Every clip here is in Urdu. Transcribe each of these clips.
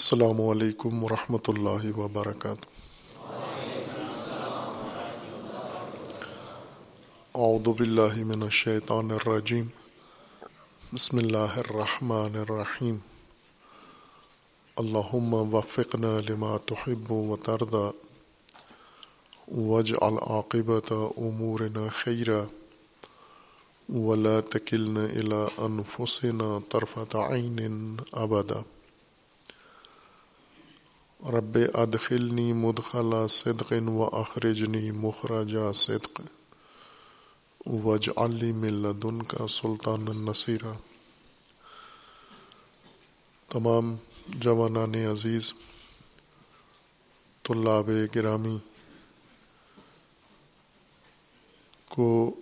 السلام علیکم ورحمۃ اللہ وبرکاتہ۔ اعوذ باللہ من الشیطان الرجیم۔ بسم اللہ الرحمن الرحیم۔ اللہم وفقنا لما تحب و ترضى واجعل عاقبت امورنا خیرا۔ ولا تکلنا الى انفسنا طرفت عین ابدا۔ رب ادخلنی مدخلا صدق و اخرجنی مخرج صدق. وج علی ملدن کا سلطان النصیرہ تمام جوانان عزیز، طلاب گرامی، کو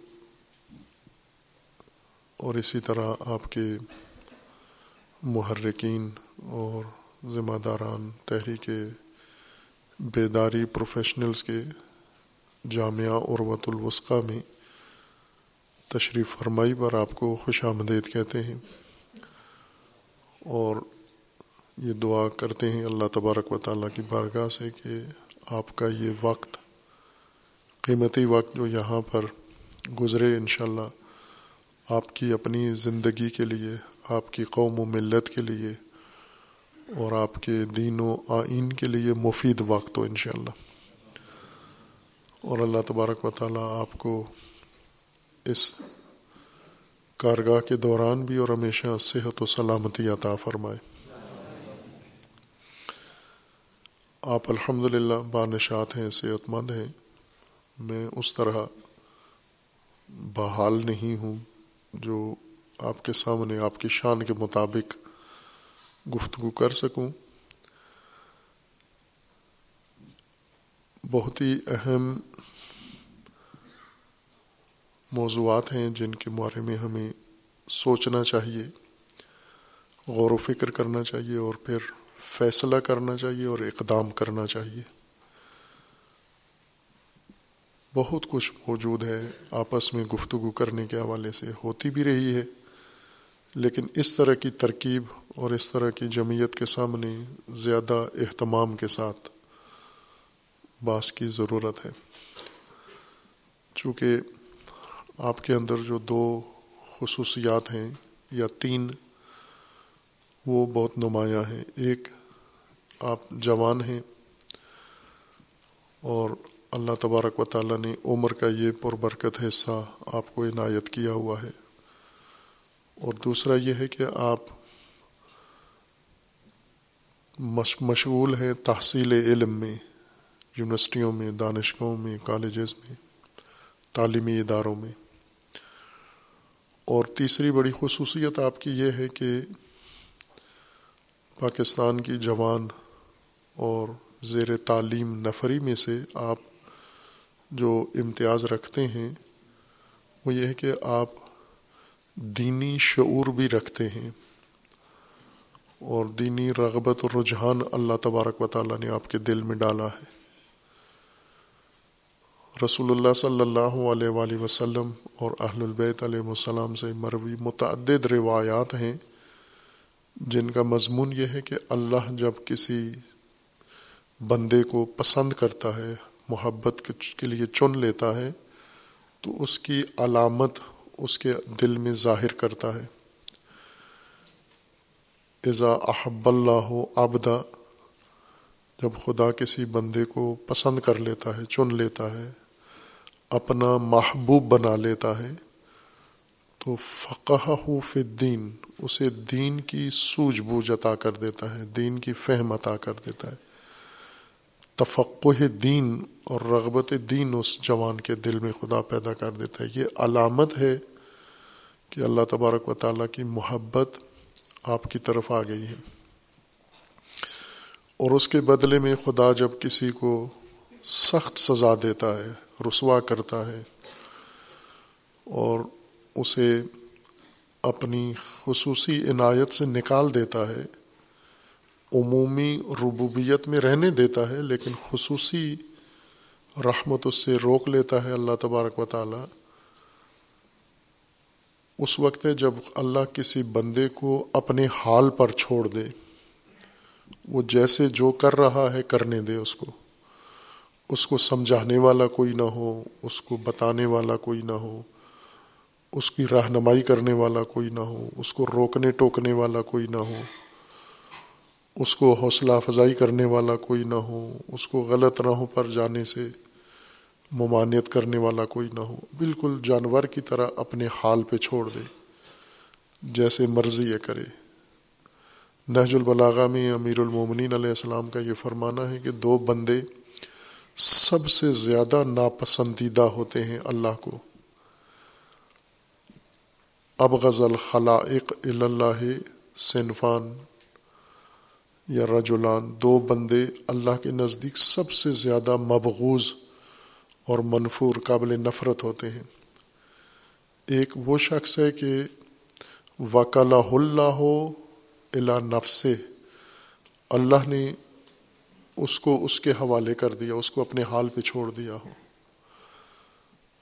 اور اسی طرح آپ کے محرکین اور ذمہ داران، تحریک بیداری پروفیشنلز کے جامعہ عروت الوسقہ میں تشریف فرمائی، پر آپ کو خوش آمدید کہتے ہیں۔ اور یہ دعا کرتے ہیں اللہ تبارک و تعالیٰ کی بارگاہ سے کہ آپ کا یہ وقت، قیمتی وقت جو یہاں پر گزرے، انشاءاللہ آپ کی اپنی زندگی کے لیے، آپ کی قوم و ملت کے لیے اور آپ کے دین و آئین کے لیے مفید وقت ہو انشاءاللہ۔ اور اللہ تبارک و تعالیٰ آپ کو اس کارگاہ کے دوران بھی اور ہمیشہ صحت و سلامتی عطا فرمائے۔ آپ الحمد للہ بانشات ہیں صحت مند ہیں۔ میں اس طرح بحال نہیں ہوں جو آپ کے سامنے، آپ کی شان کے مطابق گفتگو کر سکوں۔ بہت ہی اہم موضوعات ہیں جن کے بارے میں ہمیں سوچنا چاہیے، غور و فکر کرنا چاہیے اور پھر فیصلہ کرنا چاہیے اور اقدام کرنا چاہیے۔ بہت کچھ موجود ہے، آپس میں گفتگو کرنے کے حوالے سے ہوتی بھی رہی ہے۔ لیکن اس طرح کی ترکیب اور اس طرح کی جمعیت کے سامنے زیادہ اہتمام کے ساتھ باس کی ضرورت ہے۔ چونکہ آپ کے اندر جو دو خصوصیات ہیں یا تین، وہ بہت نمایاں ہیں۔ ایک، آپ جوان ہیں اور اللہ تبارک و تعالیٰ نے عمر کا یہ پربرکت حصہ آپ کو عنایت کیا ہوا ہے۔ اور دوسرا یہ ہے کہ آپ مشغول ہیں تحصیل علم میں، یونیورسٹیوں میں، دانشگاہوں میں، کالجز میں، تعلیمی اداروں میں۔ اور تیسری بڑی خصوصیت آپ کی یہ ہے کہ پاکستان کی جوان اور زیر تعلیم نفری میں سے آپ جو امتیاز رکھتے ہیں، وہ یہ ہے کہ آپ دینی شعور بھی رکھتے ہیں اور دینی رغبت اور رجحان اللہ تبارک و تعالیٰ نے آپ کے دل میں ڈالا ہے۔ رسول اللہ صلی اللہ علیہ وآلہ وسلم اور اہل البیت علیہ السلام سے مروی متعدد روایات ہیں، جن کا مضمون یہ ہے کہ اللہ جب کسی بندے کو پسند کرتا ہے، محبت کے لیے چن لیتا ہے، تو اس کی علامت اس کے دل میں ظاہر کرتا ہے۔ ازا احب اللہ آبدا جب خدا کسی بندے کو پسند کر لیتا ہے، چن لیتا ہے، اپنا محبوب بنا لیتا ہے، تو فقہ فی دین اسے دین کی سوجھ بوجھ عطا کر دیتا ہے، دین کی فہم عطا کر دیتا ہے۔ تفقہ دین اور رغبت دین اس جوان کے دل میں خدا پیدا کر دیتا ہے۔ یہ علامت ہے کہ اللہ تبارک و تعالیٰ کی محبت آپ کی طرف آ گئی ہے۔ اور اس کے بدلے میں خدا جب کسی کو سخت سزا دیتا ہے، رسوا کرتا ہے اور اسے اپنی خصوصی عنایت سے نکال دیتا ہے، عمومی ربوبیت میں رہنے دیتا ہے، لیکن خصوصی رحمت اس سے روک لیتا ہے اللہ تبارک و تعالیٰ اس وقت ہے جب اللہ کسی بندے کو اپنے حال پر چھوڑ دے۔ وہ جیسے جو کر رہا ہے کرنے دے اس کو۔ اس کو سمجھانے والا کوئی نہ ہو، اس کو بتانے والا کوئی نہ ہو۔ اس کی رہنمائی کرنے والا کوئی نہ ہو۔ اس کو روکنے ٹوکنے والا کوئی نہ ہو۔ اس کو حوصلہ افزائی کرنے والا کوئی نہ ہو۔ اس کو غلط راہوں پر جانے سے ممانعت کرنے والا کوئی نہ ہو۔ بالکل جانور کی طرح اپنے حال پہ چھوڑ دے۔ جیسے مرضی یہ کرے۔ نہج البلاغا میں امیر المومنین علیہ السلام کا یہ فرمانا ہے کہ دو بندے سب سے زیادہ ناپسندیدہ ہوتے ہیں اللہ کو۔ اب غزل خلائق اللہ صنفان یا رجولان دو بندے اللہ کے نزدیک سب سے زیادہ مبغوض اور منفور قابل نفرت ہوتے ہیں۔ ایک وہ شخص ہے کہ وکلا اللہ ہو الا نفس اللہ نے اس کو اس کے حوالے کر دیا، اس کو اپنے حال پہ چھوڑ دیا ہو۔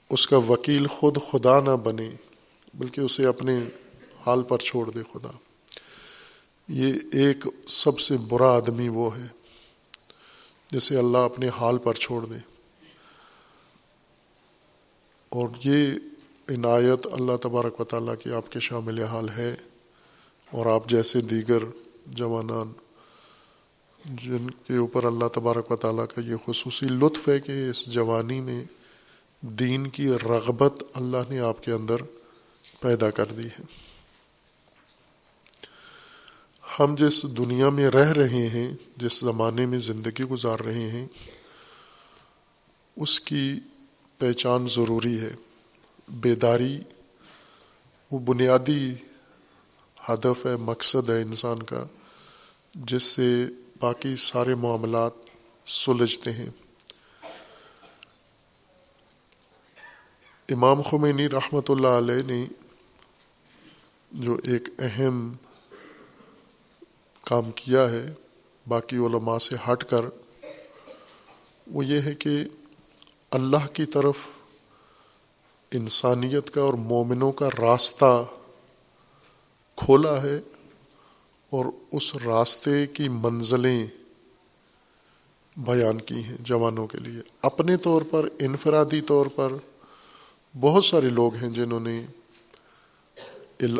اس کا وکیل خود خدا نہ بنے، بلکہ اسے اپنے حال پر چھوڑ دے خدا۔ یہ ایک سب سے برا آدمی وہ ہے، جسے اللہ اپنے حال پر چھوڑ دے۔ اور یہ عنایت اللہ تبارک و تعالیٰ کی آپ کے شامل حال ہے اور آپ جیسے دیگر جوانان جن کے اوپر اللہ تبارک و تعالیٰ کا یہ خصوصی لطف ہے کہ اس جوانی میں دین کی رغبت اللہ نے آپ کے اندر پیدا کر دی ہے۔ ہم جس دنیا میں رہ رہے ہیں، جس زمانے میں زندگی گزار رہے ہیں، اس کی پہچان ضروری ہے۔ بیداری وہ بنیادی ہدف ہے، مقصد ہے انسان کا، جس سے باقی سارے معاملات سلجھتے ہیں۔ امام خمینی رحمۃ اللہ علیہ نے جو ایک اہم کام کیا ہے، باقی علماء سے ہٹ کر، وہ یہ ہے کہ اللہ کی طرف انسانیت کا اور مومنوں کا راستہ کھولا ہے اور اس راستے کی منزلیں بیان کی ہیں جوانوں کے لیے۔ اپنے طور پر، انفرادی طور پر بہت سارے لوگ ہیں جنہوں نے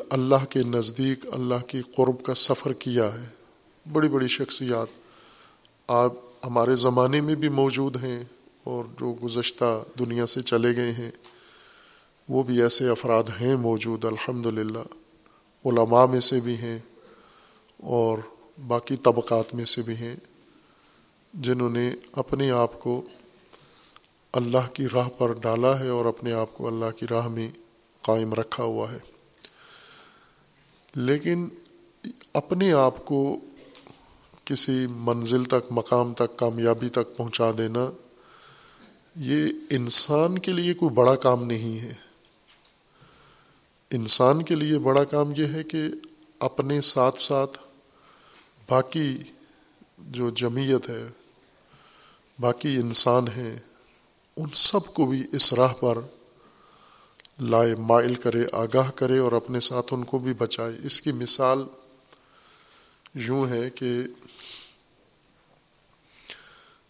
اللہ کے نزدیک، اللہ کی قرب کا سفر کیا ہے۔ بڑی بڑی شخصیات آپ ہمارے زمانے میں بھی موجود ہیں۔ اور جو گزشتہ دنیا سے چلے گئے ہیں، وہ بھی ایسے افراد ہیں موجود الحمد للہ علماء میں سے بھی ہیں اور باقی طبقات میں سے بھی ہیں، جنہوں نے اپنے آپ کو اللہ کی راہ پر ڈالا ہے اور اپنے آپ کو اللہ کی راہ میں قائم رکھا ہوا ہے۔ لیکن اپنے آپ کو کسی منزل تک، مقام تک، کامیابی تک پہنچا دینا یہ انسان کے لیے کوئی بڑا کام نہیں ہے۔ انسان کے لیے بڑا کام یہ ہے کہ اپنے ساتھ ساتھ باقی جو جمعیت ہے، باقی انسان ہیں، ان سب کو بھی اس راہ پر لائے، مائل کرے، آگاہ کرے اور اپنے ساتھ ان کو بھی بچائے۔ اس کی مثال یوں ہے کہ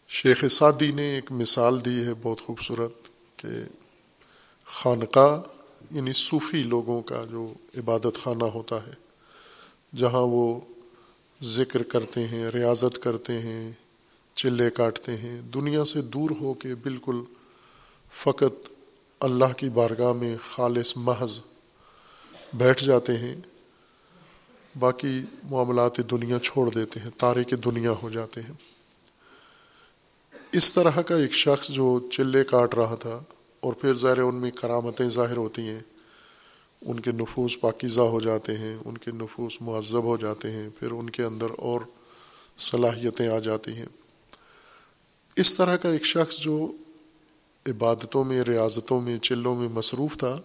شیخ سعدی نے ایک مثال دی ہے بہت خوبصورت کہ خانقاہ یعنی صوفی لوگوں کا جو عبادت خانہ ہوتا ہے، جہاں وہ ذکر کرتے ہیں، ریاضت کرتے ہیں، چلے کاٹتے ہیں، دنیا سے دور ہو کے بالکل فقط اللہ کی بارگاہ میں خالص محض بیٹھ جاتے ہیں، باقی معاملات دنیا چھوڑ دیتے ہیں، تارے کے دنیا ہو جاتے ہیں۔ اس طرح کا ایک شخص جو چلے کاٹ رہا تھا اور پھر ظاہر ان میں کرامتیں ظاہر ہوتی ہیں، ان کے نفوس پاکیزہ ہو جاتے ہیں، ان کے نفوس معذب ہو جاتے ہیں، پھر ان کے اندر اور صلاحیتیں آ جاتی ہیں۔ اس طرح کا ایک شخص جو عبادتوں میں، ریاضتوں میں، چلوں میں مصروف تھا،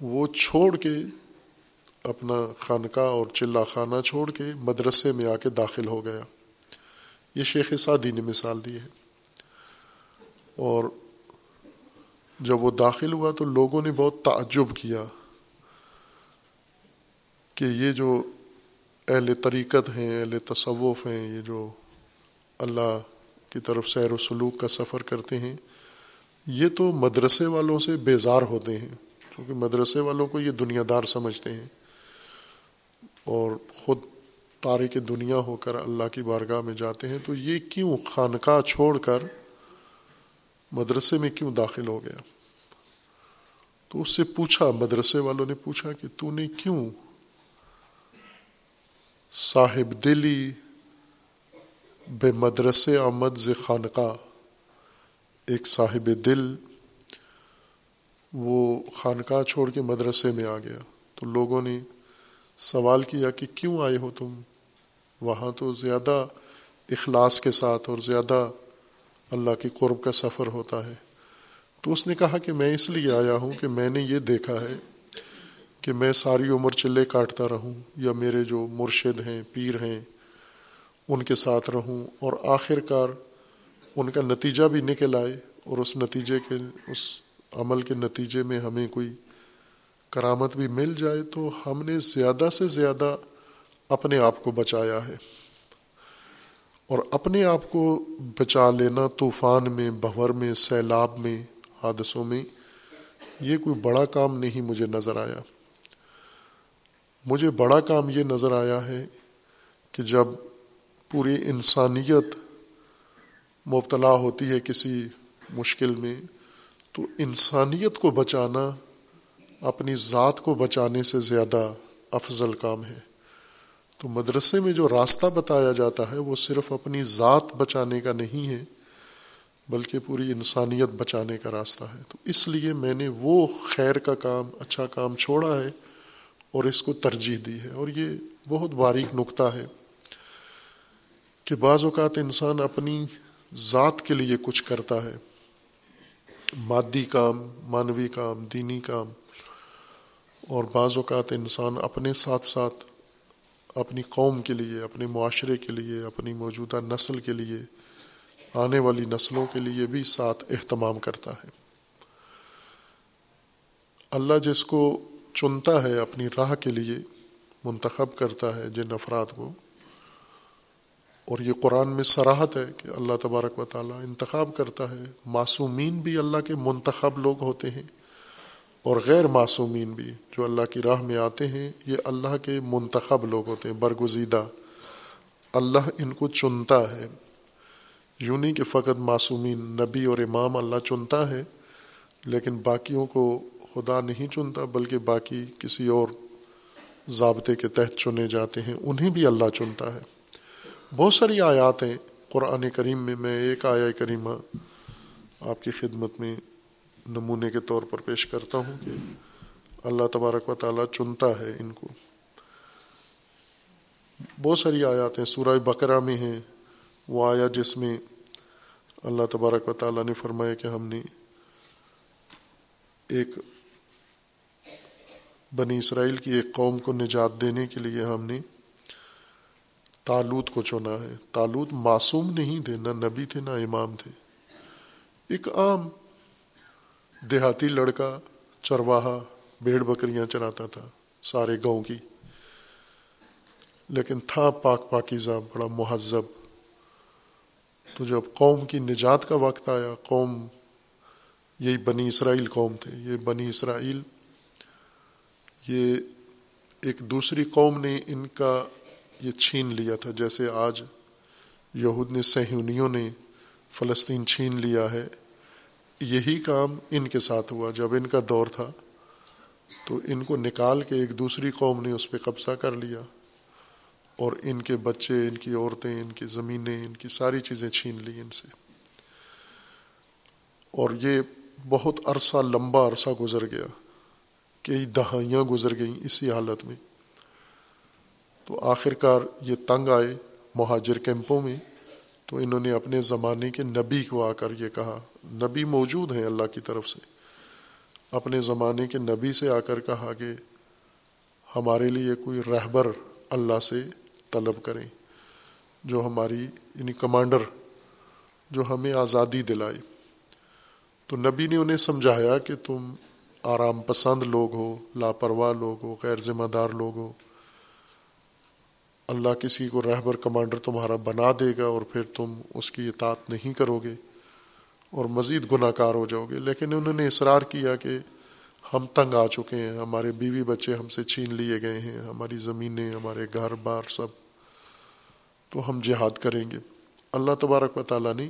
وہ چھوڑ کے اپنا خانقاہ اور چلہ خانہ چھوڑ کے مدرسے میں آ کے داخل ہو گیا۔ یہ شیخ سعدی نے مثال دی ہے۔ اور جب وہ داخل ہوا تو لوگوں نے بہت تعجب کیا کہ یہ جو اہل طریقت ہیں، اہل تصوف ہیں، یہ جو اللہ کی طرف سیر و سلوک کا سفر کرتے ہیں، یہ تو مدرسے والوں سے بیزار ہوتے ہیں، کیونکہ مدرسے والوں کو یہ دنیا دار سمجھتے ہیں۔ اور خود تارک دنیا ہو کر اللہ کی بارگاہ میں جاتے ہیں، تو یہ کیوں خانقاہ چھوڑ کر مدرسے میں کیوں داخل ہو گیا؟ تو اس سے پوچھا، مدرسے والوں نے پوچھا کہ تو نے کیوں صاحب دلی بے مدرسے آمد ز خانقاہ ایک صاحب دل وہ خانقاہ چھوڑ کے مدرسے میں آ گیا۔ تو لوگوں نے سوال کیا کہ کیوں آئے ہو تم؟ وہاں تو زیادہ اخلاص کے ساتھ اور زیادہ اللہ کی قرب کا سفر ہوتا ہے۔ تو اس نے کہا کہ میں اس لیے آیا ہوں کہ میں نے یہ دیکھا ہے کہ میں ساری عمر چلے کاٹتا رہوں یا میرے جو مرشد ہیں، پیر ہیں، ان کے ساتھ رہوں اور آخر کار ان کا نتیجہ بھی نکل آئے اور اس نتیجے کے، اس عمل کے نتیجے میں ہمیں کوئی کرامت بھی مل جائے تو ہم نے زیادہ سے زیادہ اپنے آپ کو بچایا ہے۔ اور اپنے آپ کو بچا لینا طوفان میں، بہور میں، سیلاب میں، حادثوں میں، یہ کوئی بڑا کام نہیں مجھے نظر آیا۔ مجھے بڑا کام یہ نظر آیا ہے کہ جب پوری انسانیت مبتلا ہوتی ہے کسی مشکل میں، تو انسانیت کو بچانا، اپنی ذات کو بچانے سے زیادہ افضل کام ہے۔ تو مدرسے میں جو راستہ بتایا جاتا ہے وہ صرف اپنی ذات بچانے کا نہیں ہے، بلکہ پوری انسانیت بچانے کا راستہ ہے۔ تو اس لیے میں نے وہ خیر کا کام اچھا کام چھوڑا ہے اور اس کو ترجیح دی ہے۔ اور یہ بہت باریک نقطہ ہے کہ بعض اوقات انسان اپنی ذات کے لیے کچھ کرتا ہے۔ مادی کام، مانوی کام، دینی کام، اور بعض اوقات انسان اپنے ساتھ ساتھ اپنی قوم کے لیے، اپنے معاشرے کے لیے، اپنی موجودہ نسل کے لیے، آنے والی نسلوں کے لیے بھی ساتھ اہتمام کرتا ہے۔ اللہ جس کو چنتا ہے اپنی راہ کے لیے، منتخب کرتا ہے جن افراد کو، اور یہ قرآن میں سراحت ہے کہ اللہ تبارک و تعالیٰ انتخاب کرتا ہے۔ معصومین بھی اللہ کے منتخب لوگ ہوتے ہیں۔ اور غیر معصومین بھی جو اللہ کی راہ میں آتے ہیں، یہ اللہ کے منتخب لوگ ہوتے ہیں، برگزیدہ۔ اللہ ان کو چنتا ہے۔ یوں نہیں کہ فقط معصومین، نبی اور امام اللہ چنتا ہے، لیکن باقیوں کو خدا نہیں چنتا، بلکہ باقی کسی اور ضابطے کے تحت چنے جاتے ہیں، انہیں بھی اللہ چنتا ہے۔ بہت ساری آیات ہیں۔ قرآن کریم میں میں ایک آیا کریمہ آپ کی خدمت میں نمونے کے طور پر پیش کرتا ہوں کہ اللہ تبارک و تعالیٰ چنتا ہے ان کو۔ بہت ساری آیات ہیں، سورہ بقرہ میں ہیں۔ وہ آیا جس میں اللہ تبارک و تعالیٰ نے فرمایا کہ ہم نے ایک بنی اسرائیل کی ایک قوم کو نجات دینے کے لیے ہم نے تالوت کو چنا ہے۔ تالوت معصوم نہیں تھے، نہ نبی تھے، نہ امام تھے۔ ایک عام دیہاتی لڑکا چرواہا بھیڑ بکریاں چراتا تھا سارے گاؤں کی۔ لیکن تھا پاک پاکیزہ، بڑا مہذب۔ تو جب قوم کی نجات کا وقت آیا، قوم، یہی بنی اسرائیل قوم تھے، یہ بنی اسرائیل، یہ ایک دوسری قوم نے ان کا یہ چھین لیا تھا۔ جیسے آج یہود نے سہیونیوں نے فلسطین چھین لیا ہے۔ یہی کام ان کے ساتھ ہوا۔ جب ان کا دور تھا تو ان کو نکال کے ایک دوسری قوم نے اس پہ قبضہ کر لیا اور ان کے بچے، ان کی عورتیں، ان کی زمینیں، ان کی ساری چیزیں چھین لی ان سے۔ اور یہ بہت عرصہ، لمبا عرصہ گزر گیا کئی دہائیاں گزر گئیں اسی حالت میں۔ تو آخر کار یہ تنگ آئے مہاجر کیمپوں میں تو انہوں نے اپنے زمانے کے نبی کو آ کر یہ کہا، نبی موجود ہیں اللہ کی طرف سے۔ اپنے زمانے کے نبی سے آ کر کہا کہ ہمارے لیے کوئی رہبر اللہ سے طلب کریں، جو ہماری یعنی کمانڈر، جو ہمیں آزادی دلائے۔ تو نبی نے انہیں سمجھایا کہ تم آرام پسند لوگ ہو، لاپرواہ لوگ ہو، غیر ذمہ دار لوگ ہو۔ اللہ کسی کو رہبر کمانڈر تمہارا بنا دے گا اور پھر تم اس کی اطاعت نہیں کرو گے اور مزید گناہ کار ہو جاؤ گے۔ لیکن انہوں نے اصرار کیا کہ ہم تنگ آ چکے ہیں، ہمارے بیوی بچے ہم سے چھین لیے گئے ہیں، ہماری زمینیں، ہمارے گھر بار سب۔ تو ہم جہاد کریں گے۔ اللہ تبارک و تعالیٰ نے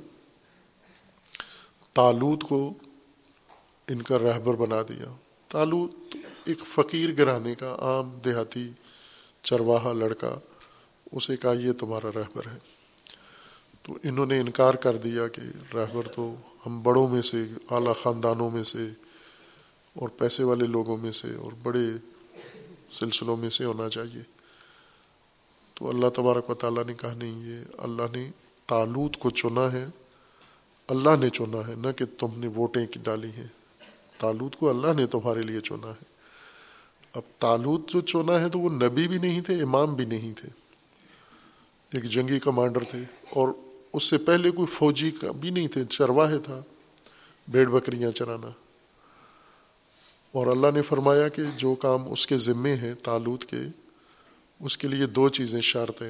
تالود کو ان کا رہبر بنا دیا۔ تالود ایک فقیر گرانے کا، عام دیہاتی چرواہا لڑکا۔ اسے کہا، یہ تمہارا رہبر ہے۔ تو انہوں نے انکار کر دیا کہ رہبر تو ہم بڑوں میں سے، اعلیٰ خاندانوں میں سے اور پیسے والے لوگوں میں سے اور بڑے سلسلوں میں سے ہونا چاہیے۔ تو اللہ تبارک و تعالیٰ نے کہا، نہیں، یہ اللہ نے تالوت کو چنا ہے۔ اللہ نے چنا ہے، نہ کہ تم نے ووٹیں کی ڈالی ہیں۔ تالوت کو اللہ نے تمہارے لیے چنا ہے۔ اب تالوت جو چنا ہے تو وہ نبی بھی نہیں تھے، امام بھی نہیں تھے۔ ایک جنگی کمانڈر تھے اور اس سے پہلے کوئی فوجی کا بھی نہیں تھے، چرواہے تھا، بھیڑ بکریاں چرانا۔ اور اللہ نے فرمایا کہ جو کام اس کے ذمے ہیں تالوت کے، اس کے لیے دو چیزیں شرط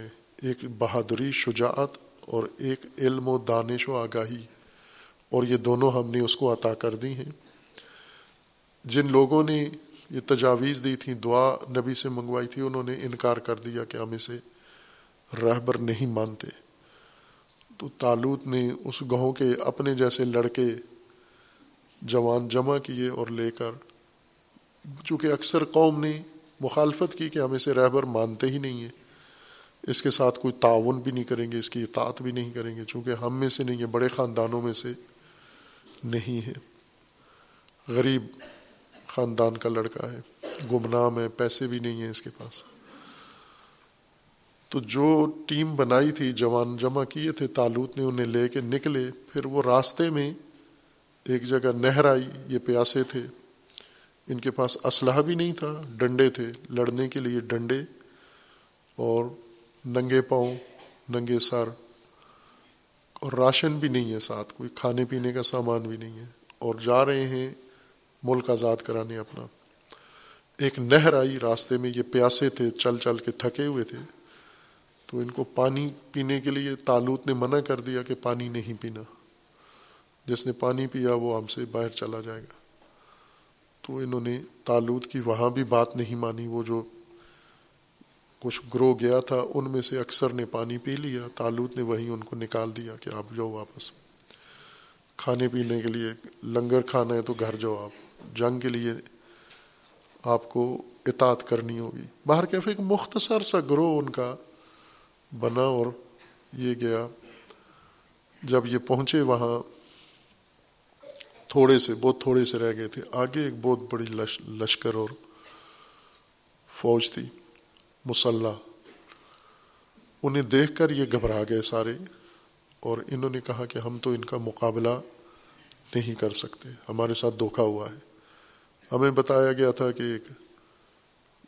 ایک بہادری شجاعت اور ایک علم و دانش و آگاہی۔ اور یہ دونوں ہم نے اس کو عطا کر دی ہیں۔ جن لوگوں نے یہ تجاویز دی تھی دعا نبی سے منگوائی تھی، انہوں نے انکار کر دیا کہ ہم اسے رہبر نہیں مانتے۔ تو تالوت نے اس گاؤں کے اپنے جیسے لڑکے جوان جمع کیے اور لے کر، چونکہ اکثر قوم نے مخالفت کی کہ ہم اسے رہبر مانتے ہی نہیں ہیں۔ اس کے ساتھ کوئی تعاون بھی نہیں کریں گے، اس کی اطاعت بھی نہیں کریں گے، چونکہ ہم میں سے نہیں ہے بڑے خاندانوں میں سے نہیں ہے غریب خاندان کا لڑکا ہے، گمنام ہے، پیسے بھی نہیں ہیں اس کے پاس۔ تو جو ٹیم بنائی تھی جوان جمع کیے تھے، تالوت نے انہیں لے کے نکلے۔ پھر وہ راستے میں ایک جگہ نہر آئی، یہ پیاسے تھے۔ ان کے پاس اسلحہ بھی نہیں تھا، ڈنڈے تھے۔ لڑنے کے لیے ڈنڈے اور ننگے پاؤں، ننگے سر۔ اور راشن بھی نہیں ہے ساتھ، کوئی کھانے پینے کا سامان بھی نہیں ہے۔ اور جا رہے ہیں ملک آزاد کرانے اپنا۔ ایک نہر آئی راستے میں، یہ پیاسے تھے، چل چل کے تھکے ہوئے تھے۔ تو ان کو پانی پینے کے لیے تالوت نے منع کر دیا کہ پانی نہیں پینا۔ جس نے پانی پیا وہ ہم سے باہر چلا جائے گا۔ تو انہوں نے تالوت کی وہاں بھی بات نہیں مانی۔ وہ جو کچھ گرو گیا تھا، ان میں سے اکثر نے پانی پی لیا۔ تالوت نے وہیں ان کو نکال دیا کہ آپ جاؤ واپس۔ کھانے پینے کے لیے لنگر کھانا ہے تو گھر جاؤ آپ۔ جنگ کے لیے آپ کو اطاعت کرنی ہوگی۔ باہر کیفے ایک مختصر سا گروہ ان کا بنا اور یہ گیا۔ جب یہ پہنچے وہاں، تھوڑے سے، بہت تھوڑے سے رہ گئے تھے۔ آگے ایک بہت بڑی لش، لشکر اور فوج تھی، مسلح۔ انہیں دیکھ کر یہ گھبرا گئے سارے اور انہوں نے کہا کہ ہم تو ان کا مقابلہ نہیں کر سکتے۔ ہمارے ساتھ دھوکا ہوا ہے۔ ہمیں بتایا گیا تھا کہ ایک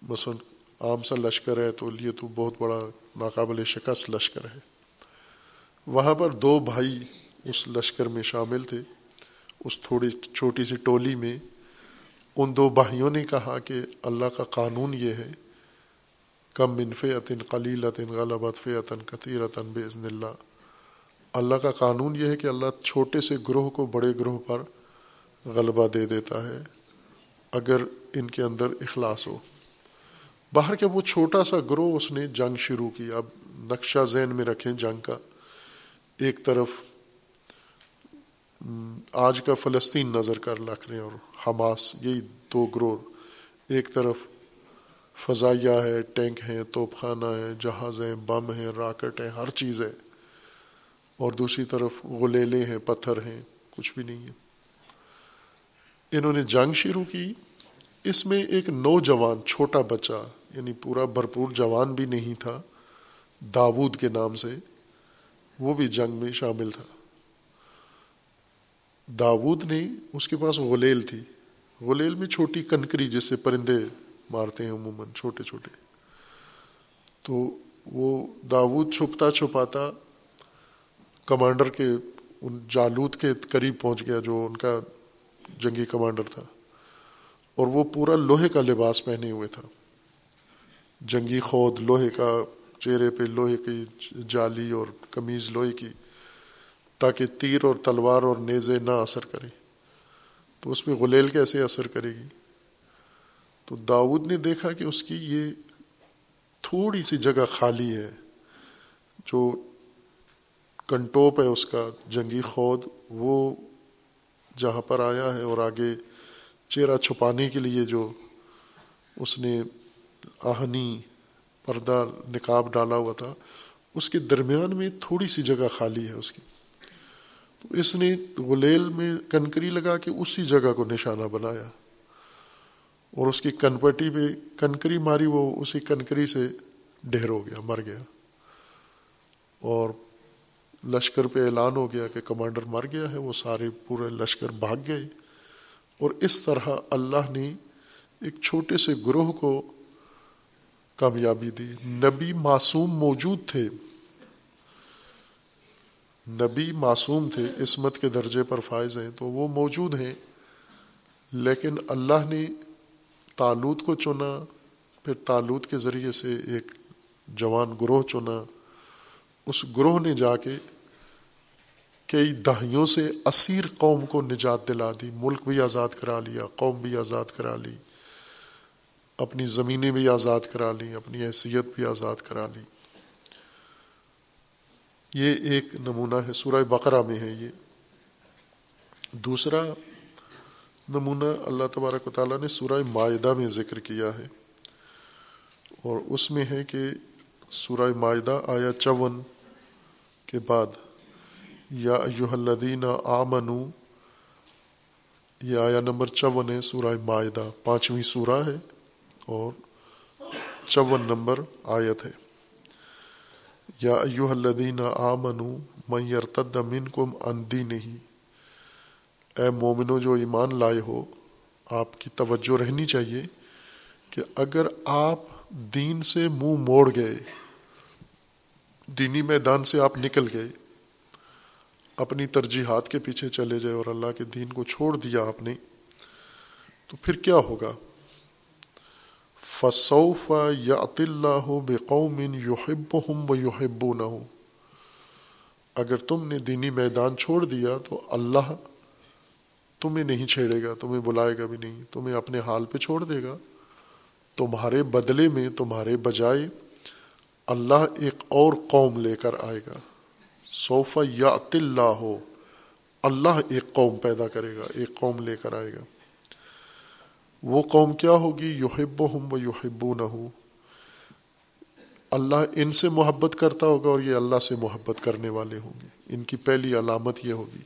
مثلاً عام سا لشکر ہے تو یہ تو بہت بڑا ناقابل شکست لشکر ہے۔ وہاں پر دو بھائی اس لشکر میں شامل تھے۔ اس تھوڑی چھوٹی سی ٹولی میں ان دو بھائیوں نے کہا کہ اللہ کا قانون یہ ہے، کم منف عطن قلیل عطن غلط فعطن قطیر عطن اللہ۔ اللہ کا قانون یہ ہے کہ اللہ چھوٹے سے گروہ کو بڑے گروہ پر غلبہ دے دیتا ہے، اگر ان کے اندر اخلاص ہو۔ باہر کے وہ چھوٹا سا گروہ اس نے جنگ شروع کی۔ اب نقشہ ذہن میں رکھیں جنگ کا۔ ایک طرف آج کا فلسطین نظر کر رکھ رہے ہیں اور حماس، یہی دو گروہ۔ ایک طرف، فضائیہ ہے، ٹینک ہیں توپ خانہ ہے جہاز ہیں، بم ہیں، راکٹ ہیں، ہر چیز ہے۔ اور دوسری طرف، غلیلے ہیں، پتھر ہیں، کچھ بھی نہیں ہے۔ انہوں نے جنگ شروع کی۔ اس میں ایک نوجوان، چھوٹا بچہ یعنی پورا بھرپور جوان بھی نہیں تھا داود کے نام سے، وہ بھی جنگ میں شامل تھا۔ داود نے اس کے پاس غلیل تھی۔ غلیل میں چھوٹی کنکری جس سے پرندے مارتے ہیں عموماً، چھوٹے چھوٹے۔ تو وہ داود چھپتا چھپاتا کمانڈر کے، ان جالوت کے قریب پہنچ گیا جو ان کا جنگی کمانڈر تھا۔ اور وہ پورا لوہے کا لباس پہنے ہوئے تھا۔ جنگی خود، لوہے کا چہرے پہ لوہے کی جالی اور کمیز لوہے کی، تاکہ تیر اور تلوار اور نیزے نہ اثر کریں۔ تو اس پہ غلیل کیسے اثر کرے گی؟ تو داود نے دیکھا کہ اس کی یہ تھوڑی سی جگہ خالی ہے۔ جو کنٹوپ ہے اس کا، جنگی خود، وہ جہاں پر آیا ہے اور آگے چہرہ چھپانے کے لیے جو اس نے آہنی، پردہ نکاب ڈالا ہوا تھا، اس کے درمیان میں تھوڑی سی جگہ خالی ہے اس کی۔ تو اس نے غلیل میں کنکری لگا کے اسی جگہ کو نشانہ بنایا۔ اور اس کی کنپٹی پہ کنکری ماری، وہ اسی کنکری سے ڈھیر ہو گیا، مر گیا۔ اور لشکر پہ اعلان ہو گیا کہ کمانڈر مر گیا ہے، وہ سارے پورے لشکر بھاگ گئے۔ اور اس طرح اللہ نے ایک چھوٹے سے گروہ کو کامیابی دی۔ نبی معصوم موجود تھے۔ نبی معصوم تھے، عصمت کے درجے پر فائز ہیں تو وہ موجود ہیں۔ لیکن اللہ نے تالوت کو چنا، پھر تالوت کے ذریعے سے ایک جوان گروہ چنا۔ اس گروہ نے جا کے کئی دہائیوں سے اسیر قوم کو نجات دلا دی، ملک بھی آزاد کرا لیا، قوم بھی آزاد کرا لی، اپنی زمینیں بھی آزاد کرا لی، اپنی حیثیت بھی آزاد کرا لی۔ یہ ایک نمونہ ہے، سورہ بقرہ میں ہے یہ۔ دوسرا نمونہ اللہ تبارک و تعالیٰ نے سورہ معاہدہ میں ذکر کیا ہے۔ اور اس میں ہے کہ سورہ معاہدہ آیا چون کے بعد یا ایوہ الذین آمنو، یہ آیا نمبر چون ہے، سورہ معاہدہ پانچویں سورہ ہے اور چون نمبر آیت ہے۔ یا ایوہ الذین آمنو، من یرتد منکم عن دینہی۔ اے مومنو، جو ایمان لائے ہو، آپ کی توجہ رہنی چاہیے کہ اگر آپ دین سے منہ مو موڑ گئے، دینی میدان سے آپ نکل گئے اپنی ترجیحات کے پیچھے چلے جائے اور اللہ کے دین کو چھوڑ دیا آپ نے، تو پھر کیا ہوگا؟ فصوف یا اللہ بے قومن یوحب ہم و یوحب نہ ہو اگر تم نے دینی میدان چھوڑ دیا تو اللہ تمہیں نہیں چھیڑے گا، تمہیں بلائے گا بھی نہیں، تمہیں اپنے حال پہ چھوڑ دے گا۔ تمہارے بدلے میں، تمہارے بجائے اللہ ایک اور قوم لے کر آئے گا۔ صوفہ یا اللہ ہو اللہ ایک قوم پیدا کرے گا، ایک قوم لے کر آئے گا۔ وہ قوم کیا ہوگی؟ یوہب ہم و یوہبو نہ ہو اللہ ان سے محبت کرتا ہوگا اور یہ اللہ سے محبت کرنے والے ہوں گے۔ ان کی پہلی علامت یہ ہوگی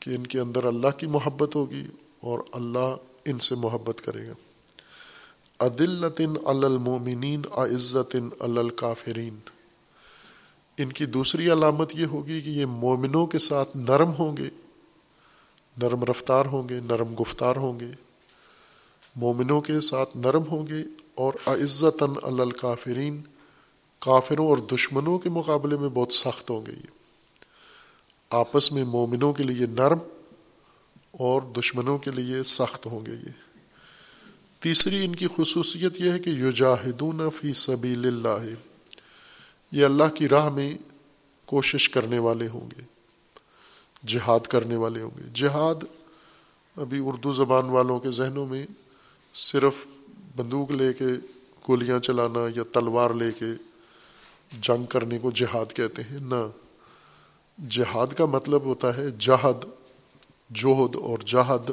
کہ ان کے اندر اللہ کی محبت ہوگی اور اللہ ان سے محبت کرے گا۔ عدلطن المومنین عزت الکافرین۔ ان کی دوسری علامت یہ ہوگی کہ یہ مومنوں کے ساتھ نرم ہوں گے، نرم رفتار ہوں گے، نرم گفتار ہوں گے۔ مومنوں کے ساتھ نرم ہوں گے اور عزت الکافرین، کافروں اور دشمنوں کے مقابلے میں بہت سخت ہوں گے یہ۔ آپس میں مومنوں کے لیے نرم اور دشمنوں کے لیے سخت ہوں گے یہ۔ تیسری ان کی خصوصیت یہ ہے کہ یجاہدون فی سبیل اللہ۔ یہ اللہ کی راہ میں کوشش کرنے والے ہوں گے، جہاد کرنے والے ہوں گے۔ جہاد ابھی اردو زبان والوں کے ذہنوں میں صرف بندوق لے کے گولیاں چلانا یا تلوار لے کے جنگ کرنے کو جہاد کہتے ہیں، نہ۔ جہاد کا مطلب ہوتا ہے جہد جوہد اور جہد۔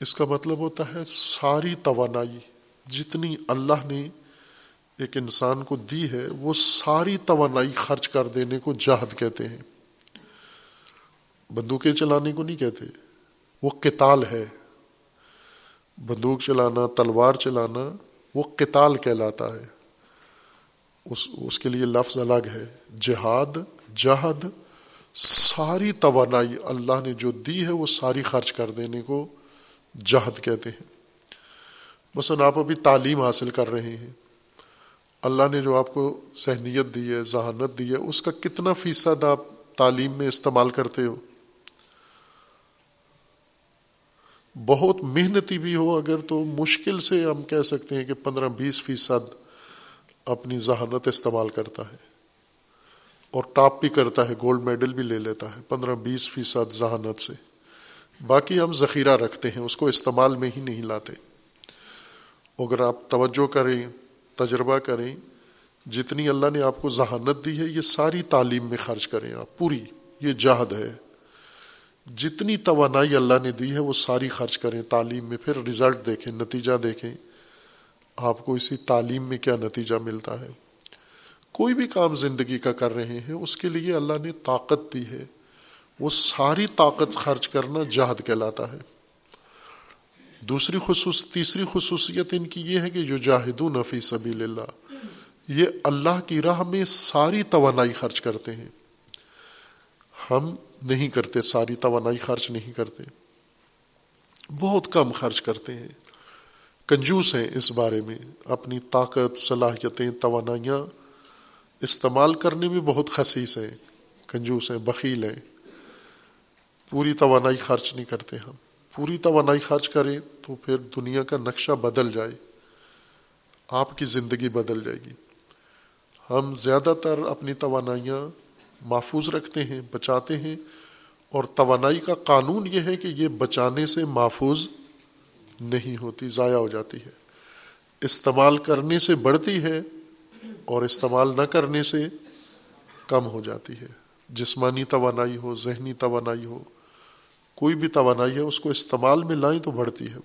اس کا مطلب ہوتا ہے ساری توانائی، جتنی اللہ نے ایک انسان کو دی ہے، وہ ساری توانائی خرچ کر دینے کو جہد کہتے ہیں۔ بندوقیں چلانے کو نہیں کہتے، وہ کتال ہے۔ بندوق چلانا، تلوار چلانا، وہ کتال کہلاتا ہے۔ اس اس کے لیے لفظ الگ ہے۔ جہاد، جہد، ساری توانائی اللہ نے جو دی ہے، وہ ساری خرچ کر دینے کو جہد کہتے ہیں۔ مثلاً آپ ابھی تعلیم حاصل کر رہے ہیں۔ اللہ نے جو آپ کو ذہنیت دی ہے، ذہانت دی ہے، اس کا کتنا فیصد آپ تعلیم میں استعمال کرتے ہو؟ بہت محنتی بھی ہو اگر تو مشکل سے ہم کہہ سکتے ہیں کہ پندرہ بیس فیصد اپنی ذہانت استعمال کرتا ہے اور ٹاپ بھی کرتا ہے، گولڈ میڈل بھی لے لیتا ہے پندرہ بیس فیصد ذہانت سے۔ باقی ہم ذخیرہ رکھتے ہیں، اس کو استعمال میں ہی نہیں لاتے۔ اگر آپ توجہ کریں تجربہ کریں، جتنی اللہ نے آپ کو ذہانت دی ہے، یہ ساری تعلیم میں خرچ کریں آپ، پوری، یہ جہد ہے۔ جتنی توانائی اللہ نے دی ہے، وہ ساری خرچ کریں، تعلیم میں پھر رزلٹ دیکھیں، نتیجہ دیکھیں۔ آپ کو اسی تعلیم میں کیا نتیجہ ملتا ہے؟ کوئی بھی کام زندگی کا کر رہے ہیں، اس کے لیے اللہ نے طاقت دی ہے۔ وہ ساری طاقت خرچ کرنا جہد کہلاتا ہے۔ دوسری خصوص تیسری خصوصیت ان کی یہ ہے کہ جو جاہد نفی سبیل اللہ، یہ اللہ کی راہ میں ساری توانائی خرچ کرتے ہیں۔ ہم نہیں کرتے، ساری توانائی خرچ نہیں کرتے۔ بہت کم خرچ کرتے ہیں۔ کنجوس ہیں اس بارے میں۔ اپنی طاقت، صلاحیتیں، توانائیاں استعمال کرنے میں بہت خصیص ہیں۔ کنجوس ہیں، بخیل ہیں۔ پوری توانائی خرچ نہیں کرتے ہم۔ پوری توانائی خرچ کریں تو پھر دنیا کا نقشہ بدل جائے، آپ کی زندگی بدل جائے گی۔ ہم زیادہ تر اپنی توانائیاں محفوظ رکھتے ہیں، بچاتے ہیں اور توانائی کا قانون یہ ہے کہ یہ بچانے سے محفوظ نہیں ہوتی، ضائع ہو جاتی ہے۔ استعمال کرنے سے بڑھتی ہے اور استعمال نہ کرنے سے کم ہو جاتی ہے۔ جسمانی توانائی ہو، ذہنی توانائی ہو کوئی بھی توانائی ہے، اس کو استعمال میں لائیں تو بڑھتی ہے۔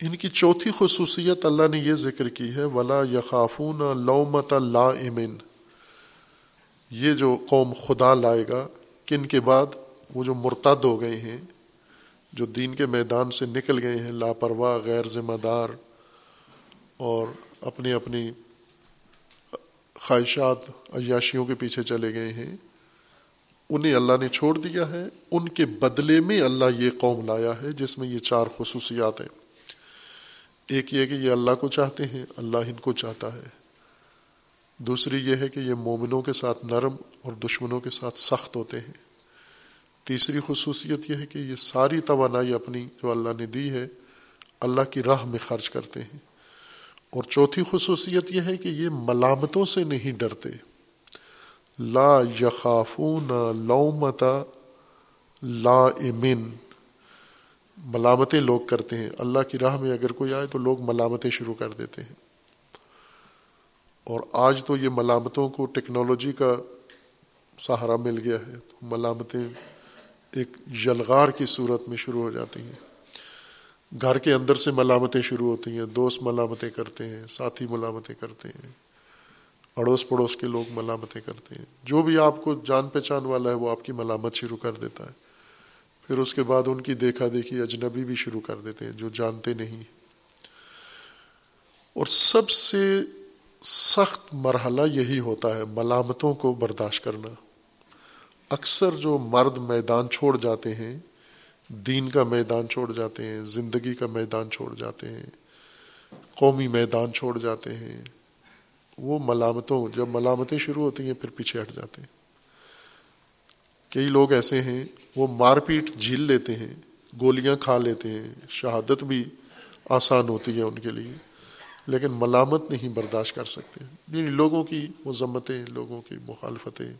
ان کی چوتھی خصوصیت اللہ نے یہ ذکر کی ہے، ولا یخافون لومت لا امن یہ جو قوم خدا لائے گا، کن کے بعد؟ وہ جو مرتد ہو گئے ہیں، جو دین کے میدان سے نکل گئے ہیں، لاپرواہ، غیر ذمہ دار، اور اپنی اپنی خواہشات، عیاشیوں کے پیچھے چلے گئے ہیں۔ انہیں اللہ نے چھوڑ دیا ہے۔ ان کے بدلے میں اللہ یہ قوم لایا ہے جس میں یہ چار خصوصیات ہیں۔ ایک یہ کہ یہ اللہ کو چاہتے ہیں، اللہ ان کو چاہتا ہے۔ دوسری یہ ہے کہ یہ مومنوں کے ساتھ نرم اور دشمنوں کے ساتھ سخت ہوتے ہیں۔ تیسری خصوصیت یہ ہے کہ یہ ساری توانائی اپنی جو اللہ نے دی ہے، اللہ کی راہ میں خرچ کرتے ہیں۔ اور چوتھی خصوصیت یہ ہے کہ یہ ملامتوں سے نہیں ڈرتے۔ لا یخافون لومتا لا امن ملامتیں لوگ کرتے ہیں۔ اللہ کی راہ میں اگر کوئی آئے تو لوگ ملامتیں شروع کر دیتے ہیں۔ اور آج تو یہ ملامتوں کو ٹیکنالوجی کا سہارا مل گیا ہے۔ تو ملامتیں ایک یلغار کی صورت میں شروع ہو جاتی ہیں۔ گھر کے اندر سے ملامتیں شروع ہوتی ہیں۔ دوست ملامتیں کرتے ہیں، ساتھی ملامتیں کرتے ہیں۔ اڑوس پڑوس کے لوگ ملامتیں کرتے ہیں۔ جو بھی آپ کو جان پہچان والا ہے وہ آپ کی ملامت شروع کر دیتا ہے۔ پھر اس کے بعد ان کی دیکھا دیکھی اجنبی بھی شروع کر دیتے ہیں جو جانتے نہیں اور سب سے سخت مرحلہ یہی ہوتا ہے ملامتوں کو برداشت کرنا۔ اکثر جو مرد میدان چھوڑ جاتے ہیں، دین کا میدان چھوڑ جاتے ہیں، زندگی کا میدان چھوڑ جاتے ہیں، قومی میدان چھوڑ جاتے ہیں وہ ملامتوں، جب ملامتیں شروع ہوتی ہیں، پھر پیچھے ہٹ جاتے ہیں۔ کئی لوگ ایسے ہیں، وہ مار پیٹ جھیل لیتے ہیں، گولیاں کھا لیتے ہیں، شہادت بھی آسان ہوتی ہے ان کے لیے، لیکن ملامت نہیں برداشت کر سکتے۔ یعنی لوگوں کی مذمتیں، لوگوں کی مخالفتیں،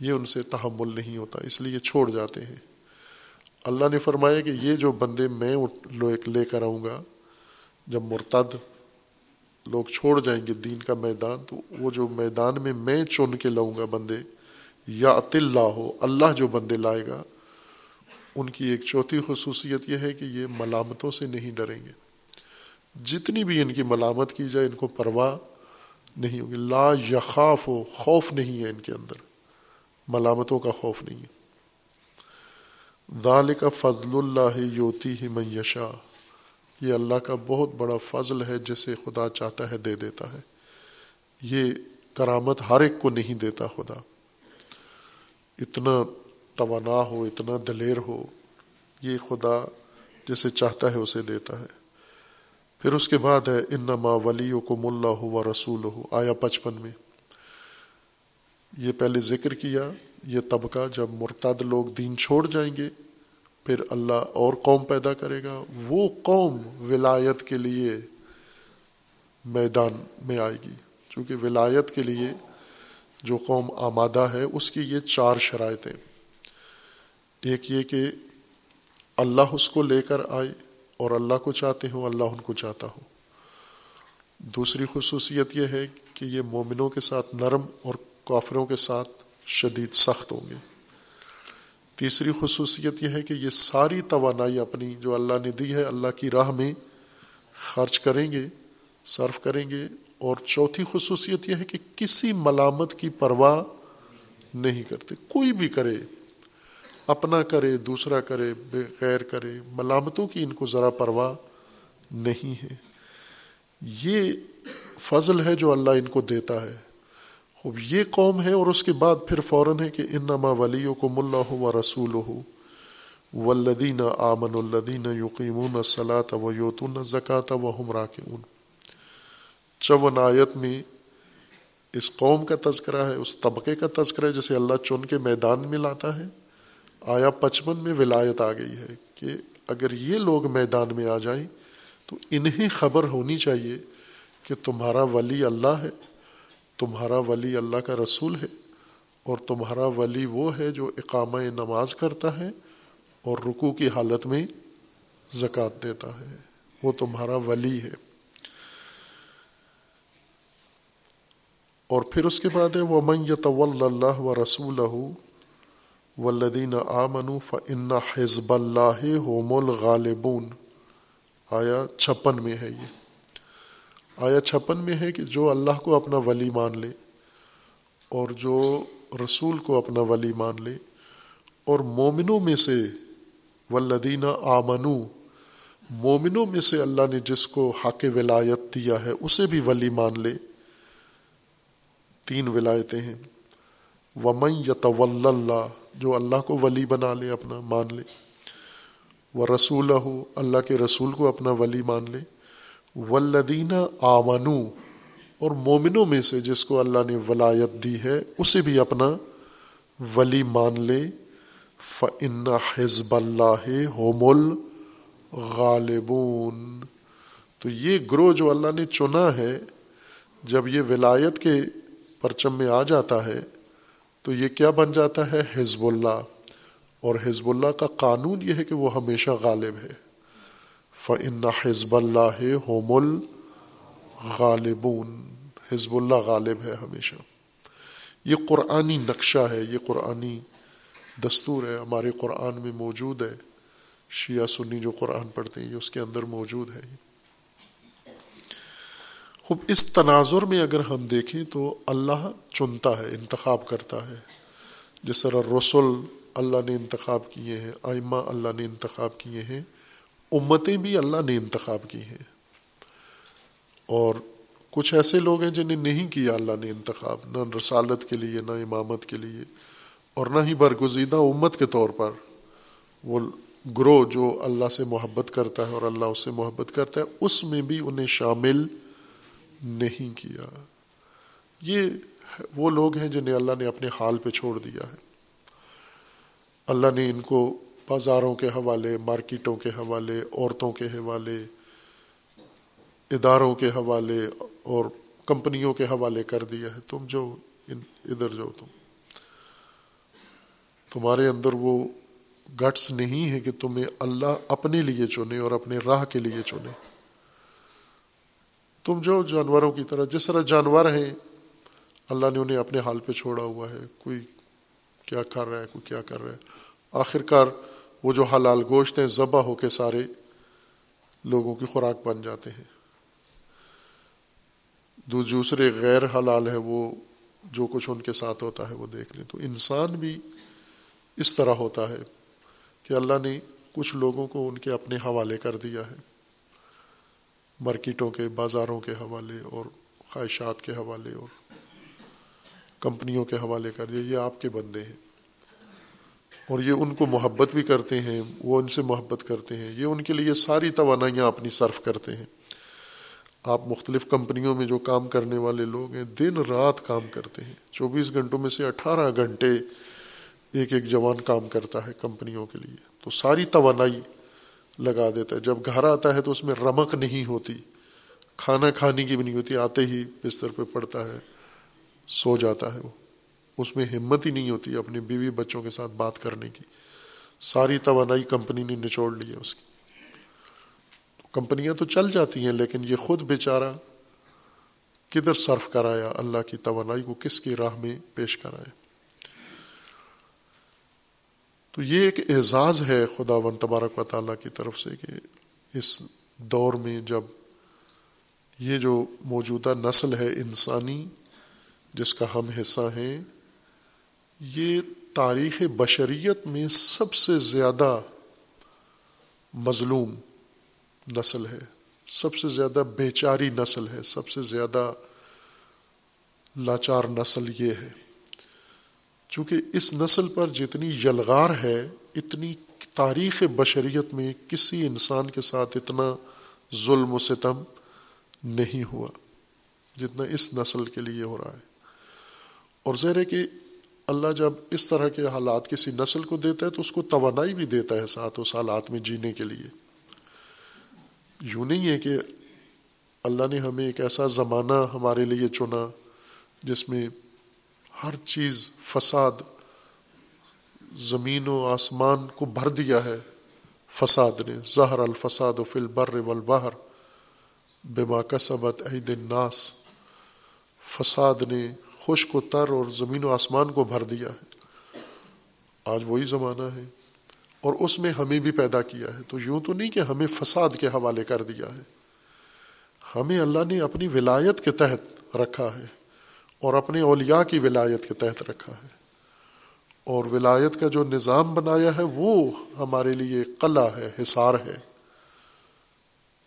یہ ان سے تحمل نہیں ہوتا، اس لیے چھوڑ جاتے ہیں۔ اللہ نے فرمایا کہ یہ جو بندے میں لے کر آؤں گا، جب مرتد لوگ چھوڑ جائیں گے دین کا میدان، تو وہ جو میدان میں میں چن کے لاؤں گا بندے، یا اللہ ہو، اللہ جو بندے لائے گا، ان کی ایک چوتھی خصوصیت یہ ہے کہ یہ ملامتوں سے نہیں ڈریں گے۔ جتنی بھی ان کی ملامت کی جائے، ان کو پرواہ نہیں ہوگی۔ لا یخاف ہو خوف نہیں ہے ان کے اندر۔ ملامتوں کا خوف نہیں ہے۔ ذالک فضل اللہ یوتی ہی میشا یہ اللہ کا بہت بڑا فضل ہے، جسے خدا چاہتا ہے دے دیتا ہے۔ یہ کرامت ہر ایک کو نہیں دیتا خدا۔ اتنا توانا ہو، اتنا دلیر ہو، یہ خدا جسے چاہتا ہے اسے دیتا ہے۔ پھر اس کے بعد ہے، انما ولی کو ملا ہو و رسول ہو آیا پچپن میں۔ یہ پہلے ذکر کیا، یہ طبقہ جب مرتد لوگ دین چھوڑ جائیں گے پھر اللہ اور قوم پیدا کرے گا۔ وہ قوم ولایت کے لیے میدان میں آئے گی۔ چونکہ ولایت کے لیے جو قوم آمادہ ہے، اس کی یہ چار شرائطیں۔ ایک یہ کہ اللہ اس کو لے کر آئے اور اللہ کو چاہتے ہوں، اللہ ان کو چاہتا ہو دوسری خصوصیت یہ ہے کہ یہ مومنوں کے ساتھ نرم اور کافروں کے ساتھ شدید سخت ہوں گے۔ تیسری خصوصیت یہ ہے کہ یہ ساری توانائی اپنی جو اللہ نے دی ہے، اللہ کی راہ میں خرچ کریں گے، صرف کریں گے۔ اور چوتھی خصوصیت یہ ہے کہ کسی ملامت کی پرواہ نہیں کرتے۔ کوئی بھی کرے، اپنا کرے، دوسرا کرے غیر کرے، ملامتوں کی ان کو ذرا پرواہ نہیں ہے۔ یہ فضل ہے جو اللہ ان کو دیتا ہے۔ خوب یہ قوم ہے اور اس کے بعد پھر فوراً ہے کہ انما ولیوں کو ملا ہو و رسول ہو ولدین آمن الدین یقین صلاح و یوتون زکات و ہمراہ کے اون چون آیت میں اس قوم کا تذکرہ ہے، اس طبقے کا تذکرہ ہے، جسے اللہ چن کے میدان میں لاتا ہے۔ آیا پچپن میں ولایت آ گئی ہے کہ اگر یہ لوگ میدان میں آ جائیں تو انہیں خبر ہونی چاہیے کہ تمہارا ولی اللہ ہے۔ تمہارا ولی اللہ کا رسول ہے اور تمہارا ولی وہ ہے جو اقامہ نماز کرتا ہے اور رکو کی حالت میں زکوٰۃ دیتا ہے۔ وہ تمہارا ولی ہے۔ اور پھر اس کے بعد ہے وہ من یطول اللہ و رسول ولدین آمن فن حزب اللہ ہوم الغالبون۔ آیا چھپن میں ہے یہ۔ آیا چھپن میں ہے کہ جو اللہ کو اپنا ولی مان لے اور جو رسول کو اپنا ولی مان لے اور مومنوں میں سے ولدین آمنو، مومنوں میں سے اللہ نے جس کو حق ولایت دیا ہے، اسے بھی ولی مان لے۔ تین ولایتیں ہیں۔ ومن یتول اللہ جو اللہ کو ولی بنا لے، اپنا مان لے۔ وہ رسول ہو اللہ کے رسول کو اپنا ولی مان لے۔ ولدین آمنو، اور مومنوں میں سے جس کو اللہ نے ولایت دی ہے، اسے بھی اپنا ولی مان لے۔ فن حزب اللہ ہوم الغالبون۔ تو یہ گروہ جو اللہ نے چنا ہے، جب یہ ولایت کے پرچم میں آ جاتا ہے، تو یہ کیا بن جاتا ہے؟ حزب اللہ۔ اور حزب اللہ کا قانون یہ ہے کہ وہ ہمیشہ غالب ہے۔ فن حزب اللہ ہوم الغالبون حزب اللہ غالب ہے ہمیشہ۔ یہ قرآنی نقشہ ہے، یہ قرآنی دستور ہے ہمارے قرآن میں موجود ہے۔ شیعہ سنی جو قرآن پڑھتے ہیں، یہ اس کے اندر موجود ہے۔ خوب، اس تناظر میں اگر ہم دیکھیں تو اللہ چنتا ہے، انتخاب کرتا ہے۔ جس طرح رسول اللہ نے انتخاب کیے ہیں آئمہ اللہ نے انتخاب کیے ہیں امتیں بھی اللہ نے انتخاب کی ہیں۔ اور کچھ ایسے لوگ ہیں جنہیں نہیں کیا اللہ نے انتخاب، نہ رسالت کے لیے، نہ امامت کے لیے، اور نہ ہی برگزیدہ امت کے طور پر۔ وہ گروہ جو اللہ سے محبت کرتا ہے اور اللہ اس سے محبت کرتا ہے، اس میں بھی انہیں شامل نہیں کیا۔ یہ وہ لوگ ہیں جنہیں اللہ نے اپنے حال پہ چھوڑ دیا ہے۔ اللہ نے ان کو بازاروں کے حوالے، مارکیٹوں کے حوالے، عورتوں کے حوالے، اداروں کے حوالے اور کمپنیوں کے حوالے کر دیا ہے۔ تم جو ادھر جو تم۔ تمہارے اندر وہ گٹس نہیں ہے کہ تمہیں اللہ اپنے لیے چنے اور اپنے راہ کے لیے چنے۔ تم جو جانوروں کی طرح، جس طرح جانور ہیں، اللہ نے انہیں اپنے حال پہ چھوڑا ہوا ہے۔ کوئی کیا کر رہا ہے، کوئی کیا کر رہا ہے۔ آخر کار وہ جو حلال گوشت ہیں، ذبح ہو کے سارے لوگوں کی خوراک بن جاتے ہیں۔ دوسرے غیر حلال ہے وہ جو کچھ ان کے ساتھ ہوتا ہے، وہ دیکھ لیں۔ تو انسان بھی اس طرح ہوتا ہے کہ اللہ نے کچھ لوگوں کو ان کے اپنے حوالے کر دیا ہے۔ مارکیٹوں کے، بازاروں کے حوالے اور خواہشات کے حوالے اور کمپنیوں کے حوالے کر دیا۔ یہ آپ کے بندے ہیں۔ اور یہ ان کو محبت بھی کرتے ہیں، وہ ان سے محبت کرتے ہیں۔ یہ ان کے لیے ساری توانائیاں اپنی صرف کرتے ہیں۔ آپ مختلف کمپنیوں میں جو کام کرنے والے لوگ ہیں، دن رات کام کرتے ہیں۔ چوبیس گھنٹوں میں سے اٹھارہ گھنٹے ایک ایک جوان کام کرتا ہے کمپنیوں کے لیے۔ تو ساری توانائی لگا دیتا ہے۔ جب گھر آتا ہے تو اس میں رمق نہیں ہوتی۔ کھانا کھانے کی بھی نہیں ہوتی، آتے ہی بستر پہ پڑتا ہے، سو جاتا ہے وہ۔ اس میں ہمت ہی نہیں ہوتی اپنی بیوی بچوں کے ساتھ بات کرنے کی۔ ساری توانائی کمپنی نے نچوڑ لی ہے اس کی۔ کمپنیاں تو چل جاتی ہیں لیکن یہ خود بیچارہ کدھر صرف کرایا اللہ کی توانائی کو، کس کی راہ میں پیش کرایا۔ تو یہ ایک اعزاز ہے خدا ون تبارک و تعالیٰ کی طرف سے کہ اس دور میں جب یہ جو موجودہ نسل ہے انسانی، جس کا ہم حصہ ہیں یہ تاریخ بشریت میں سب سے زیادہ مظلوم نسل ہے، سب سے زیادہ بیچاری نسل ہے، سب سے زیادہ لاچار نسل یہ ہے۔ چونکہ اس نسل پر جتنی یلغار ہے، اتنی تاریخ بشریت میں کسی انسان کے ساتھ اتنا ظلم و ستم نہیں ہوا، جتنا اس نسل کے لیے ہو رہا ہے۔ اور زہر ہے کہ اللہ جب اس طرح کے حالات کسی نسل کو دیتا ہے تو اس کو توانائی بھی دیتا ہے ساتھ اس حالات میں جینے کے لیے۔ یوں نہیں ہے کہ اللہ نے ہمیں ایک ایسا زمانہ ہمارے لیے چنا جس میں ہر چیز فساد، زمین و آسمان کو بھر دیا ہے۔ فساد نے، زہر الفساد و فل بر والبحر بما کسبت عید الناس۔ فساد نے خشک و تر اور زمین و آسمان کو بھر دیا ہے۔ آج وہی زمانہ ہے اور اس میں ہمیں بھی پیدا کیا ہے۔ تو یوں تو نہیں کہ ہمیں فساد کے حوالے کر دیا ہے۔ ہمیں اللہ نے اپنی ولایت کے تحت رکھا ہے اور اپنے اولیاء کی ولایت کے تحت رکھا ہے۔ اور ولایت کا جو نظام بنایا ہے وہ ہمارے لیے قلعہ ہے، حصار ہے۔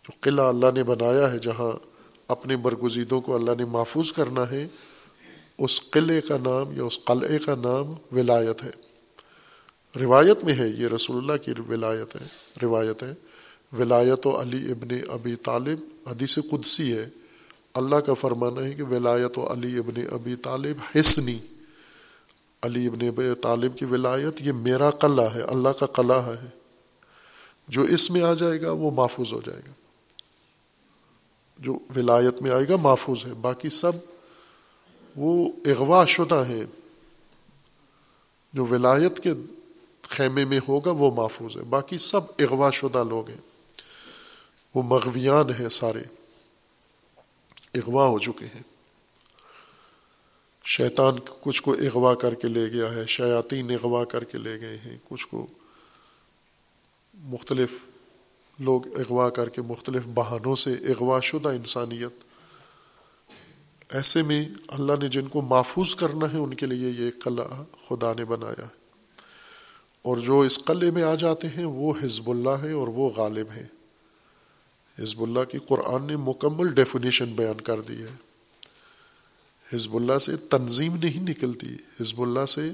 جو قلعہ اللہ نے بنایا ہے، جہاں اپنے برگزیدوں کو اللہ نے محفوظ کرنا ہے اس قلعے کا نام یا اس قلعے کا نام ولایت ہے۔ روایت میں ہے، یہ رسول اللہ کی ولایت ہے، روایت ہے۔ ولایت و علی ابن ابی طالب، حدیث قدسی ہے۔ اللہ کا فرمانا ہے کہ ولایت و علی ابن ابی طالب حسنی۔ علی ابن ابی طالب کی ولایت، یہ میرا قلعہ ہے، اللہ کا قلعہ ہے۔ جو اس میں آ جائے گا، وہ محفوظ ہو جائے گا۔ جو ولایت میں آئے گا، محفوظ ہے۔ باقی سب وہ اغوا شدہ ہیں جو ولایت کے خیمے میں ہوگا وہ محفوظ ہے۔ باقی سب اغوا شدہ لوگ ہیں۔ وہ مغویان ہیں سارے۔ اغوا ہو چکے ہیں۔ شیطان کچھ کو اغوا کر کے لے گیا ہے۔ شیاطین اغوا کر کے لے گئے ہیں۔ کچھ کو مختلف لوگ اغوا کر کے مختلف بہانوں سے اغوا شدہ انسانیت ایسے میں اللہ نے جن کو محفوظ کرنا ہے، ان کے لیے یہ قلعہ خدا نے بنایا ہے۔ اور جو اس قلعے میں آ جاتے ہیں، وہ حزب اللہ ہے اور وہ غالب ہیں۔ حزب اللہ کی قرآن نے مکمل ڈیفینیشن بیان کر دی ہے۔ حزب اللہ سے تنظیم نہیں نکلتی۔ حزب اللہ سے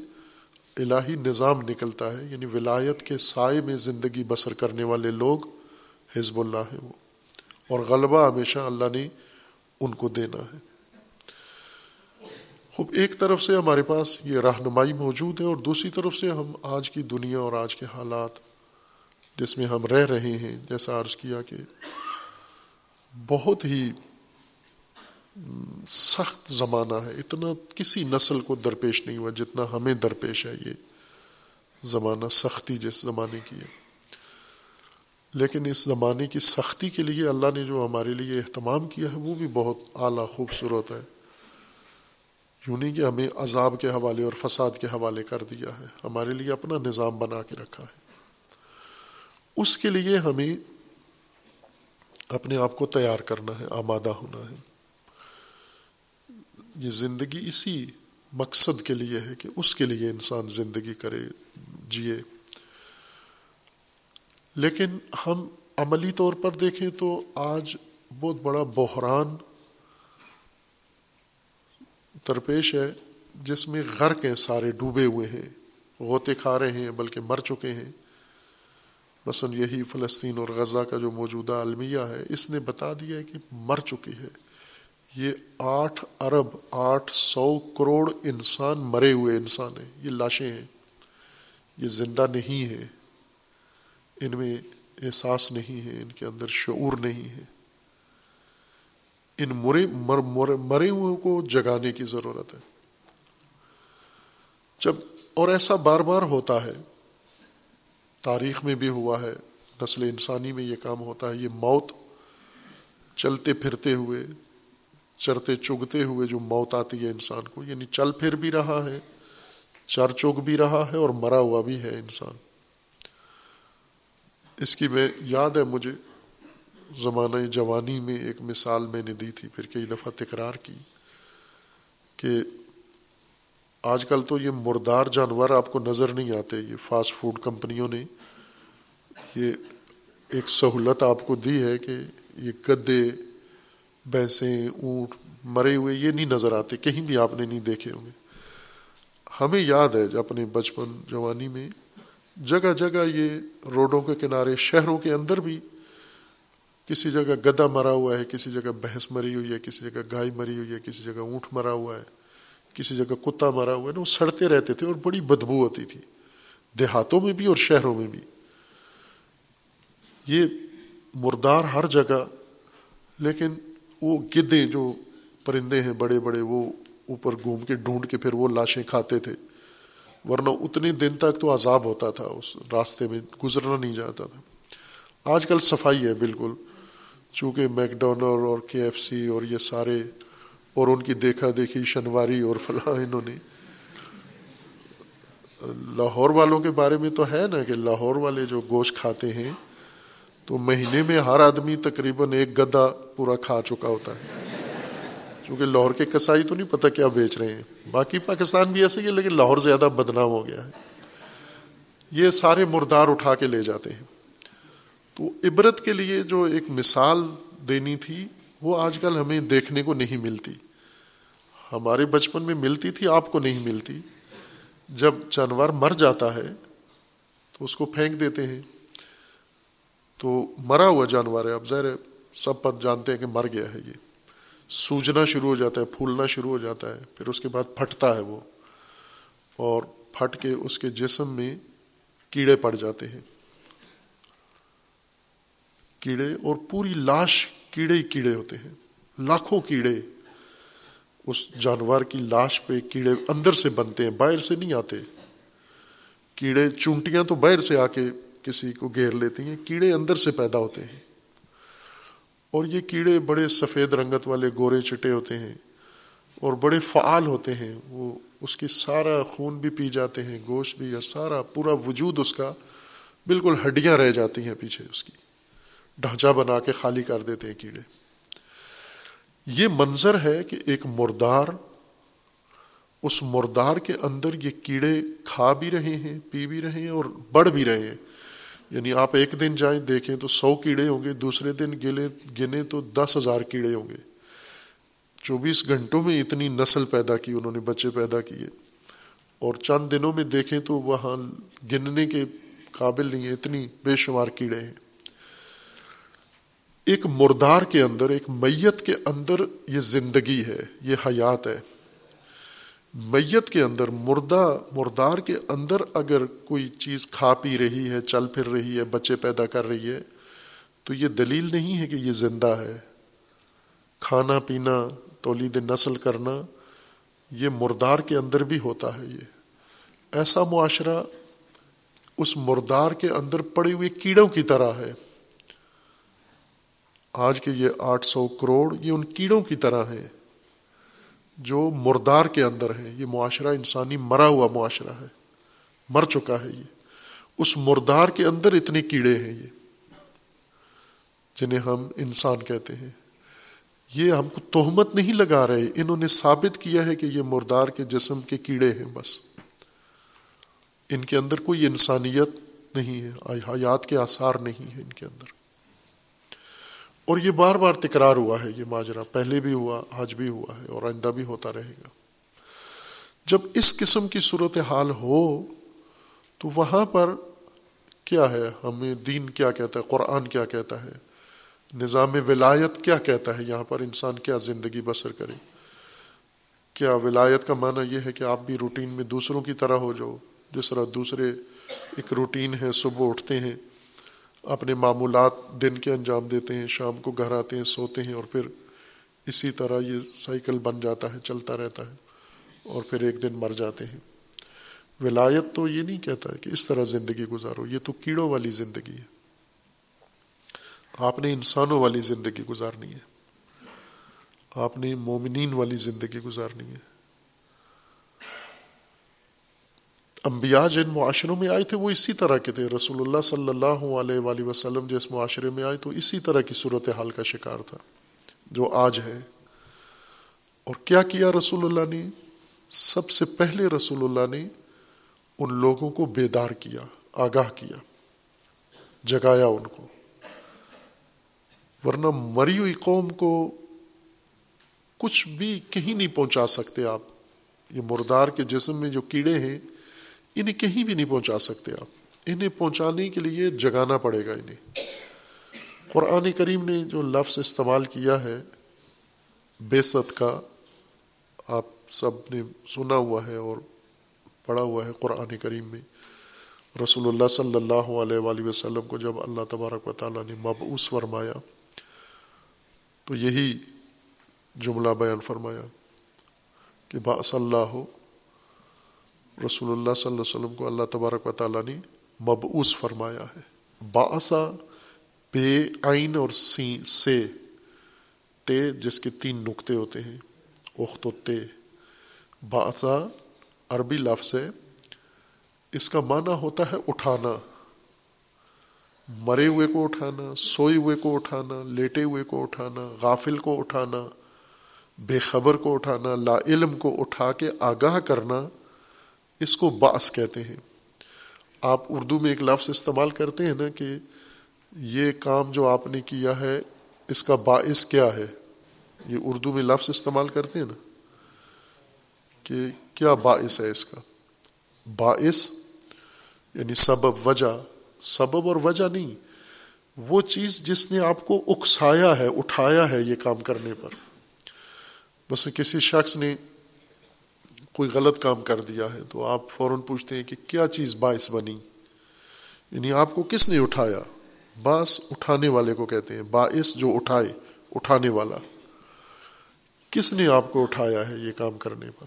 الہی نظام نکلتا ہے۔ یعنی ولایت کے سائے میں زندگی بسر کرنے والے لوگ حزب اللہ ہیں وہ۔ اور غلبہ ہمیشہ اللہ نے ان کو دینا ہے۔ خوب، ایک طرف سے ہمارے پاس یہ رہنمائی موجود ہے اور دوسری طرف سے ہم آج کی دنیا اور آج کے حالات جس میں ہم رہ رہے ہیں، جیسا عرض کیا کہ بہت ہی سخت زمانہ ہے۔ اتنا کسی نسل کو درپیش نہیں ہوا جتنا ہمیں درپیش ہے۔ یہ زمانہ سختی جس زمانے کی ہے۔ لیکن اس زمانے کی سختی کے لیے اللہ نے جو ہمارے لیے اہتمام کیا ہے، وہ بھی بہت اعلیٰ خوبصورت ہے۔ یوں نہیں کہ ہمیں عذاب کے حوالے اور فساد کے حوالے کر دیا ہے، ہمارے لیے اپنا نظام بنا کے رکھا ہے۔ اس کے لیے ہمیں اپنے آپ کو تیار کرنا ہے، آمادہ ہونا ہے۔ یہ زندگی اسی مقصد کے لیے ہے کہ اس کے لیے انسان زندگی کرے، جیے۔ لیکن ہم عملی طور پر دیکھیں تو آج بہت بڑا بحران درپیش ہے جس میں غرق ہیں، سارے ڈوبے ہوئے ہیں۔ غوطے کھا رہے ہیں بلکہ مر چکے ہیں۔ مثلاً یہی فلسطین اور غزہ کا جو موجودہ المیہ ہے، اس نے بتا دیا ہے کہ مر چکی ہے یہ آٹھ ارب آٹھ سو کروڑ انسان مرے ہوئے انسان ہیں۔ یہ لاشیں ہیں۔ یہ زندہ نہیں ہیں۔ ان میں احساس نہیں ہے، ان کے اندر شعور نہیں ہے۔ ان مرے مر مر مرے ہوئے کو جگانے کی ضرورت ہے۔ جب اور ایسا بار بار ہوتا ہے، تاریخ میں بھی ہوا ہے، نسل انسانی میں یہ کام ہوتا ہے۔ یہ موت چلتے پھرتے ہوئے، چرتے چگتے ہوئے جو موت آتی ہے انسان کو یعنی چل پھر بھی رہا ہے، چر چگ بھی رہا ہے اور مرا ہوا بھی ہے انسان۔ اس کی میں یاد ہے مجھے زمانہ جوانی میں ایک مثال میں نے دی تھی، پھر کئی دفعہ تکرار کی کہ آج کل تو یہ مردار جانور آپ کو نظر نہیں آتے، یہ فاسٹ فوڈ کمپنیوں نے یہ ایک سہولت آپ کو دی ہے کہ یہ گدے، بھینسیں، اونٹ مرے ہوئے یہ نہیں نظر آتے، کہیں بھی آپ نے نہیں دیکھے ہوں گے۔ ہمیں یاد ہے اپنے بچپن جوانی میں جگہ جگہ یہ روڈوں کے کنارے، شہروں کے اندر بھی کسی جگہ گدا مرا ہوا ہے، کسی جگہ بھینس مری ہوئی ہے، کسی جگہ گائے مری ہوئی ہے، کسی جگہ اونٹ مرا ہوا ہے، کسی جگہ کتا مرا ہوا ہے، نا، وہ سڑتے رہتے تھے اور بڑی بدبو ہوتی تھی، دیہاتوں میں بھی اور شہروں میں بھی۔ یہ مردار ہر جگہ، لیکن وہ گدے جو پرندے ہیں، بڑے بڑے، وہ اوپر گھوم کے ڈھونڈ کے پھر وہ لاشیں کھاتے تھے، ورنہ اتنے دن تک تو عذاب ہوتا تھا، اس راستے میں گزرنا نہیں جاتا تھا۔ آج کل صفائی ہے بالکل۔ چونکہ میک ڈونر اور کے ایف سی اور یہ سارے اور ان کی دیکھا دیکھی شنواری اور فلاں انہوں نے، لاہور والوں کے بارے میں تو ہے نا کہ لاہور والے جو گوشت کھاتے ہیں، تو مہینے میں ہر آدمی تقریباً ایک گدا پورا کھا چکا ہوتا ہے۔ کیونکہ لاہور کے کسائی تو نہیں پتہ کیا بیچ رہے ہیں۔ باقی پاکستان بھی ایسے ہی ہے، لیکن لاہور زیادہ بدنام ہو گیا ہے۔ یہ سارے مردار اٹھا کے لے جاتے ہیں۔ تو عبرت کے لیے جو ایک مثال دینی تھی، وہ آج کل ہمیں دیکھنے کو نہیں ملتی۔ ہمارے بچپن میں ملتی تھی، آپ کو نہیں ملتی۔ جب جانور مر جاتا ہے، تو اس کو پھینک دیتے ہیں۔ تو مرا ہوا جانور ہے، اب ظاہر سب پت جانتے ہیں کہ مر گیا ہے یہ۔ سوجنا شروع ہو جاتا ہے، پھولنا شروع ہو جاتا ہے، پھر اس کے بعد پھٹتا ہے وہ۔ اور پھٹ کے اس کے جسم میں کیڑے پڑ جاتے ہیں۔ کیڑے اور پوری لاش کیڑے ہی کیڑے ہوتے ہیں۔ لاکھوں کیڑے۔ اس جانور کی لاش پہ کیڑے اندر سے بنتے ہیں، باہر سے نہیں آتے۔ کیڑے چونٹیاں تو باہر سے آ کے کسی کو گھیر لیتی ہیں، کیڑے اندر سے پیدا ہوتے ہیں۔ اور یہ کیڑے بڑے سفید رنگت والے گورے چٹے ہوتے ہیں اور بڑے فعال ہوتے ہیں۔ وہ اس کی سارا خون بھی پی جاتے ہیں، گوشت بھی، اور سارا پورا وجود اس کا بالکل ہڈیاں رہ جاتی ہیں پیچھے اس کی۔ ڈھانچہ بنا کے خالی کر دیتے ہیں کیڑے۔ یہ منظر ہے کہ ایک مردار، اس مردار کے اندر یہ کیڑے کھا بھی رہے ہیں، پی بھی رہے ہیں اور بڑھ بھی رہے ہیں۔ یعنی آپ ایک دن جائیں، دیکھیں تو سو کیڑے ہوں گے، دوسرے دن گلے، گنے تو دس ہزار کیڑے ہوں گے۔ چوبیس گھنٹوں میں اتنی نسل پیدا کی، انہوں نے بچے پیدا کیے۔ اور چند دنوں میں دیکھیں تو وہاں گننے کے قابل نہیں ہے اتنی بے شمار کیڑے ہیں۔ ایک مردار کے اندر، ایک میت کے اندر یہ زندگی ہے، یہ حیات ہے۔ میت کے اندر، مردہ، مردار کے اندر اگر کوئی چیز کھا پی رہی ہے، چل پھر رہی ہے، بچے پیدا کر رہی ہے، تو یہ دلیل نہیں ہے کہ یہ زندہ ہے۔ کھانا پینا، تولید نسل کرنا، یہ مردار کے اندر بھی ہوتا ہے یہ۔ ایسا معاشرہ اس مردار کے اندر پڑے ہوئے کیڑوں کی طرح ہے۔ آج کے یہ آٹھ سو کروڑ یہ ان کیڑوں کی طرح ہیں جو مردار کے اندر ہے یہ معاشرہ انسانی مرا ہوا معاشرہ ہے۔ مر چکا ہے یہ۔ اس مردار کے اندر اتنے کیڑے ہیں یہ، جنہیں ہم انسان کہتے ہیں۔ یہ ہم کو تہمت نہیں لگا رہے۔ انہوں نے ثابت کیا ہے کہ یہ مردار کے جسم کے کیڑے ہیں بس۔ ان کے اندر کوئی انسانیت نہیں ہے۔ حیات کے آثار نہیں ہے ان کے اندر۔ اور یہ بار بار تکرار ہوا ہے، یہ ماجرا پہلے بھی ہوا، آج بھی ہوا ہے اور آئندہ بھی ہوتا رہے گا۔ جب اس قسم کی صورت حال ہو، تو وہاں پر کیا ہے؟ ہمیں دین کیا کہتا ہے؟ قرآن کیا کہتا ہے؟ نظام ولایت کیا کہتا ہے؟ یہاں پر انسان کیا زندگی بسر کرے؟ کیا ولایت کا معنی یہ ہے کہ آپ بھی روٹین میں دوسروں کی طرح ہو جاؤ؟ جس طرح دوسرے ایک روٹین ہے، صبح اٹھتے ہیں اپنے معمولات دن کے انجام دیتے ہیں، شام کو گھر آتے ہیں، سوتے ہیں اور پھر اسی طرح یہ سائیکل بن جاتا ہے، چلتا رہتا ہے اور پھر ایک دن مر جاتے ہیں۔ ولایت تو یہ نہیں کہتا کہ اس طرح زندگی گزارو، یہ تو کیڑوں والی زندگی ہے۔ آپ نے انسانوں والی زندگی گزارنی ہے۔ آپ نے مومنین والی زندگی گزارنی ہے۔ انبیاء جن معاشروں میں آئے تھے وہ اسی طرح کے تھے۔ رسول اللہ صلی اللہ علیہ وآلہ وسلم جس معاشرے میں آئے تو اسی طرح کی صورت حال کا شکار تھا جو آج ہے۔ اور کیا کیا رسول اللہ نے؟ سب سے پہلے رسول اللہ نے ان لوگوں کو بیدار کیا، آگاہ کیا، جگایا ان کو۔ ورنہ مری ہوئی قوم کو کچھ بھی کہیں نہیں پہنچا سکتے آپ۔ یہ مردار کے جسم میں جو کیڑے ہیں انہیں کہیں بھی نہیں پہنچا سکتے آپ۔ انہیں پہنچانے کے لیے جگانا پڑے گا انہیں۔ قرآن کریم نے جو لفظ استعمال کیا ہے بے ست کا، آپ سب نے سنا ہوا ہے اور پڑھا ہوا ہے قرآن کریم میں۔ رسول اللہ صلی اللہ علیہ وآلہ وسلم کو جب اللہ تبارک و تعالیٰ نے مبعوث فرمایا، تو یہی جملہ بیان فرمایا کہ باص اللہ ہو رسول اللہ صلی اللہ علیہ وسلم کو اللہ تبارک و تعالیٰ نے مبعوث فرمایا ہے۔ باسا بے آئین اور سی، سے، تے، جس کے تین نقطے ہوتے ہیں، اخت و تے۔ باسا عربی لفظ ہے۔ اس کا معنی ہوتا ہے اٹھانا۔ مرے ہوئے کو اٹھانا، سوئے ہوئے کو اٹھانا، لیٹے ہوئے کو اٹھانا، غافل کو اٹھانا، بے خبر کو اٹھانا، لا علم کو اٹھا کے آگاہ کرنا۔ اس کو باس کہتے ہیں۔ آپ اردو میں ایک لفظ استعمال کرتے ہیں نا کہ یہ کام جو آپ نے کیا ہے، اس کا باعث کیا ہے؟ یہ اردو میں لفظ استعمال کرتے ہیں نا کہ کیا باعث ہے اس کا؟ باعث یعنی سبب وجہ۔ سبب اور وجہ نہیں، وہ چیز جس نے آپ کو اکسایا ہے، اٹھایا ہے یہ کام کرنے پر۔ بس کسی شخص نے کوئی غلط کام کر دیا ہے تو آپ فوراً پوچھتے ہیں کہ کیا چیز باعث بنی؟ یعنی آپ کو کس نے اٹھایا؟ باس اٹھانے والے کو کہتے ہیں، باعث جو اٹھائے، اٹھانے والا۔ کس نے آپ کو اٹھایا ہے یہ کام کرنے پر؟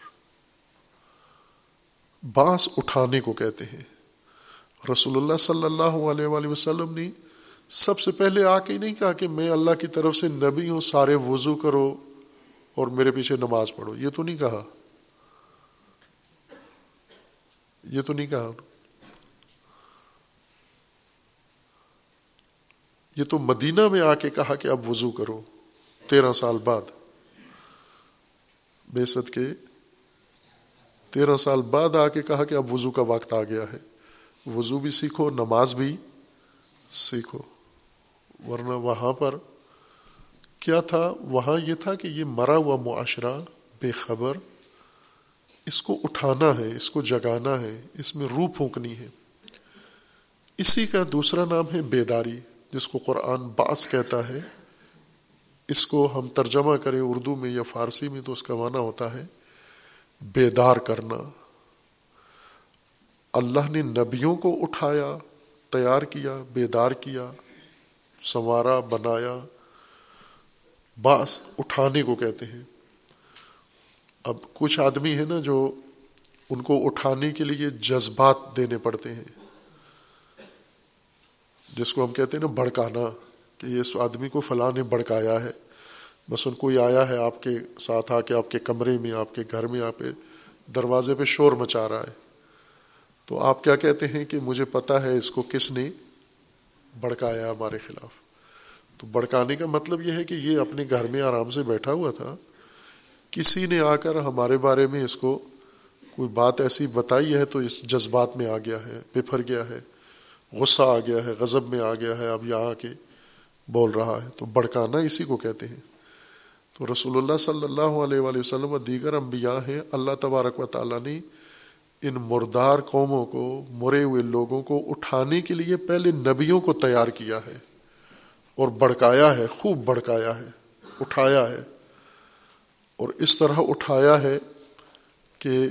باس اٹھانے کو کہتے ہیں۔ رسول اللہ صلی اللہ علیہ وآلہ وسلم نے سب سے پہلے آ کے نہیں کہا کہ میں اللہ کی طرف سے نبی ہوں سارے وضو کرو اور میرے پیچھے نماز پڑھو، یہ تو نہیں کہا۔ یہ تو نہیں کہا یہ تو مدینہ میں آ کے کہا کہ اب وضو کرو، تیرہ سال بعد۔ بے ست کے تیرہ سال بعد آ کے کہا کہ اب وضو کا وقت آ گیا ہے۔ وضو بھی سیکھو، نماز بھی سیکھو۔ ورنہ وہاں پر کیا تھا؟ وہاں یہ تھا کہ یہ مرا ہوا معاشرہ بے خبر اس کو اٹھانا ہے، اس کو جگانا ہے، اس میں روح پھونکنی ہے۔ اسی کا دوسرا نام ہے بیداری، جس کو قرآن باس کہتا ہے۔ اس کو ہم ترجمہ کریں اردو میں یا فارسی میں تو اس کا معنی ہوتا ہے بیدار کرنا۔ اللہ نے نبیوں کو اٹھایا، تیار کیا، بیدار کیا، سنوارا، بنایا۔ باس اٹھانے کو کہتے ہیں۔ اب کچھ آدمی ہیں نا جو ان کو اٹھانے کے لیے جذبات دینے پڑتے ہیں۔ جس کو ہم کہتے ہیں نا بھڑکانا کہ اس آدمی کو فلاں نے بھڑکایا ہے۔ بس ان کوئی آیا ہے آپ کے ساتھ آ کے آپ کے کمرے میں، آپ کے گھر میں، آپ دروازے پہ شور مچا رہا ہے۔ تو آپ کیا کہتے ہیں کہ مجھے پتا ہے اس کو کس نے بھڑکایا ہمارے خلاف۔ تو بھڑکانے کا مطلب یہ ہے کہ یہ اپنے گھر میں آرام سے بیٹھا ہوا تھا۔ کسی نے آ کر ہمارے بارے میں اس کو کوئی بات ایسی بتائی ہے تو اس جذبات میں آ گیا ہے بفر گیا ہے، غصہ آ گیا ہے، غضب میں آ گیا ہے، اب یہاں آ کے بول رہا ہے۔ تو بڑکانا اسی کو کہتے ہیں۔ تو رسول اللہ صلی اللہ علیہ وآلہ وسلم و دیگر انبیاء ہیں، اللہ تبارک و تعالیٰ نے ان مردار قوموں کو، مرے ہوئے لوگوں کو اٹھانے کے لیے پہلے نبیوں کو تیار کیا ہے اور بڑکایا ہے، خوب بڑکایا ہے، اٹھایا ہے۔ اور اس طرح اٹھایا ہے کہ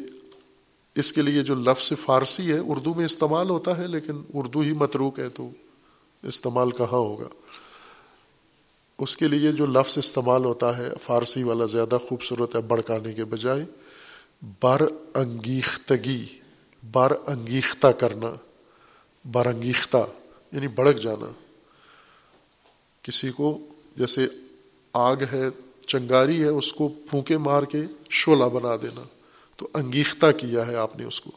اس کے لیے جو لفظ فارسی ہے، اردو میں استعمال ہوتا ہے، لیکن اردو ہی متروک ہے تو استعمال کہاں ہوگا؟ اس کے لیے جو لفظ استعمال ہوتا ہے، فارسی والا زیادہ خوبصورت ہے بڑکانے کے بجائے، بر انگیختگی، بر انگیختہ کرنا، بر انگیختہ یعنی بڑک جانا۔ کسی کو جیسے آگ ہے چنگاری ہے اس کو پھونکے مار کے شولہ بنا دینا۔ تو انگیختہ کیا ہے آپ نے اس کو۔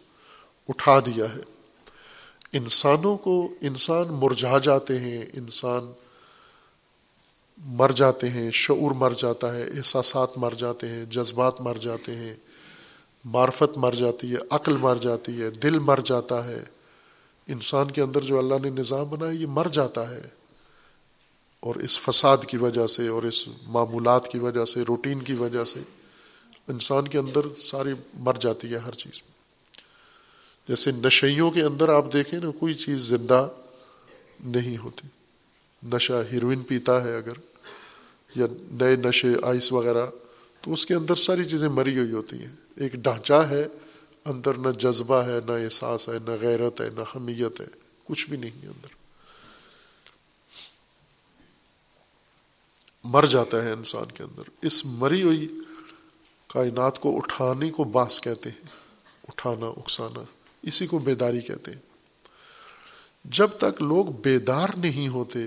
اٹھا دیا ہے۔ انسانوں کو انسان مرجھا جاتے ہیں، انسان مر جاتے ہیں، شعور مر جاتا ہے، احساسات مر جاتے ہیں، جذبات مر جاتے ہیں، معرفت مر جاتی ہے، عقل مر جاتی ہے، دل مر جاتا ہے۔ انسان کے اندر جو اللہ نے نظام بنایا، یہ مر جاتا ہے۔ اور اس فساد کی وجہ سے اور اس معمولات کی وجہ سے، روٹین کی وجہ سے انسان کے اندر ساری مر جاتی ہے ہر چیز جیسے نشیوں کے اندر آپ دیکھیں نا، کوئی چیز زندہ نہیں ہوتی۔ نشہ ہیروئن پیتا ہے اگر، یا نئے نشے، آئس وغیرہ، تو اس کے اندر ساری چیزیں مری ہوئی ہوتی ہیں۔ ایک ڈھانچہ ہے، اندر نہ جذبہ ہے، نہ احساس ہے، نہ غیرت ہے، نہ حمیت ہے، کچھ بھی نہیں ہے اندر۔ مر جاتا ہے انسان کے اندر۔ اس مری ہوئی کائنات کو اٹھانے کو باس کہتے ہیں، اٹھانا، اکسانا، اسی کو بیداری کہتے ہیں۔ جب تک لوگ بیدار نہیں ہوتے،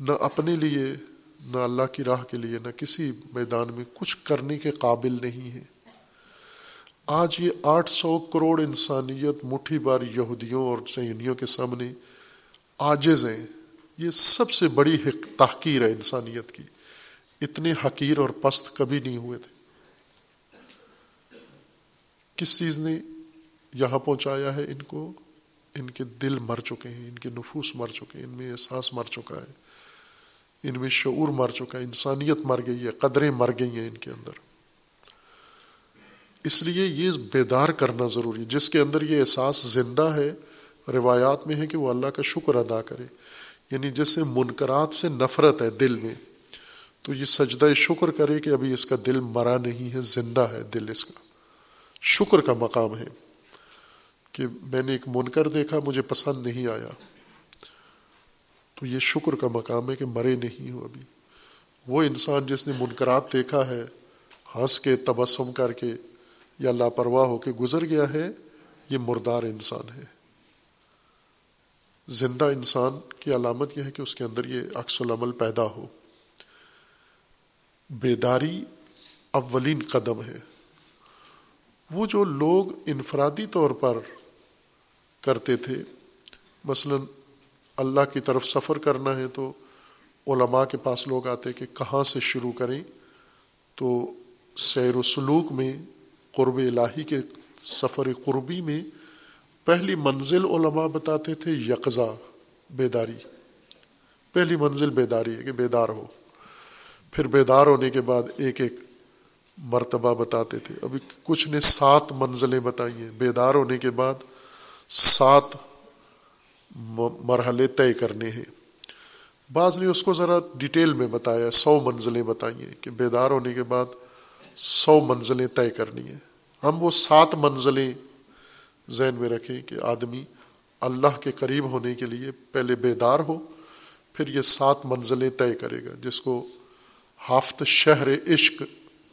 نہ اپنے لیے، نہ اللہ کی راہ کے لیے، نہ کسی میدان میں کچھ کرنے کے قابل نہیں ہے آج یہ آٹھ سو کروڑ انسانیت مٹھی بار یہودیوں اور سینیوں کے سامنے آجز ہیں۔ یہ سب سے بڑی تحقیر ہے انسانیت کی۔ اتنے حقیر اور پست کبھی نہیں ہوئے تھے۔ کس چیز نے یہاں پہنچایا ہے ان کو؟ ان کے دل مر چکے ہیں، ان کے نفوس مر چکے ہیں، ان میں احساس مر چکا ہے۔ ان میں شعور مر چکا ہے، انسانیت مر گئی ہے، قدریں مر گئی ہیں ان کے اندر۔ اس لیے یہ بیدار کرنا ضروری ہے۔ جس کے اندر یہ احساس زندہ ہے، روایات میں ہے کہ وہ اللہ کا شکر ادا کرے۔ یعنی جیسے منکرات سے نفرت ہے دل میں، تو یہ سجدہ شکر کرے کہ ابھی اس کا دل مرا نہیں ہے، زندہ ہے دل اس کا۔ شکر کا مقام ہے کہ میں نے ایک منکر دیکھا، مجھے پسند نہیں آیا۔ تو یہ شکر کا مقام ہے کہ مرے نہیں ہو ابھی۔ وہ انسان جس نے منکرات دیکھا ہے، ہنس کے، تبسم کر کے یا لاپرواہ ہو کے گزر گیا ہے، یہ مردار انسان ہے۔ زندہ انسان کی علامت یہ ہے کہ اس کے اندر یہ عکس العمل پیدا ہو۔ بیداری اولین قدم ہے۔ وہ جو لوگ انفرادی طور پر کرتے تھے، مثلاً اللہ کی طرف سفر کرنا ہے تو علماء کے پاس لوگ آتے کہ کہاں سے شروع کریں، تو سیر و سلوک میں، قرب الہی کے سفر قربی میں پہلی منزل علماء بتاتے تھے یکزا بیداری۔ پہلی منزل بیداری ہے کہ بیدار ہو۔ پھر بیدار ہونے کے بعد ایک ایک مرتبہ بتاتے تھے۔ ابھی کچھ نے سات منزلیں بتائی ہیں۔ بیدار ہونے کے بعد سات مرحلے طے کرنے ہیں۔ بعض نے اس کو ذرا ڈیٹیل میں بتایا، سو منزلیں بتائی ہیں کہ بیدار ہونے کے بعد سو منزلیں طے کرنی ہیں۔ ہم وہ سات منزلیں ذہن میں رکھیں کہ آدمی اللہ کے قریب ہونے کے لیے پہلے بیدار ہو، پھر یہ سات منزلیں طے کرے گا، جس کو ہافت شہر عشق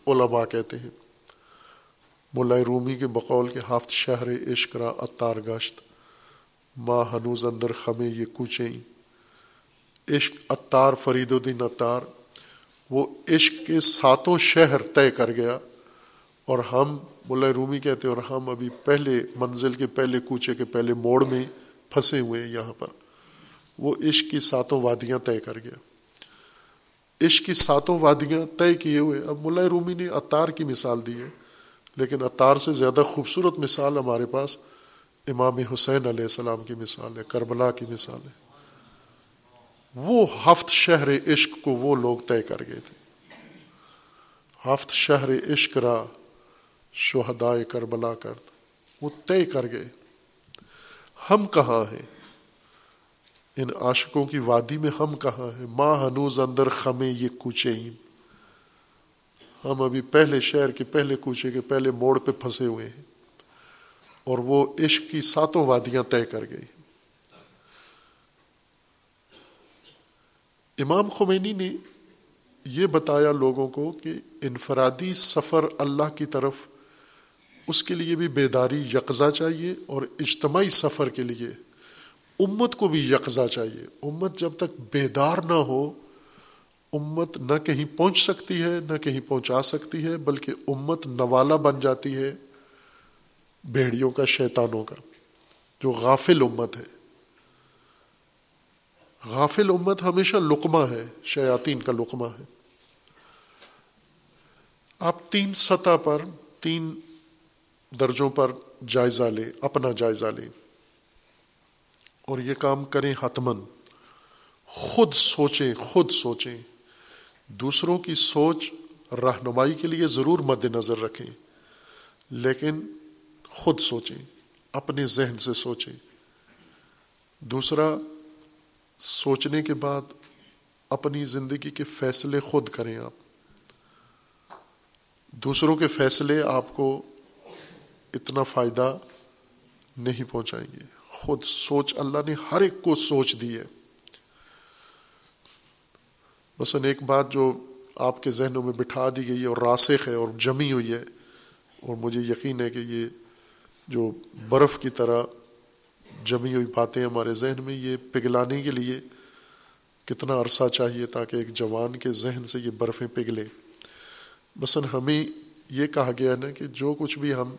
علماء کہتے ہیں۔ ملا رومی کے بقول کے ہافت شہر عشق را اتار گشت ماں ہنوز اندر خمیں یہ کوچیں۔ عشق اتار فرید الدین اتار، وہ عشق کے ساتوں شہر طے کر گیا۔ اور ہم ملا رومی کہتے اور ہم ابھی پہلے منزل کے پہلے کوچے کے پہلے موڑ میں پھنسے ہوئے ہیں یہاں پر۔ وہ عشق کی ساتوں وادیاں طے کر گیا۔ عشق کی ساتوں وادیاں طے کیے ہوئے۔ اب ملا رومی نے اتار کی مثال دی ہے، لیکن اتار سے زیادہ خوبصورت مثال ہمارے پاس امام حسین علیہ السلام کی مثال ہے، کربلا کی مثال ہے۔ وہ ہفت شہر عشق کو وہ لوگ طے کر گئے تھے۔ ہفت شہر عشق را شہدائے کربلا کرد وہ طے کر گئے۔ ہم کہاں ہیں؟ ان عاشقوں کی وادی میں ہم کہاں ہیں؟ ماں ہنوز اندر خمیں یہ کوچے ہم ابھی پہلے شہر کے پہلے کوچے کے پہلے موڑ پہ پھنسے ہوئے ہیں۔ اور وہ عشق کی ساتوں وادیاں طے کر گئی امام خمینی نے یہ بتایا لوگوں کو کہ انفرادی سفر اللہ کی طرف اس کے لیے بھی بیداری یکزا چاہیے اور اجتماعی سفر کے لیے امت کو بھی یکزا چاہیے۔ امت جب تک بیدار نہ ہو، امت نہ کہیں پہنچ سکتی ہے، نہ کہیں پہنچا سکتی ہے، بلکہ امت نوالا بن جاتی ہے بھیڑیوں کا، شیطانوں کا، جو غافل امت ہے۔ غافل امت ہمیشہ لقمہ ہے، شیاطین کا لقمہ ہے۔ آپ تین سطح پر، تین درجوں پر جائزہ لیں، اپنا جائزہ لیں۔ اور یہ کام کریں حتمن خود سوچیں خود سوچیں۔ دوسروں کی سوچ رہنمائی کے لیے ضرور مد نظر رکھیں، لیکن خود سوچیں، اپنے ذہن سے سوچیں۔ دوسرا، سوچنے کے بعد اپنی زندگی کے فیصلے خود کریں آپ۔ دوسروں کے فیصلے آپ کو اتنا فائدہ نہیں پہنچائیں گے۔ خود سوچ، اللہ نے ہر ایک کو سوچ دی ہے۔ مثلاً ایک بات جو آپ کے ذہنوں میں بٹھا دی گئی ہے اور راسخ ہے اور جمی ہوئی ہے، اور مجھے یقین ہے کہ یہ جو برف کی طرح جمی ہوئی باتیں ہمارے ذہن میں، یہ پگھلانے کے لیے کتنا عرصہ چاہیے تاکہ ایک جوان کے ذہن سے یہ برفیں پگھلیں۔ مثلاً ہمیں یہ کہا گیا نا کہ جو کچھ بھی ہم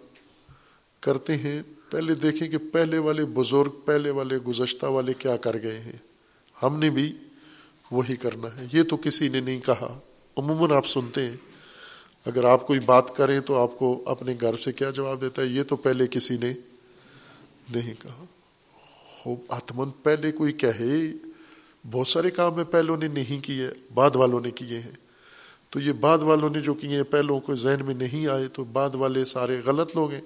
کرتے ہیں، پہلے دیکھیں کہ پہلے والے بزرگ، پہلے والے گزشتہ والے کیا کر گئے ہیں۔ ہم نے بھی وہی کرنا ہے۔ یہ تو کسی نے نہیں کہا۔ عموماً آپ سنتے ہیں۔ اگر آپ کوئی بات کریں تو آپ کو اپنے گھر سے کیا جواب دیتا ہے؟ یہ تو پہلے کسی نے نہیں کہا۔ آتمن پہلے کوئی کہے۔ بہت سارے کام ہے پہلوں نے نہیں کیے، بعد والوں نے کیے ہیں۔ تو یہ بعد والوں نے جو کیے ہیں، پہلوں کو ذہن میں نہیں آئے تو بعد والے سارے غلط لوگ ہیں۔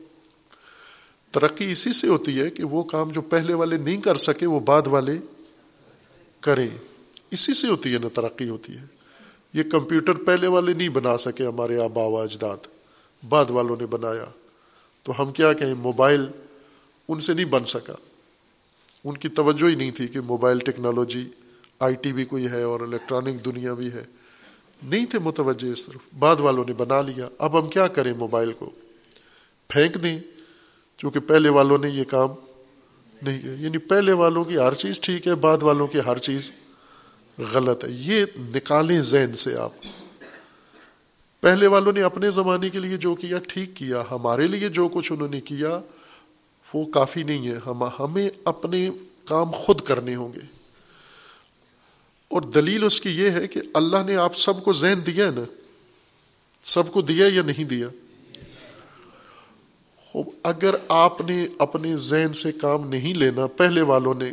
ترقی اسی سے ہوتی ہے کہ وہ کام جو پہلے والے نہیں کر سکے، وہ بعد والے کریں اسی سے ہوتی ہے نا ترقی ہوتی ہے۔ یہ کمپیوٹر پہلے والے نہیں بنا سکے ہمارے آبا و اجداد، بعد والوں نے بنایا۔ تو ہم کیا کہیں، موبائل ان سے نہیں بن سکا۔ ان کی توجہ ہی نہیں تھی کہ موبائل ٹیکنالوجی، آئی ٹی بھی کوئی ہے اور الیکٹرانک دنیا بھی ہے۔ نہیں تھے متوجہ اس طرف۔ بعد والوں نے بنا لیا۔ اب ہم کیا کریں موبائل کو؟ پھینک دیں۔ چونکہ پہلے والوں نے یہ کام نہیں کیا۔ یعنی پہلے والوں کی ہر چیز ٹھیک ہے، بعد والوں کی ہر چیز غلط ہے۔ یہ نکالیں ذہن سے آپ۔ پہلے والوں نے اپنے زمانے کے لیے جو کیا، ٹھیک کیا۔ ہمارے لیے جو کچھ انہوں نے کیا، وہ کافی نہیں ہے۔ ہم ہمیں اپنے کام خود کرنے ہوں گے۔ اور دلیل اس کی یہ ہے کہ اللہ نے آپ سب کو ذہن دیا ہے نا۔ سب کو دیا یا نہیں دیا؟ اگر آپ نے اپنے ذہن سے کام نہیں لینا، پہلے والوں نے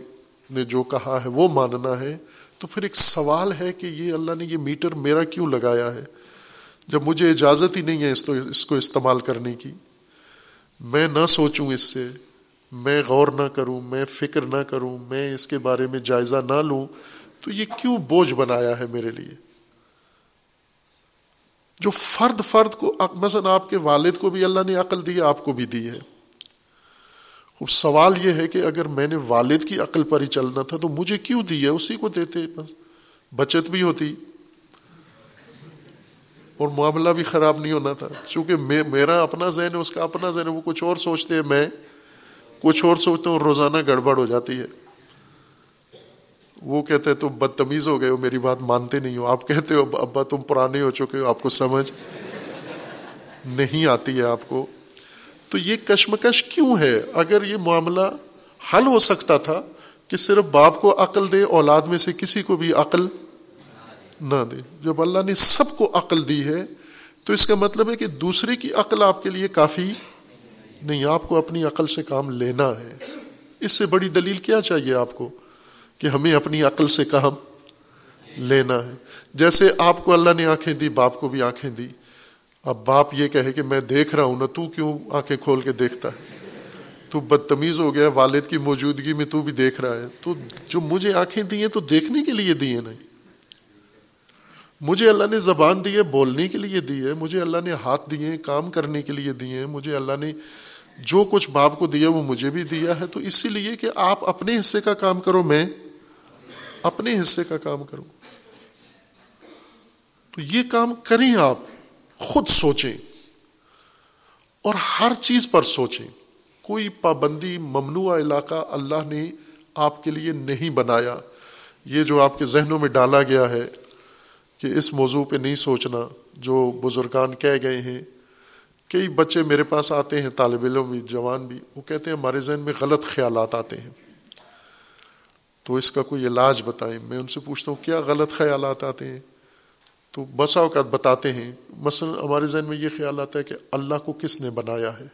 نے جو کہا ہے وہ ماننا ہے، تو پھر ایک سوال ہے کہ یہ اللہ نے یہ میٹر میرا کیوں لگایا ہے؟ جب مجھے اجازت ہی نہیں ہے اس اس کو استعمال کرنے کی، میں نہ سوچوں اس سے، میں غور نہ کروں، میں فکر نہ کروں، میں اس کے بارے میں جائزہ نہ لوں، تو یہ کیوں بوجھ بنایا ہے میرے لیے؟ جو فرد فرد کو مثلا آپ کے والد کو بھی اللہ نے عقل دی آپ کو بھی دی ہے۔ خوب، سوال یہ ہے کہ اگر میں نے والد کی عقل پر ہی چلنا تھا تو مجھے کیوں دی ہے؟ اسی کو دیتے، بس۔ بچت بھی ہوتی۔ اور معاملہ بھی خراب نہیں ہونا تھا۔ چونکہ میرا اپنا ذہن ہے، اس کا اپنا ذہن ہے، وہ کچھ اور سوچتے ہیں، میں کچھ اور سوچتا ہوں، روزانہ گڑبڑ ہو جاتی ہے۔ وہ کہتے تم بدتمیز ہو گئے ہو، میری بات مانتے نہیں ہو۔ آپ کہتے ہو، ابا تم پرانے ہو چکے ہو، آپ کو سمجھ نہیں آتی ہے آپ کو۔ تو یہ کشمکش کیوں ہے؟ اگر یہ معاملہ حل ہو سکتا تھا کہ صرف باپ کو عقل دے، اولاد میں سے کسی کو بھی عقل نہ دے۔ جب اللہ نے سب کو عقل دی ہے، تو اس کا مطلب ہے کہ دوسرے کی عقل آپ کے لیے کافی نہیں، آپ کو اپنی عقل سے کام لینا ہے۔ اس سے بڑی دلیل کیا چاہیے آپ کو؟ کہ ہمیں اپنی عقل سے کام لینا ہے۔ جیسے آپ کو اللہ نے آنکھیں دی، باپ کو بھی آنکھیں دی۔ اب باپ یہ کہے کہ میں دیکھ رہا ہوں نا، تو کیوں آنکھیں کھول کے دیکھتا ہے؟ تو بدتمیز ہو گیا، والد کی موجودگی میں تو بھی دیکھ رہا ہے۔ تو جو مجھے آنکھیں دی ہیں تو دیکھنے کے لیے دی ہیں نہیں۔ مجھے اللہ نے زبان دی ہے، بولنے کے لیے دی ہے۔ مجھے اللہ نے ہاتھ دیے کام کرنے کے لیے دیے ہیں۔ مجھے اللہ نے جو کچھ باپ کو دیا، وہ مجھے بھی دیا ہے۔ تو اسی لیے کہ آپ اپنے حصے کا کام کرو، میں اپنے حصے کا کام کروں۔ تو یہ کام کریں آپ، خود سوچیں۔ اور ہر چیز پر سوچیں۔ کوئی پابندی ممنوع علاقہ اللہ نے آپ کے لیے نہیں بنایا۔ یہ جو آپ کے ذہنوں میں ڈالا گیا ہے کہ اس موضوع پہ نہیں سوچنا، جو بزرگان کہہ گئے ہیں، کئی بچے میرے پاس آتے ہیں، طالب علم بھی جوان بھی، وہ کہتے ہیں ہمارے ذہن میں غلط خیالات آتے ہیں۔ تو اس کا کوئی علاج بتائیں۔ میں ان سے پوچھتا ہوں، کیا غلط خیالات آتے ہیں؟ تو بسا اوقات بتاتے ہیں۔ مثلا ہمارے ذہن میں یہ خیال آتا ہے کہ اللہ کو کس نے بنایا ہے؟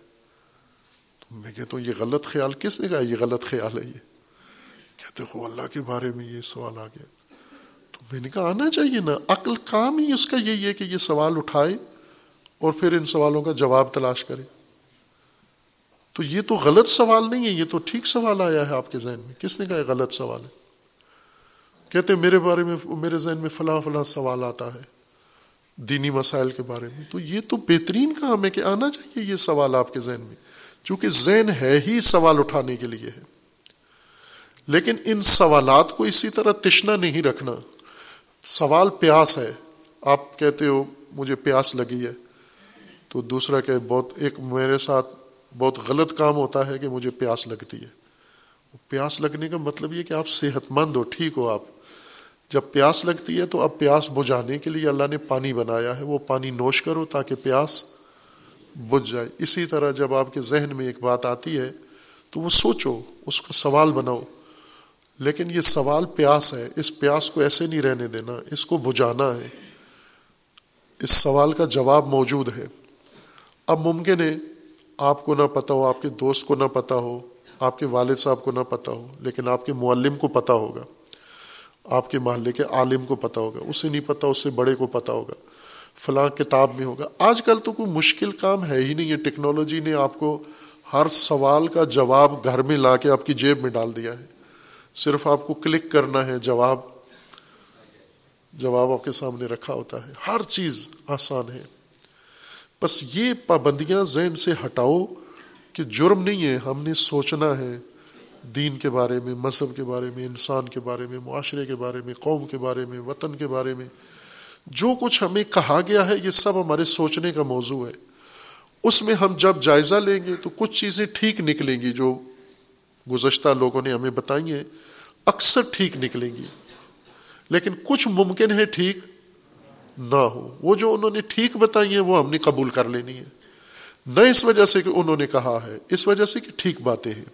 تو میں کہتا ہوں، یہ غلط خیال کس نے کہا؟ یہ غلط خیال ہے یہ۔ کہتے ہو اللہ کے بارے میں یہ سوال آ گیا۔ تو میں نے کہا، آنا چاہیے نا۔ عقل کام ہی اس کا یہی ہے کہ یہ سوال اٹھائے اور پھر ان سوالوں کا جواب تلاش کرے۔ تو یہ تو غلط سوال نہیں ہے، یہ تو ٹھیک سوال آیا ہے آپ کے ذہن میں۔ کس نے کہا غلط سوال ہے؟ کہتے میرے بارے میں، میرے ذہن میں فلاں فلاں سوال آتا ہے دینی مسائل کے بارے میں۔ تو یہ تو بہترین کام ہے کہ آنا چاہیے یہ سوال آپ کے ذہن میں۔ چونکہ ذہن ہے ہی سوال اٹھانے کے لیے ہے۔ لیکن ان سوالات کو اسی طرح تشنا نہیں رکھنا۔ سوال پیاس ہے۔ آپ کہتے ہو، مجھے پیاس لگی ہے۔ تو دوسرا کہ بہت ایک میرے ساتھ بہت غلط کام ہوتا ہے کہ مجھے پیاس لگتی ہے۔ پیاس لگنے کا مطلب یہ کہ آپ صحت مند ہو، ٹھیک ہو آپ۔ جب پیاس لگتی ہے تو اب پیاس بجھانے کے لیے اللہ نے پانی بنایا ہے، وہ پانی نوش کرو تاکہ پیاس بجھ جائے۔ اسی طرح جب آپ کے ذہن میں ایک بات آتی ہے تو وہ سوچو، اس کا سوال بناؤ۔ لیکن یہ سوال پیاس ہے، اس پیاس کو ایسے نہیں رہنے دینا، اس کو بجھانا ہے۔ اس سوال کا جواب موجود ہے۔ اب ممکن ہے آپ کو نہ پتا ہو، آپ کے دوست کو نہ پتا ہو، آپ کے والد صاحب کو نہ پتا ہو، لیکن آپ کے معلم کو پتا ہوگا۔ آپ کے محلے کے عالم کو پتا ہوگا۔ اسے نہیں پتا، اس سے بڑے کو پتا ہوگا۔ فلاں کتاب میں ہوگا۔ آج کل تو کوئی مشکل کام ہے ہی نہیں۔ ہے ٹیکنالوجی نے آپ کو ہر سوال کا جواب گھر میں لا کے آپ کی جیب میں ڈال دیا ہے۔ صرف آپ کو کلک کرنا ہے، جواب جواب آپ کے سامنے رکھا ہوتا ہے۔ ہر چیز آسان ہے۔ بس یہ پابندیاں ذہن سے ہٹاؤ کہ جرم نہیں ہے، ہم نے سوچنا ہے دین کے بارے میں، مذہب کے بارے میں، انسان کے بارے میں، معاشرے کے بارے میں، قوم کے بارے میں، وطن کے بارے میں۔ جو کچھ ہمیں کہا گیا ہے، یہ سب ہمارے سوچنے کا موضوع ہے۔ اس میں ہم جب جائزہ لیں گے تو کچھ چیزیں ٹھیک نکلیں گی جو گزشتہ لوگوں نے ہمیں بتائی ہیں، اکثر ٹھیک نکلیں گی۔ لیکن کچھ ممکن ہے ٹھیک نہ ہو۔ وہ جو انہوں نے ٹھیک بتائی ہیں، وہ ہم نے قبول کر لینی ہے نہ اس وجہ سے کہ انہوں نے کہا ہے، اس وجہ سے کہ ٹھیک باتیں ہیں۔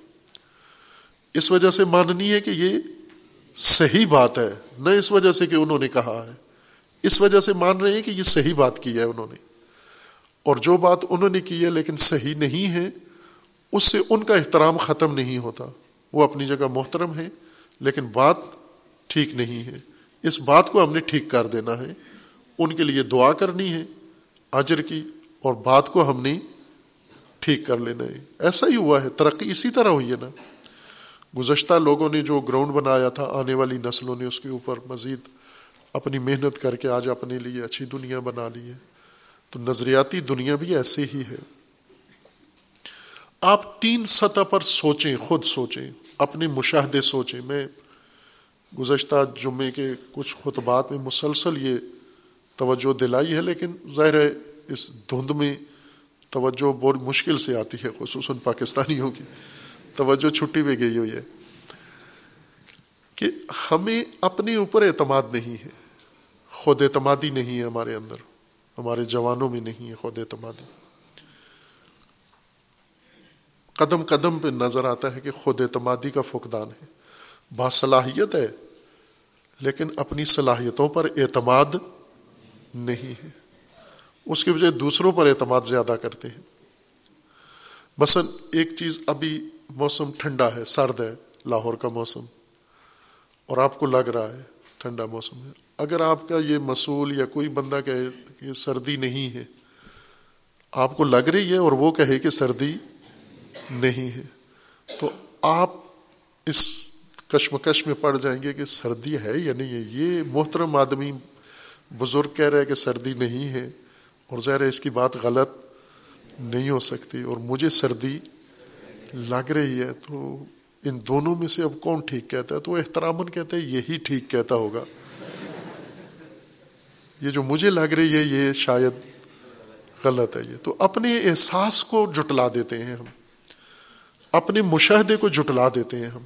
اس وجہ سے ماننی ہے کہ یہ صحیح بات ہے، نہ اس وجہ سے کہ انہوں نے کہا ہے۔ اس وجہ سے مان رہے ہیں کہ یہ صحیح بات کی ہے انہوں نے۔ اور جو بات انہوں نے کی ہے لیکن صحیح نہیں ہے، اس سے ان کا احترام ختم نہیں ہوتا۔ وہ اپنی جگہ محترم ہے لیکن بات ٹھیک نہیں ہے۔ اس بات کو ہم نے ٹھیک کر دینا ہے۔ ان کے لیے دعا کرنی ہے، اجر کی، اور بات کو ہم نے ٹھیک کر لینا ہے ایسا ہی ہوا ہے، ترقی اسی طرح ہوئی ہے نا۔ گزشتہ لوگوں نے جو گراؤنڈ بنایا تھا، آنے والی نسلوں نے اس کے اوپر مزید اپنی محنت کر کے آج اپنے لیے اچھی دنیا بنا لی ہے۔ تو نظریاتی دنیا بھی ایسے ہی ہے۔ آپ تین سطح پر سوچیں، خود سوچیں، اپنے مشاہدے سوچیں۔ میں گزشتہ جمعے کے کچھ خطبات میں مسلسل یہ توجہ دلائی ہے، لیکن ظاہر ہے اس دھند میں توجہ بہت مشکل سے آتی ہے، خصوصاً پاکستانیوں کی۔ توجہ چھٹی پہ گئی ہوئی ہے کہ ہمیں اپنے اوپر اعتماد نہیں ہے۔ خود اعتمادی نہیں ہے ہمارے اندر۔ ہمارے جوانوں میں نہیں ہے خود اعتمادی۔ قدم قدم پہ نظر آتا ہے کہ خود اعتمادی کا فقدان ہے۔ باصلاحیت ہے، لیکن اپنی صلاحیتوں پر اعتماد نہیں ہے۔ اس کی وجہ دوسروں پر اعتماد زیادہ کرتے ہیں۔ مثلا ایک چیز ابھی موسم ٹھنڈا ہے، سرد ہے، لاہور کا موسم، اور آپ کو لگ رہا ہے ٹھنڈا موسم ہے۔ اگر آپ کا یہ مصول یا کوئی بندہ کہے کہ سردی نہیں ہے، آپ کو لگ رہی ہے اور وہ کہے کہ سردی نہیں ہے، تو آپ اس کشمکش میں پڑ جائیں گے کہ سردی ہے یا نہیں ہے۔ یہ محترم آدمی بزرگ کہہ رہے کہ سردی نہیں ہے اور ظاہر ہے اس کی بات غلط نہیں ہو سکتی اور مجھے سردی لگ رہی ہے تو ان دونوں میں سے اب کون ٹھیک کہتا ہے؟ تو وہ احترام کہتے ہیں یہی ٹھیک کہتا ہوگا۔ یہ جو مجھے لگ رہی ہے یہ شاید غلط ہے یہ۔ تو اپنے احساس کو جٹلا دیتے ہیں ہم۔ اپنے مشاہدے کو جٹلا دیتے ہیں ہم۔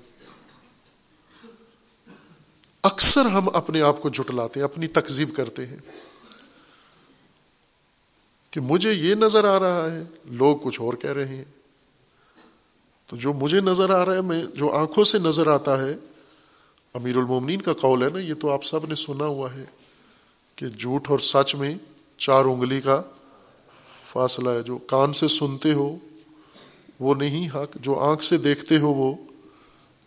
اکثر ہم اپنے آپ کو جٹلاتے ہیں، اپنی تکزیب کرتے ہیں۔ کہ مجھے یہ نظر آ رہا ہے، لوگ کچھ اور کہہ رہے ہیں۔ تو جو مجھے نظر آ رہا ہے، میں جو آنکھوں سے نظر آتا ہے، امیر المومنین کا قول ہے نا، یہ تو آپ سب نے سنا ہوا ہے کہ جھوٹ اور سچ میں چار انگلی کا فاصلہ ہے۔ جو کان سے سنتے ہو، وہ نہیں، حق، جو آنکھ سے دیکھتے ہو، وہ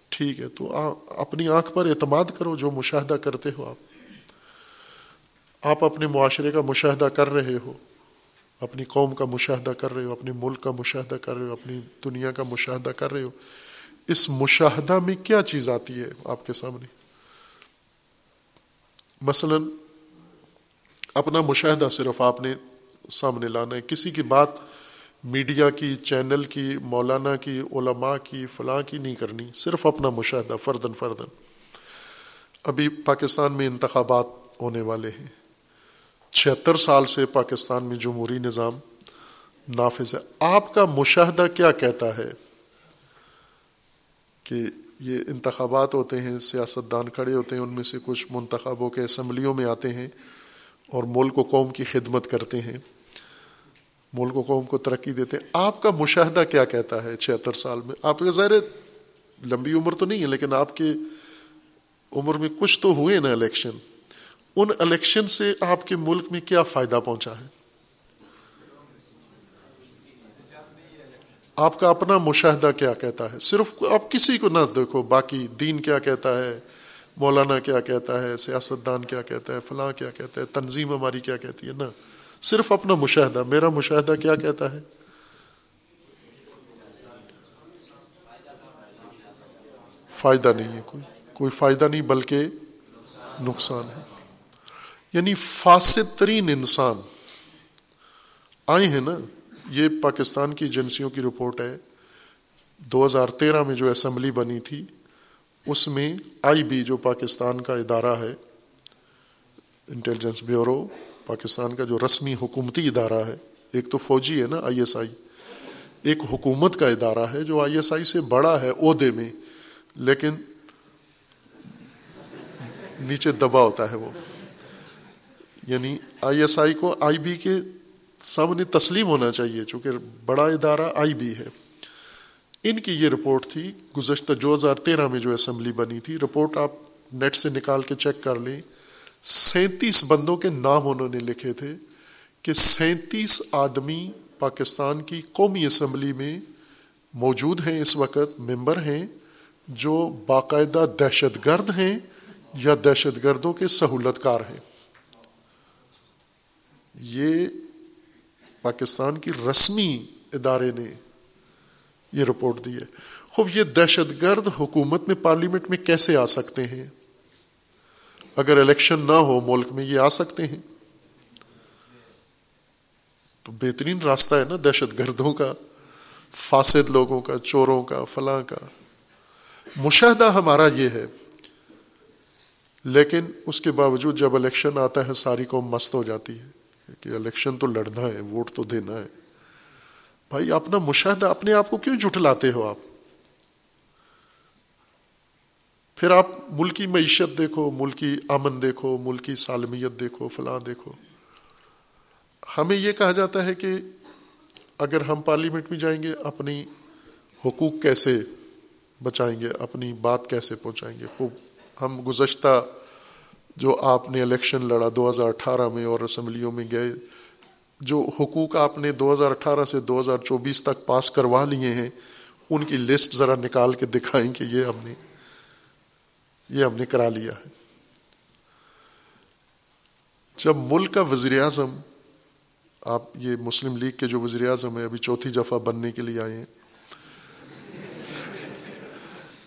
ٹھیک ہے تو اپنی آنکھ پر اعتماد کرو جو مشاہدہ کرتے ہو آپ۔ آپ اپنے معاشرے کا مشاہدہ کر رہے ہو، اپنی قوم کا مشاہدہ کر رہے ہو اپنے ملک کا مشاہدہ کر رہے ہو، اپنی دنیا کا مشاہدہ کر رہے ہو۔ اس مشاہدہ میں کیا چیز آتی ہے آپ کے سامنے؟ مثلا اپنا مشاہدہ صرف آپ نے سامنے لانا ہے، کسی کی بات میڈیا کی، چینل کی، مولانا کی، علماء کی، فلاں کی نہیں کرنی، صرف اپنا مشاہدہ فردن فردن ابھی پاکستان میں انتخابات ہونے والے ہیں۔ چھہتر سال سے پاکستان میں جمہوری نظام نافذ ہے۔ آپ کا مشاہدہ کیا کہتا ہے کہ یہ انتخابات ہوتے ہیں سیاست دان کھڑے ہوتے ہیں، ان میں سے کچھ منتخب ہو کے اسمبلیوں میں آتے ہیں اور ملک و قوم کی خدمت کرتے ہیں۔ ملک و قوم کو ترقی دیتے آپ کا مشاہدہ کیا کہتا ہے چھہتر سال میں؟ آپ کا ظاہر لمبی عمر تو نہیں ہے، لیکن آپ کے عمر میں کچھ تو ہوئے نا الیکشن۔ ان الیکشن سے آپ کے ملک میں کیا فائدہ پہنچا ہے؟ آپ کا اپنا مشاہدہ کیا کہتا ہے؟ صرف آپ کسی کو نہ دیکھو، باقی دین کیا کہتا ہے؟ مولانا کیا کہتا ہے؟ سیاست دان کیا کہتا ہے؟ فلاں کیا کہتا ہے؟ تنظیم ہماری کیا کہتی ہے؟ نا صرف اپنا مشاہدہ، میرا مشاہدہ کیا کہتا ہے؟ فائدہ نہیں ہے کوئی کوئی فائدہ نہیں بلکہ نقصان ہے۔ یعنی فاسد ترین انسان آئے ہیں نا، یہ پاکستان کی ایجنسیوں کی رپورٹ ہے۔ دو ہزار تیرہ میں جو اسمبلی بنی تھی، اس میں آئی بی، جو پاکستان کا ادارہ ہے، انٹیلیجنس بیورو پاکستان کا جو رسمی حکومتی ادارہ ہے، ایک تو فوجی ہے نا آئی ایس آئی، ایک حکومت کا ادارہ ہے جو آئی ایس آئی سے بڑا ہے عہدے میں، لیکن نیچے دبا ہوتا ہے وہ۔ یعنی آئی ایس آئی کو آئی بی کے سامنے تسلیم ہونا چاہیے، چونکہ بڑا ادارہ آئی بی ہے۔ ان کی یہ رپورٹ تھی گزشتہ دو ہزار تیرہ میں جو اسمبلی بنی تھی، رپورٹ آپ نیٹ سے نکال کے چیک کر لیں۔ سینتیس بندوں کے نام انہوں نے لکھے تھے کہ سینتیس آدمی پاکستان کی قومی اسمبلی میں موجود ہیں اس وقت، ممبر ہیں، جو باقاعدہ دہشت گرد ہیں یا دہشت گردوں کے سہولت کار ہیں۔ یہ پاکستان کی رسمی ادارے نے یہ رپورٹ دی ہے۔ خوب، یہ دہشت گرد حکومت میں پارلیمنٹ میں کیسے آ سکتے ہیں؟ اگر الیکشن نہ ہو، ملک میں یہ آ سکتے ہیں۔ تو بہترین راستہ ہے نا دہشت گردوں کا، فاسد لوگوں کا، چوروں کا، فلاں کا۔ مشاہدہ ہمارا یہ ہے۔ لیکن اس کے باوجود جب الیکشن آتا ہے، ساری قوم مست ہو جاتی ہے کہ الیکشن تو لڑنا ہے، ووٹ تو دینا ہے۔ بھائی، اپنا مشاہدہ اپنے آپ کو کیوں جھٹلاتے ہو آپ؟ پھر آپ ملکی معیشت دیکھو، ملکی امن دیکھو، ملکی سالمیت دیکھو، فلاں دیکھو۔ ہمیں یہ کہا جاتا ہے کہ اگر ہم پارلیمنٹ میں جائیں گے، اپنی حقوق کیسے بچائیں گے، اپنی بات کیسے پہنچائیں گے؟ خوب، ہم گزشتہ جو آپ نے الیکشن لڑا دو ہزار اٹھارہ میں اور اسمبلیوں میں گئے، جو حقوق آپ نے دو ہزار اٹھارہ سے دو ہزار چوبیس تک پاس کروا لیے ہیں، ان کی لسٹ ذرا نکال کے دکھائیں کہ یہ ہم نے یہ ہم نے کرا لیا ہے۔ جب ملک کا وزیر اعظم آپ یہ مسلم لیگ کے جو وزیر اعظم ہے ابھی چوتھی دفعہ بننے کے لیے آئے ہیں۔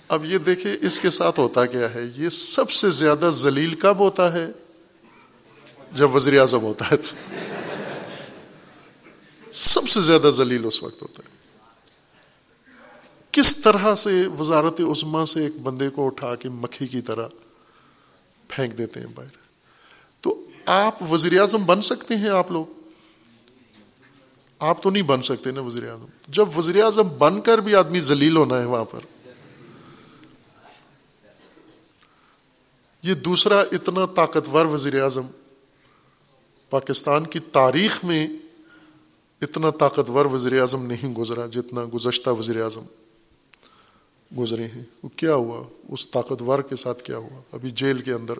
اب یہ دیکھیں اس کے ساتھ ہوتا کیا ہے۔ یہ سب سے زیادہ ذلیل کب ہوتا ہے؟ جب وزیر اعظم ہوتا ہے۔ تو سب سے زیادہ ذلیل اس وقت ہوتا ہے۔ کس طرح سے وزارت عظما سے ایک بندے کو اٹھا کے مکھی کی طرح پھینک دیتے ہیں باہر؟ تو آپ وزیر اعظم بن سکتے ہیں آپ لوگ؟ آپ تو نہیں بن سکتے نا وزیر اعظم۔ جب وزیر اعظم بن کر بھی آدمی ذلیل ہونا ہے وہاں پر، یہ دوسرا اتنا طاقتور وزیر اعظم پاکستان کی تاریخ میں اتنا طاقتور وزیر اعظم نہیں گزرا جتنا گزشتہ وزیر اعظم۔ گزرے ہیں۔ وہ کیا ہوا؟ اس طاقتور کے ساتھ کیا ہوا؟ ابھی جیل کے اندر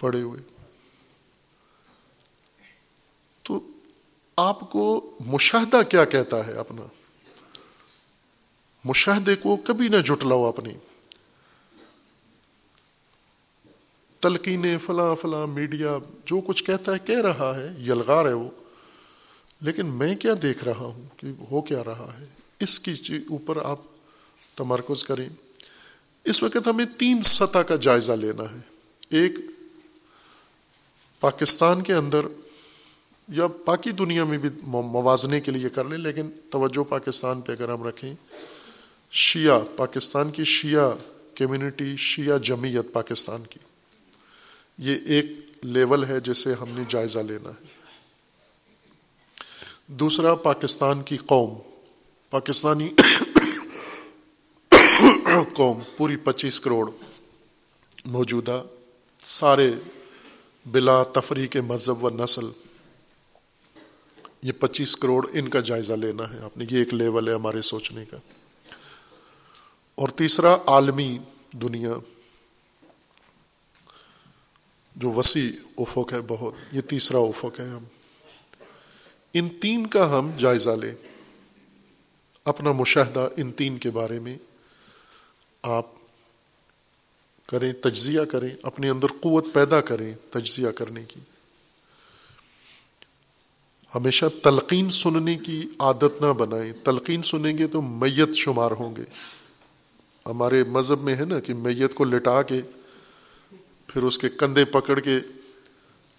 پڑے ہوئے۔ تو آپ کو مشاہدہ کیا کہتا ہے اپنا؟ مشاہدے کو کبھی نہ جٹلاؤ اپنی۔ تلقین فلاں فلاں میڈیا جو کچھ کہتا ہے کہہ رہا ہے، یلغار ہے وہ۔ لیکن میں کیا دیکھ رہا ہوں کہ ہو کیا رہا ہے؟ اس کی اوپر آپ تمرکز کریں۔ اس وقت ہمیں تین سطح کا جائزہ لینا ہے۔ ایک، پاکستان کے اندر یا باقی دنیا میں بھی موازنے کے لیے کر لیں، لیکن توجہ پاکستان پہ اگر ہم رکھیں۔ شیعہ، پاکستان کی شیعہ کمیونٹی، شیعہ جمعیت پاکستان کی۔ یہ ایک لیول ہے جسے ہم نے جائزہ لینا ہے۔ دوسرا، پاکستان کی قوم۔ پاکستانی قوم پوری پچیس کروڑ موجودہ سارے بلا تفریح کے مذہب و نسل، یہ پچیس کروڑ ان کا جائزہ لینا ہے۔ آپ نے یہ ایک لیول ہے ہمارے سوچنے کا۔ اور تیسرا، عالمی دنیا۔ جو وسیع افق ہے، بہت، یہ تیسرا افق ہے۔ ہم، ان تین کا ہم جائزہ لیں۔ اپنا مشاہدہ ان تین کے بارے میں آپ کریں، تجزیہ کریں، اپنے اندر قوت پیدا کریں تجزیہ کرنے کی۔ ہمیشہ تلقین سننے کی عادت نہ بنائیں۔ تلقین سنیں گے تو میت شمار ہوں گے۔ ہمارے مذہب میں ہے نا کہ میت کو لٹا کے پھر اس کے کندھے پکڑ کے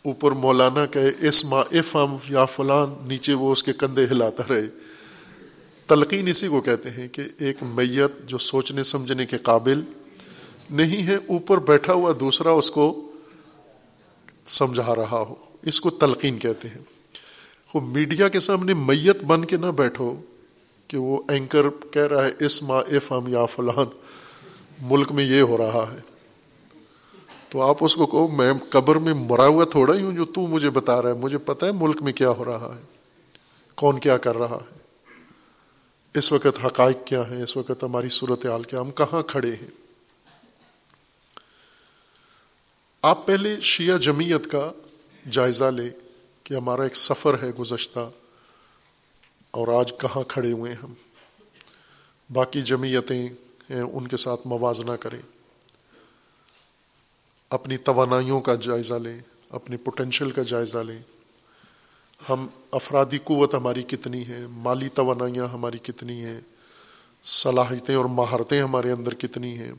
اوپر مولانا کہے اس ما افم یا فلان، نیچے وہ اس کے کندھے ہلاتا رہے۔ تلقین اسی کو کہتے ہیں کہ ایک میت جو سوچنے سمجھنے کے قابل نہیں ہے، اوپر بیٹھا ہوا دوسرا اس کو سمجھا رہا ہو۔ اس کو تلقین کہتے ہیں۔ وہ میڈیا کے سامنے میت بن کے نہ بیٹھو کہ وہ اینکر کہہ رہا ہے اس ما افم یا فلان، ملک میں یہ ہو رہا ہے۔ تو آپ اس کو کہو، میں قبر میں مرا ہوا تھوڑا ہی ہوں جو تو مجھے بتا رہا ہے، مجھے پتا ہے ملک میں کیا ہو رہا ہے، کون کیا کر رہا ہے۔ اس وقت حقائق کیا ہیں؟ اس وقت ہماری صورت حال کیا ہم کہاں کھڑے ہیں؟ آپ پہلے شیعہ جمعیت کا جائزہ لیں کہ ہمارا ایک سفر ہے گزشتہ اور آج کہاں کھڑے ہوئے ہم؟ باقی جمعیتیں ہیں، ان کے ساتھ موازنہ کریں۔ اپنی توانائیوں کا جائزہ لیں، اپنی پوٹینشیل کا جائزہ لیں۔ ہم افرادی قوت ہماری کتنی ہے، مالی توانائیاں ہماری کتنی ہیں، صلاحیتیں اور مہارتیں ہمارے اندر کتنی ہیں،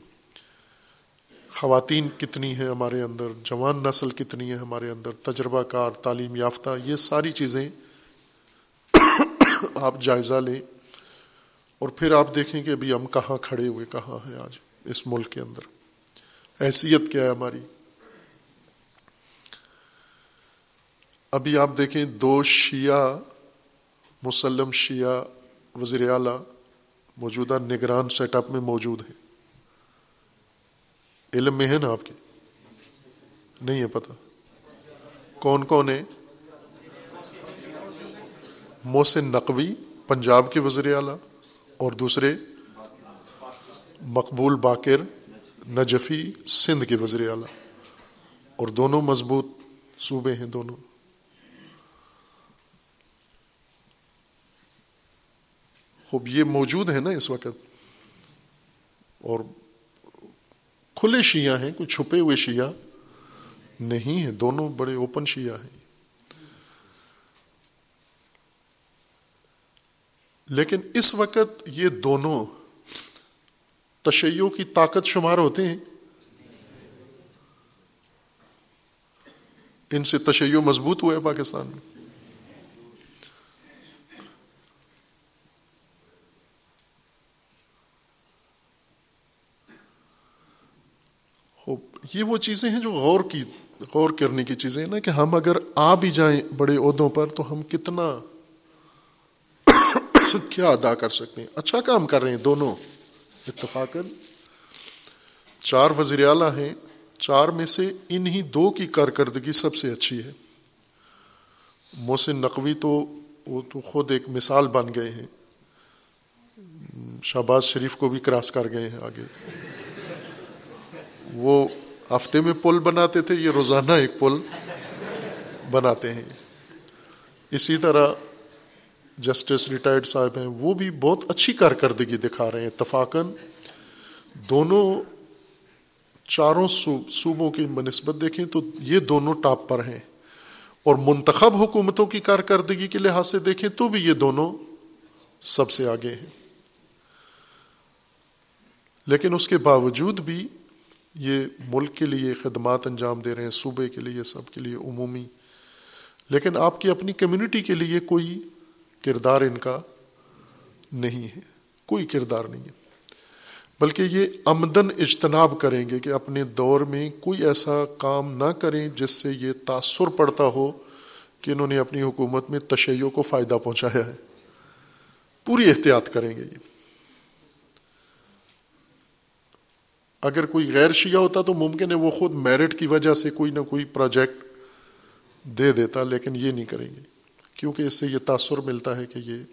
خواتین کتنی ہیں ہمارے اندر، جوان نسل کتنی ہے ہمارے اندر، تجربہ کار، تعلیم یافتہ، یہ ساری چیزیں آپ جائزہ لیں اور پھر آپ دیکھیں کہ ابھی ہم کہاں کھڑے ہوئے، کہاں ہیں آج اس ملک کے اندر۔ حیثیت کیا ہے ہماری؟ ابھی آپ دیکھیں دو شیعہ مسلم شیعہ وزیر اعلیٰ موجودہ نگران سیٹ اپ میں موجود ہیں۔ علم میں ہے نا آپ کے؟ نہیں ہے پتا کون کون ہے محسن نقوی، پنجاب کے وزیر اعلیٰ اور دوسرے مقبول باقر نجفی سندھ کے وزیر اعلیٰ۔ اور دونوں مضبوط صوبے ہیں دونوں۔ خوب، یہ موجود ہے نا اس وقت۔ اور کھلے شیعہ ہیں، کوئی چھپے ہوئے شیعہ نہیں ہیں، دونوں بڑے اوپن شیعہ ہیں۔ لیکن اس وقت یہ دونوں تشیعوں کی طاقت شمار ہوتے ہیں۔ ان سے تشیع مضبوط ہوا ہے پاکستان میں۔ یہ وہ چیزیں ہیں جو غور کی، غور کرنے کی چیزیں ہیں نا کہ ہم اگر آ بھی جائیں بڑے عہدوں پر تو ہم کتنا کیا ادا کر سکتے ہیں؟ اچھا کام کر رہے ہیں دونوں اتفاق چار وزیر اعلیٰ ہیں، چار میں سے انہی دو کی کارکردگی سب سے اچھی ہے۔ محسن نقوی تو، وہ تو خود ایک مثال بن گئے ہیں۔ شہباز شریف کو بھی کراس کر گئے ہیں آگے۔ وہ ہفتے میں پل بناتے تھے، یہ روزانہ ایک پل بناتے ہیں۔ اسی طرح جسٹس ریٹائرڈ صاحب ہیں، وہ بھی بہت اچھی کارکردگی دکھا رہے ہیں۔ اتفاقاً دونوں چاروں صوبوں کی بنسبت دیکھیں تو یہ دونوں ٹاپ پر ہیں۔ اور منتخب حکومتوں کی کارکردگی کے لحاظ سے دیکھیں تو بھی یہ دونوں سب سے آگے ہیں۔ لیکن اس کے باوجود بھی یہ ملک کے لیے خدمات انجام دے رہے ہیں، صوبے کے لیے، سب کے لیے، عمومی۔ لیکن آپ کی اپنی کمیونٹی کے لیے کوئی کردار ان کا نہیں ہے۔ کوئی کردار نہیں ہے۔ بلکہ یہ آمدن اجتناب کریں گے کہ اپنے دور میں کوئی ایسا کام نہ کریں جس سے یہ تاثر پڑتا ہو کہ انہوں نے اپنی حکومت میں تشیعوں کو فائدہ پہنچایا ہے۔ پوری احتیاط کریں گے یہ۔ اگر کوئی غیر شیعہ ہوتا تو ممکن ہے وہ خود میرٹ کی وجہ سے کوئی نہ کوئی پروجیکٹ دے دیتا، لیکن یہ نہیں کریں گے۔ کیونکہ اس سے یہ تاثر ملتا ہے کہ یہ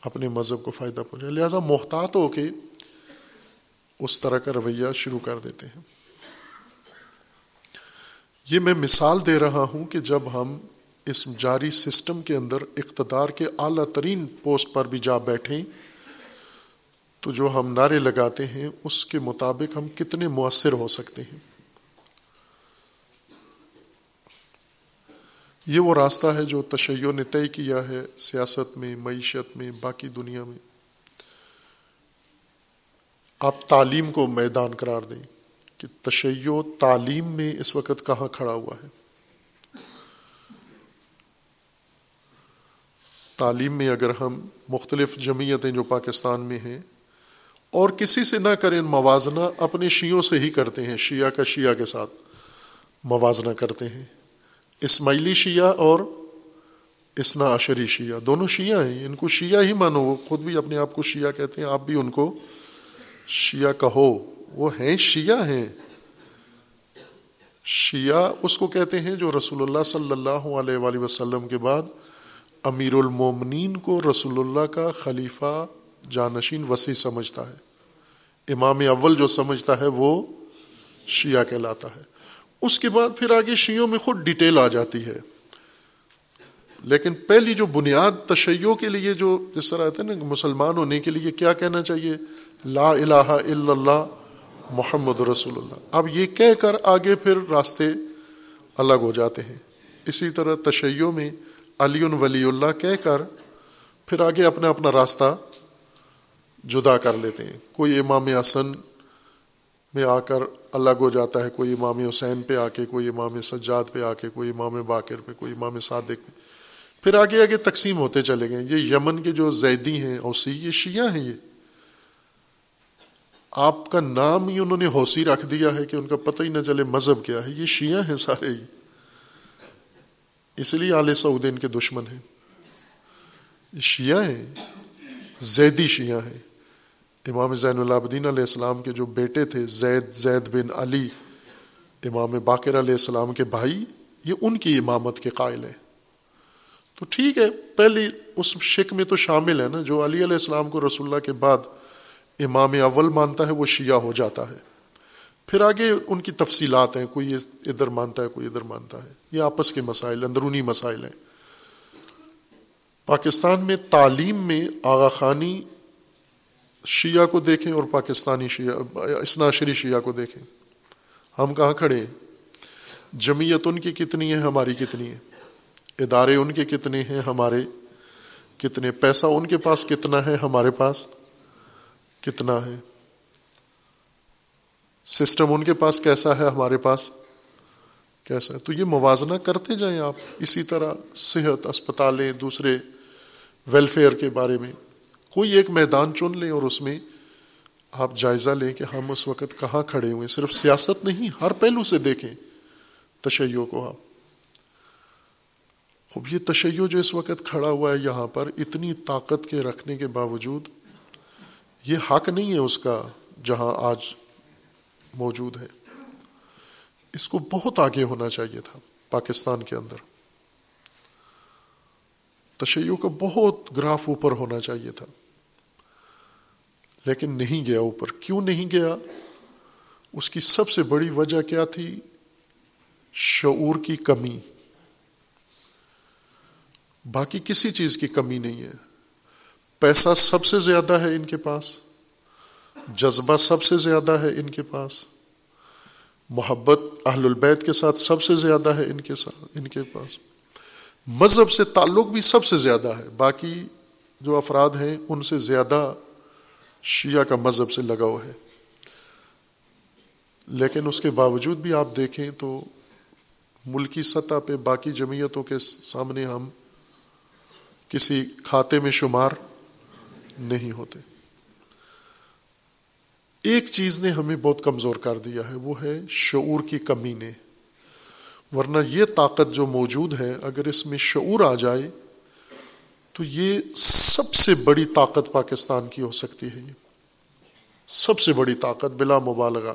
اپنے مذہب کو فائدہ پہنچے لہٰذا محتاط ہو کے اس طرح کا رویہ شروع کر دیتے ہیں۔ یہ میں مثال دے رہا ہوں کہ جب ہم اس جاری سسٹم کے اندر اقتدار کے اعلیٰ ترین پوسٹ پر بھی جا بیٹھیں تو جو ہم نعرے لگاتے ہیں، اس کے مطابق ہم کتنے مؤثر ہو سکتے ہیں۔ یہ وہ راستہ ہے جو تشیع نے طے کیا ہے سیاست میں، معیشت میں، باقی دنیا میں۔ آپ تعلیم کو میدان قرار دیں کہ تشیع تعلیم میں اس وقت کہاں کھڑا ہوا ہے۔ تعلیم میں اگر ہم مختلف جمعیتیں جو پاکستان میں ہیں اور کسی سے نہ کریں موازنہ، اپنے شیعوں سے ہی کرتے ہیں، شیعہ کا شیعہ کے ساتھ موازنہ کرتے ہیں۔ اسماعیلی شیعہ اور اسنا عشری شیعہ، دونوں شیعہ ہیں۔ ان کو شیعہ ہی مانو، وہ خود بھی اپنے آپ کو شیعہ کہتے ہیں، آپ بھی ان کو شیعہ کہو۔ وہ ہیں، شیعہ ہیں۔ شیعہ اس کو کہتے ہیں جو رسول اللہ صلی اللہ علیہ وآلہ وسلم کے بعد امیر المومنین کو رسول اللہ کا خلیفہ جانشین وسیع سمجھتا ہے۔ امام اول جو سمجھتا ہے وہ شیعہ کہلاتا ہے۔ اس کے بعد پھر آگے شیعوں میں خود ڈیٹیل آ جاتی ہے۔ لیکن پہلی جو بنیاد تشیعوں کے لیے جو جس طرح ہے نا مسلمان ہونے کے لیے کیا کہنا چاہیے؟ لا الہ الا اللہ محمد رسول اللہ۔ اب یہ کہہ کر آگے پھر راستے الگ ہو جاتے ہیں۔ اسی طرح تشیعوں میں علی ولی اللہ کہہ کر پھر آگے اپنا اپنا راستہ جدا کر لیتے ہیں۔ کوئی امام حسن میں آ کر الگ ہو جاتا ہے، کوئی امام حسین پہ آ کے، کوئی امام سجاد پہ آ کے، کوئی امام باقر پہ، کوئی امام صادق پہ۔ پھر آگے آگے تقسیم ہوتے چلے گئے۔ یہ یمن کے جو زیدی ہیں، اوسی، یہ شیعہ ہیں یہ۔ آپ کا نام ہی انہوں نے حوثی رکھ دیا ہے کہ ان کا پتہ ہی نہ چلے مذہب کیا ہے۔ یہ شیعہ ہیں سارے ہی۔ اس لیے آل سعود ان کے دشمن ہیں۔ شیعہ ہیں، زیدی شیعہ ہیں۔ امام زین العابدین علیہ السلام کے جو بیٹے تھے، زید زید بن علی، امام باقر علیہ السلام کے بھائی، یہ ان کی امامت کے قائل ہیں۔ تو ٹھیک ہے، پہلی اس شک میں تو شامل ہے نا، جو علی علیہ السلام کو رسول اللہ کے بعد امام اول مانتا ہے، وہ شیعہ ہو جاتا ہے۔ پھر آگے ان کی تفصیلات ہیں، کوئی ادھر مانتا ہے، کوئی ادھر مانتا ہے۔ یہ آپس کے مسائل، اندرونی مسائل ہیں۔ پاکستان میں تعلیم میں آغا خانی شیعہ کو دیکھیں اور پاکستانی شیعہ اسناشری شیعہ کو دیکھیں۔ ہم کہاں کھڑے ہیں؟ جمعیت ان کی کتنی ہے، ہماری کتنی ہے؟ ادارے ان کے کتنے ہیں، ہمارے کتنے؟ پیسہ ان کے پاس کتنا ہے، ہمارے پاس کتنا ہے؟ سسٹم ان کے پاس کیسا ہے، ہمارے پاس کیسا ہے؟ تو یہ موازنہ کرتے جائیں آپ، اسی طرح صحت، اسپتالیں، دوسرے ویلفیئر کے بارے میں۔ کوئی ایک میدان چن لیں اور اس میں آپ جائزہ لیں کہ ہم اس وقت کہاں کھڑے ہوئے صرف سیاست نہیں، ہر پہلو سے دیکھیں تشیع کو آپ۔ خوب، یہ تشیع جو اس وقت کھڑا ہوا ہے یہاں پر اتنی طاقت کے رکھنے کے باوجود یہ حق نہیں ہے اس کا جہاں آج موجود ہے۔ اس کو بہت آگے ہونا چاہیے تھا پاکستان کے اندر۔ تشیع کا بہت گراف اوپر ہونا چاہیے تھا۔ لیکن نہیں گیا اوپر۔ کیوں نہیں گیا؟ اس کی سب سے بڑی وجہ کیا تھی؟ شعور کی کمی۔ باقی کسی چیز کی کمی نہیں ہے۔ پیسہ سب سے زیادہ ہے ان کے پاس۔ جذبہ سب سے زیادہ ہے ان کے پاس۔ محبت اہل البیت کے ساتھ سب سے زیادہ ہے ان کے ساتھ، ان کے پاس۔ مذہب سے تعلق بھی سب سے زیادہ ہے۔ باقی جو افراد ہیں، ان سے زیادہ شیعہ کا مذہب سے لگاؤ ہے۔ لیکن اس کے باوجود بھی آپ دیکھیں تو ملکی سطح پہ باقی جمعیتوں کے سامنے ہم کسی کھاتے میں شمار نہیں ہوتے۔ ایک چیز نے ہمیں بہت کمزور کر دیا ہے، وہ ہے شعور کی کمی نے۔ ورنہ یہ طاقت جو موجود ہے، اگر اس میں شعور آ جائے تو یہ سب سے بڑی طاقت پاکستان کی ہو سکتی ہے یہ۔ سب سے بڑی طاقت بلا مبالغہ۔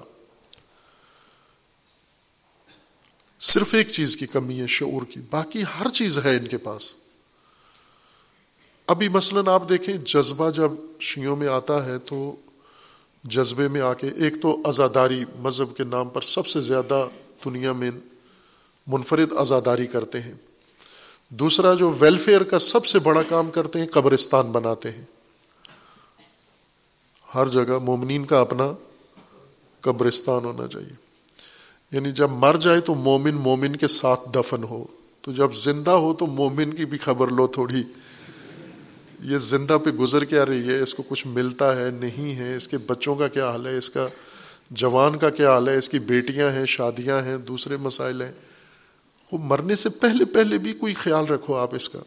صرف ایک چیز کی کمی ہے شعور کی، باقی ہر چیز ہے ان کے پاس۔ ابھی مثلاً آپ دیکھیں، جذبہ جب شیوں میں آتا ہے تو جذبے میں آ کے ایک تو ازاداری مذہب کے نام پر سب سے زیادہ دنیا میں منفرد ازاداری کرتے ہیں۔ دوسرا جو ویلفیئر کا سب سے بڑا کام کرتے ہیں، قبرستان بناتے ہیں۔ ہر جگہ مومنین کا اپنا قبرستان ہونا چاہیے۔ یعنی جب مر جائے تو مومن مومن کے ساتھ دفن ہو۔ تو جب زندہ ہو تو مومن کی بھی خبر لو تھوڑی۔ یہ زندہ پہ گزر کیا رہی ہے؟ اس کو کچھ ملتا ہے؟ نہیں ہے۔ اس کے بچوں کا کیا حال ہے؟ اس کا جوان کا کیا حال ہے؟ اس کی بیٹیاں ہیں، شادیاں ہیں، دوسرے مسائل ہیں۔ وہ مرنے سے پہلے پہلے بھی کوئی خیال رکھو آپ اس کا۔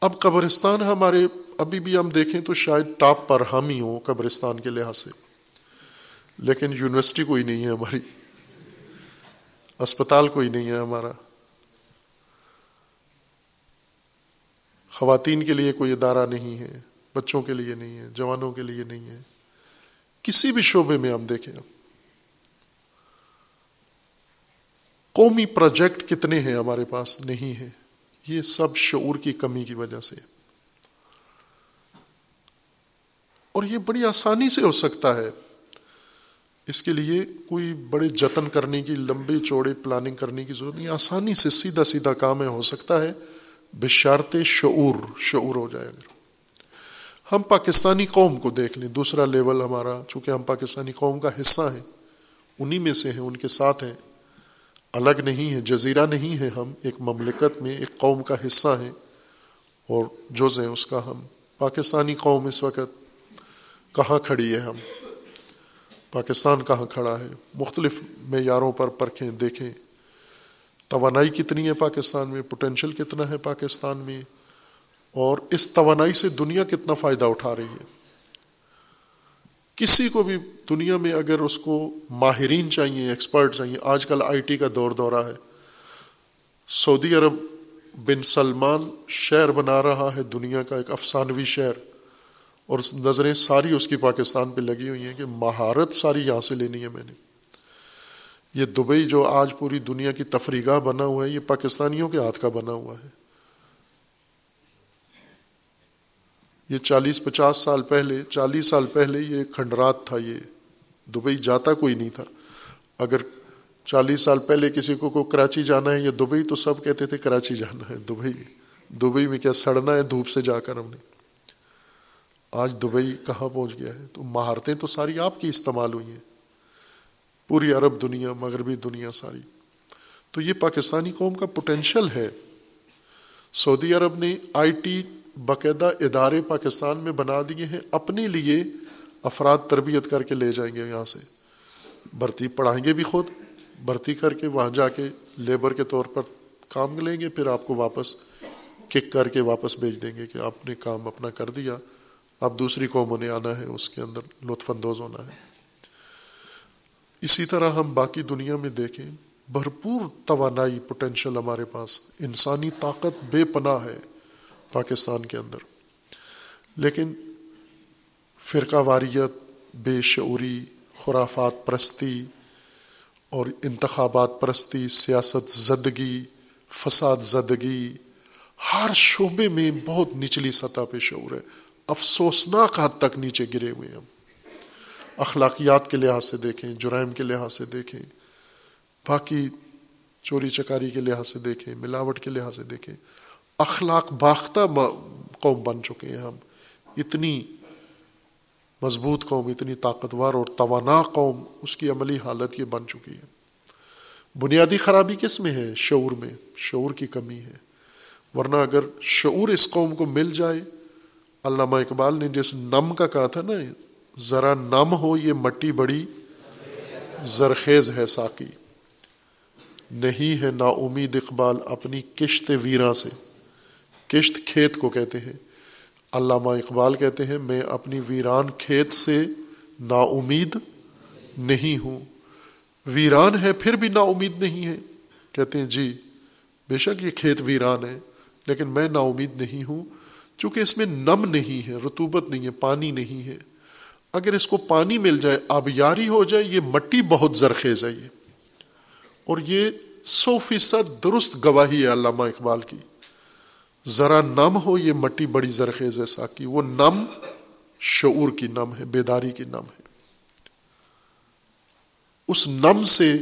اب قبرستان ہمارے، ابھی بھی ہم دیکھیں تو شاید ٹاپ پر ہم ہی ہوں قبرستان کے لحاظ سے۔ لیکن یونیورسٹی کوئی نہیں ہے ہماری۔ اسپتال کوئی نہیں ہے ہمارا۔ خواتین کے لیے کوئی ادارہ نہیں ہے، بچوں کے لیے نہیں ہے، جوانوں کے لیے نہیں ہے۔ کسی بھی شعبے میں ہم دیکھیں۔ قومی پروجیکٹ کتنے ہیں ہمارے پاس؟ نہیں ہے یہ سب شعور کی کمی کی وجہ سے۔ اور یہ بڑی آسانی سے ہو سکتا ہے۔ اس کے لیے کوئی بڑے جتن کرنے کی، لمبے چوڑے پلاننگ کرنے کی ضرورت نہیں۔ آسانی سے سیدھا سیدھا کام ہے، ہو سکتا ہے۔ بشارت شعور شعور ہو جائے اگر۔ ہم پاکستانی قوم کو دیکھ لیں۔ دوسرا لیول ہمارا، چونکہ ہم پاکستانی قوم کا حصہ ہیں، انہی میں سے ہیں، ان کے ساتھ ہیں۔ الگ نہیں ہے جزیرہ نہیں ہے ہم، ایک مملکت میں ایک قوم کا حصہ ہیں اور جز ہیں اس کا ہم۔ پاکستانی قوم اس وقت کہاں کھڑی ہے ہم؟ پاکستان کہاں کھڑا ہے؟ مختلف معیاروں پر پرکھیں، دیکھیں۔ توانائی کتنی ہے پاکستان میں؟ پوٹینشیل کتنا ہے پاکستان میں؟ اور اس توانائی سے دنیا کتنا فائدہ اٹھا رہی ہے؟ کسی کو بھی دنیا میں اگر اس کو ماہرین چاہیے ایکسپرٹ چاہیے، آج کل آئی ٹی کا دور دورہ ہے۔ سعودی عرب بن سلمان شہر بنا رہا ہے، دنیا کا ایک افسانوی شہر۔ اور نظریں ساری اس کی پاکستان پہ لگی ہوئی ہیں کہ مہارت ساری یہاں سے لینی ہے میں نے۔ یہ دبئی جو آج پوری دنیا کی تفریح بنا ہوا ہے، یہ پاکستانیوں کے ہاتھ کا بنا ہوا ہے۔ یہ چالیس پچاس سال پہلے، چالیس سال پہلے یہ کھنڈرات تھا، یہ دبئی جاتا کوئی نہیں تھا۔ اگر چالیس سال پہلے کسی کو کو کراچی جانا ہے یا دبئی، تو سب کہتے تھے کراچی جانا ہے، دبئی۔ دبئی میں کیا سڑنا ہے، دھوپ سے جا کر ہم نے۔ آج دبئی کہاں پہنچ گیا ہے؟ تو مہارتیں تو ساری آپ کی استعمال ہوئی ہیں۔ پوری عرب دنیا، مغربی دنیا ساری۔ تو یہ پاکستانی قوم کا پوٹینشل ہے۔ سعودی عرب نے آئی ٹی باقاعدہ ادارے پاکستان میں بنا دیے ہیں، اپنے لیے افراد تربیت کر کے لے جائیں گے یہاں سے۔ بھرتی پڑھائیں گے بھی خود، بھرتی کر کے وہاں جا کے لیبر کے طور پر کام لیں گے، پھر آپ کو واپس کک کر کے واپس بھیج دیں گے کہ آپ نے کام اپنا کر دیا، اب دوسری قوموں نے آنا ہے، اس کے اندر لطف اندوز ہونا ہے۔ اسی طرح ہم باقی دنیا میں دیکھیں، بھرپور توانائی پوٹینشل ہمارے پاس، انسانی طاقت بے پناہ ہے۔ پاکستان کے اندر۔ لیکن فرقہ واریت، بے شعوری، خرافات پرستی اور انتخابات پرستی، سیاست زدگی، فساد زدگی، ہر شعبے میں بہت نچلی سطح پہ شعور ہے۔ افسوسناک حد تک نیچے گرے ہوئے ہم۔ اخلاقیات کے لحاظ سے دیکھیں، جرائم کے لحاظ سے دیکھیں، باقی چوری چکاری کے لحاظ سے دیکھیں، ملاوٹ کے لحاظ سے دیکھیں۔ اخلاق باختہ قوم بن چکے ہیں ہم۔ اتنی مضبوط قوم، اتنی طاقتور اور توانا قوم اس کی عملی حالت یہ بن چکی ہے۔ بنیادی خرابی کس میں ہے؟ شعور میں۔ شعور کی کمی ہے۔ ورنہ اگر شعور اس قوم کو مل جائے، علامہ اقبال نے جس نم کا کہا تھا نا، ذرا نم ہو، یہ مٹی بڑی زرخیز ہے ساکی نہیں ہے نا امید اقبال اپنی کشت ویرا سے۔ کشت کھیت کو کہتے ہیں۔ علامہ اقبال کہتے ہیں، میں اپنی ویران کھیت سے نا امید نہیں ہوں۔ ویران ہے، پھر بھی نا امید نہیں ہے۔ کہتے ہیں جی بے شک یہ کھیت ویران ہے، لیکن میں نا امید نہیں ہوں۔ چونکہ اس میں نم نہیں ہے رتوبت نہیں ہے، پانی نہیں ہے۔ اگر اس کو پانی مل جائے، آبیاری ہو جائے، یہ مٹی بہت زرخیز ہے یہ۔ اور یہ سو فیصد درست گواہی ہے علامہ اقبال کی۔ ذرا نم ہو، یہ مٹی بڑی زرخیز ہے ساکی۔ وہ نم شعور کی نم ہے، بیداری کی نم ہے۔ اس نم سے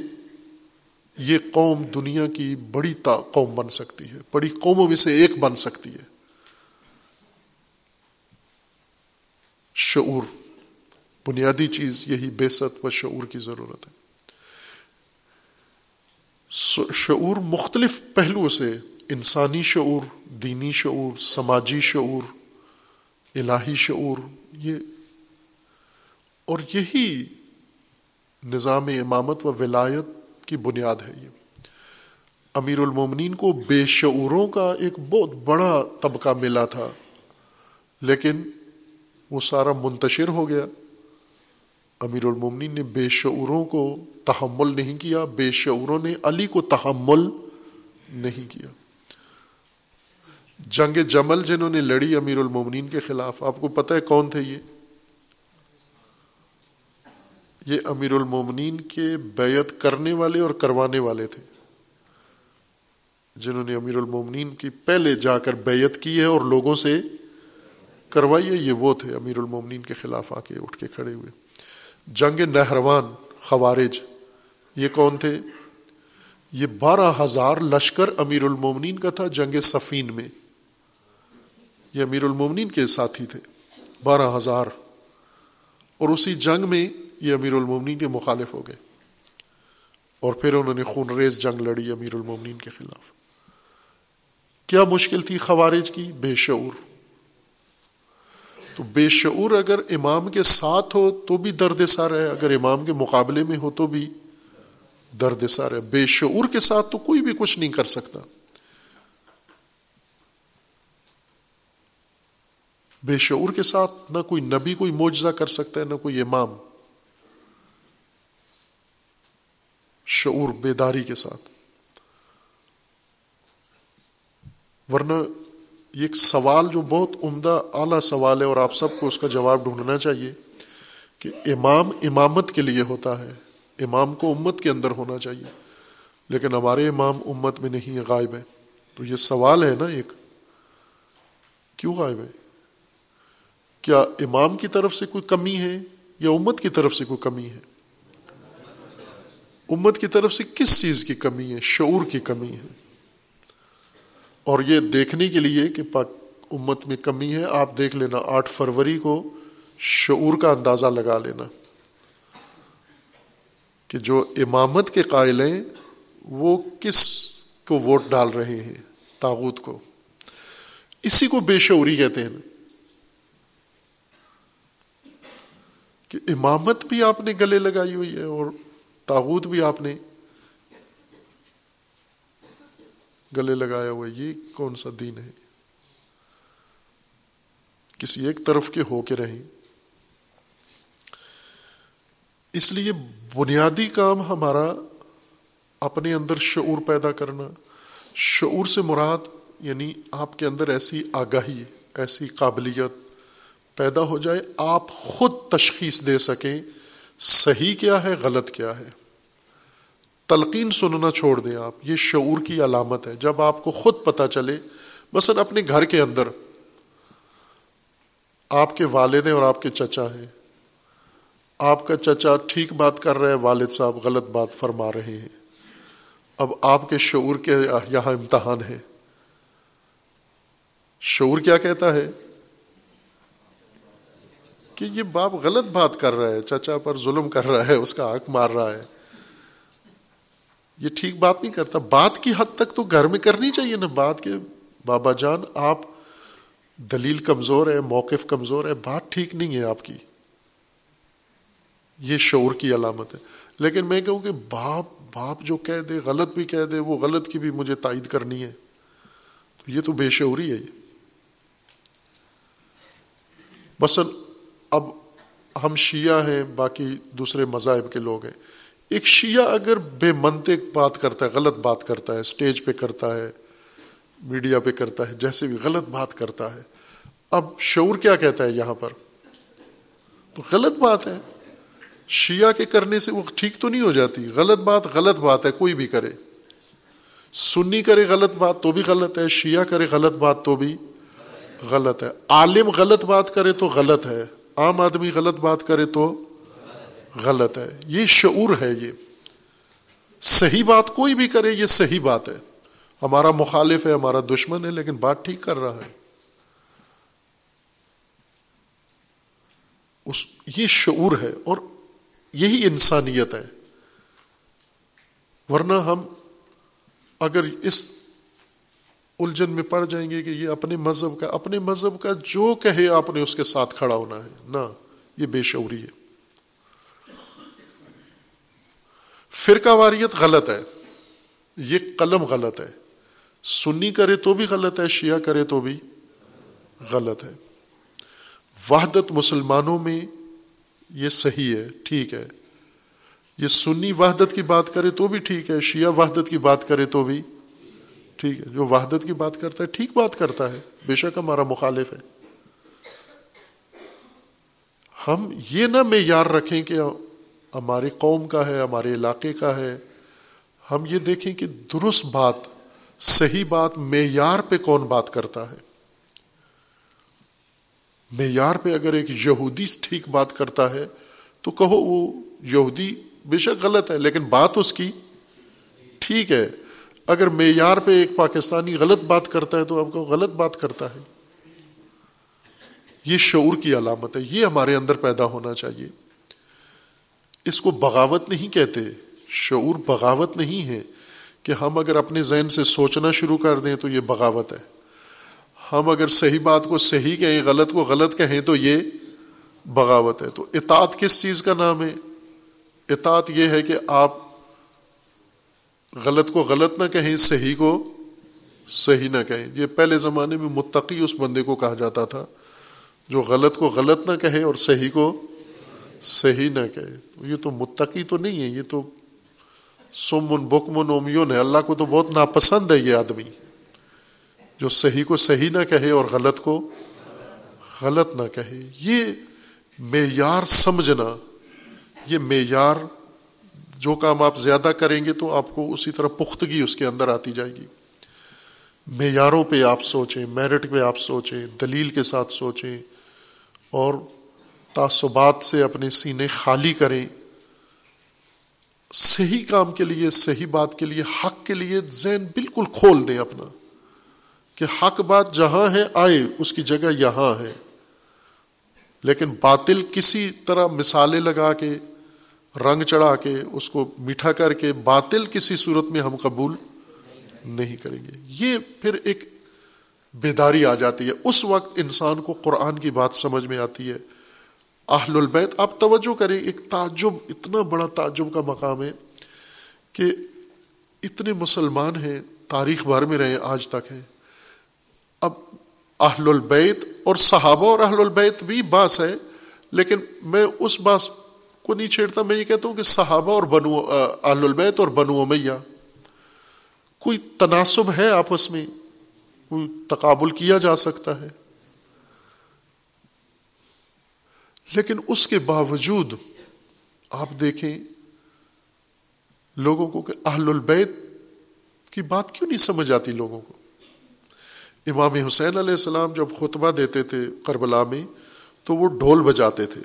یہ قوم دنیا کی بڑی قوم بن سکتی ہے۔ بڑی قوموں میں سے ایک بن سکتی ہے۔ شعور، بنیادی چیز یہی بے ست و شعور کی ضرورت ہے۔ شعور مختلف پہلوؤں سے، انسانی شعور دینی شعور، سماجی شعور، الہی شعور، یہ اور یہی نظام امامت و ولایت کی بنیاد ہے یہ۔ امیر المومنین کو بے شعوروں کا ایک بہت بڑا طبقہ ملا تھا، لیکن وہ سارا منتشر ہو گیا۔ امیر المومنین نے بے شعوروں کو تحمل نہیں کیا، بے شعوروں نے علی کو تحمل نہیں کیا۔ جنگ جمل جنہوں نے لڑی امیر المومنین کے خلاف، آپ کو پتہ ہے کون تھے یہ؟ یہ امیر المومنین کے بیعت کرنے والے اور کروانے والے تھے۔ جنہوں نے امیر المومنین کی پہلے جا کر بیعت کی ہے اور لوگوں سے کروائی ہے، یہ وہ تھے امیر المومنین کے خلاف آ کے اٹھ کے کھڑے ہوئے۔ جنگ نہروان، خوارج، یہ کون تھے؟ یہ بارہ ہزار لشکر امیر المومنین کا تھا جنگ سفین میں۔ یہ امیر المومنین کے ساتھی تھے، بارہ ہزار۔ اور اسی جنگ میں یہ امیر المومنین کے مخالف ہو گئے۔ اور پھر انہوں نے خون ریز جنگ لڑی امیر المومنین کے خلاف۔ کیا مشکل تھی خوارج کی؟ بے شعور۔ تو بے شعور اگر امام کے ساتھ ہو تو بھی درد سار ہے، اگر امام کے مقابلے میں ہو تو بھی درد سار ہے۔ بے شعور کے ساتھ تو کوئی بھی کچھ نہیں کر سکتا۔ بے شعور کے ساتھ نہ کوئی نبی کوئی معجزہ کر سکتا ہے، نہ کوئی امام۔ شعور بیداری کے ساتھ۔ ورنہ یہ ایک سوال جو بہت عمدہ اعلیٰ سوال ہے اور آپ سب کو اس کا جواب ڈھونڈنا چاہیے کہ امام امامت کے لیے ہوتا ہے، امام کو امت کے اندر ہونا چاہیے۔ لیکن ہمارے امام امت میں نہیں، غائب ہے تو یہ سوال ہے نا ایک۔ کیوں غائب ہے کیا امام کی طرف سے کوئی کمی ہے یا امت کی طرف سے کوئی کمی ہے؟ امت کی طرف سے کس چیز کی کمی ہے؟ شعور کی کمی ہے۔ اور یہ دیکھنے کے لیے کہ پاک امت میں کمی ہے، آپ دیکھ لینا، آٹھ فروری کو شعور کا اندازہ لگا لینا کہ جو امامت کے قائل ہیں، وہ کس کو ووٹ ڈال رہے ہیں؟ تاغوت کو۔ اسی کو بے شعوری کہتے ہیں۔ کہ امامت بھی آپ نے گلے لگائی ہوئی ہے اور تاغوت بھی آپ نے گلے لگایا ہوا ہے، یہ کون سا دین ہے؟ کسی ایک طرف کے ہو کے رہیں۔ اس لیے بنیادی کام ہمارا اپنے اندر شعور پیدا کرنا، شعور سے مراد یعنی آپ کے اندر ایسی آگاہی، ایسی قابلیت پیدا ہو جائے، آپ خود تشخیص دے سکیں، صحیح کیا ہے، غلط کیا ہے۔ تلقین سننا چھوڑ دیں آپ، یہ شعور کی علامت ہے۔ جب آپ کو خود پتہ چلے، مثلا اپنے گھر کے اندر، آپ کے والد ہیں اور آپ کے چچا ہیں۔ آپ کا چچا ٹھیک بات کر رہے والد صاحب غلط بات فرما رہے ہیں۔ اب آپ کے شعور کے یہاں امتحان ہے۔ شعور کیا کہتا ہے؟ کہ یہ باپ غلط بات کر رہا ہے چچا پر ظلم کر رہا ہے، اس کا حق مار رہا ہے۔ یہ ٹھیک بات نہیں کرتا۔ بات کی حد تک تو گھر میں کرنی چاہیے نا۔ بات کے بابا جان، آپ دلیل کمزور ہے، موقف کمزور ہے، بات ٹھیک نہیں ہے آپ کی۔ یہ شعور کی علامت ہے۔ لیکن میں کہوں کہ باپ باپ جو کہہ دے، غلط بھی کہہ دے، وہ غلط کی بھی مجھے تائید کرنی ہے۔ تو یہ تو بے شعوری ہے۔ یہ مثلا اب ہم شیعہ ہیں، باقی دوسرے مذاہب کے لوگ ہیں۔ ایک شیعہ اگر بے منطق بات کرتا ہے، غلط بات کرتا ہے اسٹیج پہ کرتا ہے، میڈیا پہ کرتا ہے، جیسے بھی غلط بات کرتا ہے، اب شعور کیا کہتا ہے یہاں پر؟ تو غلط بات ہے۔ شیعہ کے کرنے سے وہ ٹھیک تو نہیں ہو جاتی۔ غلط بات غلط بات ہے، کوئی بھی کرے۔ سنی کرے غلط بات تو بھی غلط ہے، شیعہ کرے غلط بات تو بھی غلط ہے۔ عالم غلط بات کرے تو غلط ہے۔ عام آدمی غلط بات کرے تو غلط ہے۔ یہ شعور ہے یہ۔ صحیح بات کوئی بھی کرے یہ صحیح بات ہے۔ ہمارا مخالف ہے، ہمارا دشمن ہے، لیکن بات ٹھیک کر رہا ہے۔ اس، یہ شعور ہے اور یہی انسانیت ہے۔ ورنہ ہم اگر اس الجھن میں پڑ جائیں گے کہ یہ اپنے مذہب کا اپنے مذہب کا جو کہے آپ نے اس کے ساتھ کھڑا ہونا ہے۔ نہ، یہ بے شعوری ہے۔ فرقہ واریت غلط ہے۔ یہ قلم غلط ہے۔ سنی کرے تو بھی غلط ہے، شیعہ کرے تو بھی غلط ہے۔ وحدت مسلمانوں میں یہ صحیح ہے، ٹھیک ہے۔ یہ سنی وحدت کی بات کرے تو بھی ٹھیک ہے، شیعہ وحدت کی بات کرے تو بھی ٹھیک ہے، جو وحدت کی بات کرتا ہے، ٹھیک بات کرتا ہے۔ بے شک ہمارا مخالف ہے۔ ہم یہ نہ معیار رکھیں کہ ہماری قوم کا ہے، ہمارے علاقے کا ہے۔ ہم یہ دیکھیں کہ درست بات، صحیح بات معیار پہ کون بات کرتا ہے۔ معیار پہ اگر ایک یہودی ٹھیک بات کرتا ہے، تو کہو وہ یہودی بے شک غلط ہے، لیکن بات اس کی ٹھیک ہے۔ اگر معیار پہ ایک پاکستانی غلط بات کرتا ہے تو آپ کو غلط بات کرتا ہے۔ یہ شعور کی علامت ہے، یہ ہمارے اندر پیدا ہونا چاہیے۔ اس کو بغاوت نہیں کہتے، شعور بغاوت نہیں ہے کہ ہم اگر اپنے ذہن سے سوچنا شروع کر دیں تو یہ بغاوت ہے۔ ہم اگر صحیح بات کو صحیح کہیں، غلط کو غلط کہیں تو یہ بغاوت ہے۔ تو اطاعت کس چیز کا نام ہے؟ اطاعت یہ ہے کہ آپ غلط کو غلط نہ کہیں، صحیح کو صحیح نہ کہیں۔ یہ پہلے زمانے میں متقی اس بندے کو کہا جاتا تھا جو غلط کو غلط نہ کہے اور صحیح کو صحیح نہ کہے۔ یہ تو متقی تو نہیں ہے، یہ تو سمن، بکمن، اومیون ہے۔ اللہ کو تو بہت ناپسند ہے یہ آدمی۔ جو صحیح کو صحیح نہ کہے اور غلط کو غلط نہ کہے۔ یہ معیار سمجھنا، یہ معیار جو کام آپ زیادہ کریں گے تو آپ کو اسی طرح پختگی اس کے اندر آتی جائے گی۔ معیاروں پہ آپ سوچیں، میرٹ پہ آپ سوچیں، دلیل کے ساتھ سوچیں، اور تعصبات سے اپنے سینے خالی کریں۔ صحیح کام کے لیے، صحیح بات کے لیے، حق کے لیے ذہن بالکل کھول دیں اپنا کہ حق بات جہاں ہے، آئے، اس کی جگہ یہاں ہے۔ لیکن باطل کسی طرح مثالیں لگا کے رنگ چڑھا کے اس کو میٹھا کر کے باطل کسی صورت میں ہم قبول نہیں کریں گے۔ یہ پھر ایک بیداری آ جاتی ہے۔ اس وقت انسان کو قرآن کی بات سمجھ میں آتی ہے۔ اہل البیت، آپ توجہ کریں، ایک تعجب، اتنا بڑا تعجب کا مقام ہے کہ اتنے مسلمان ہیں، تاریخ بھر میں رہے، آج تک ہیں۔ اب اہل البیت اور صحابہ اور اہل البیت بھی باس ہے لیکن میں اس باس کو نہیں چھیڑتا، میں یہ کہتا ہوں کہ صحابہ اور بنو اہل البیت اور بنو امیہ، کوئی تناسب ہے آپس میں؟ کوئی تقابل کیا جا سکتا ہے؟ لیکن اس کے باوجود آپ دیکھیں لوگوں کو کہ اہل البیت کی بات کیوں نہیں سمجھ آتی لوگوں کو؟ امام حسین علیہ السلام جب خطبہ دیتے تھے کربلا میں تو وہ ڈھول بجاتے تھے۔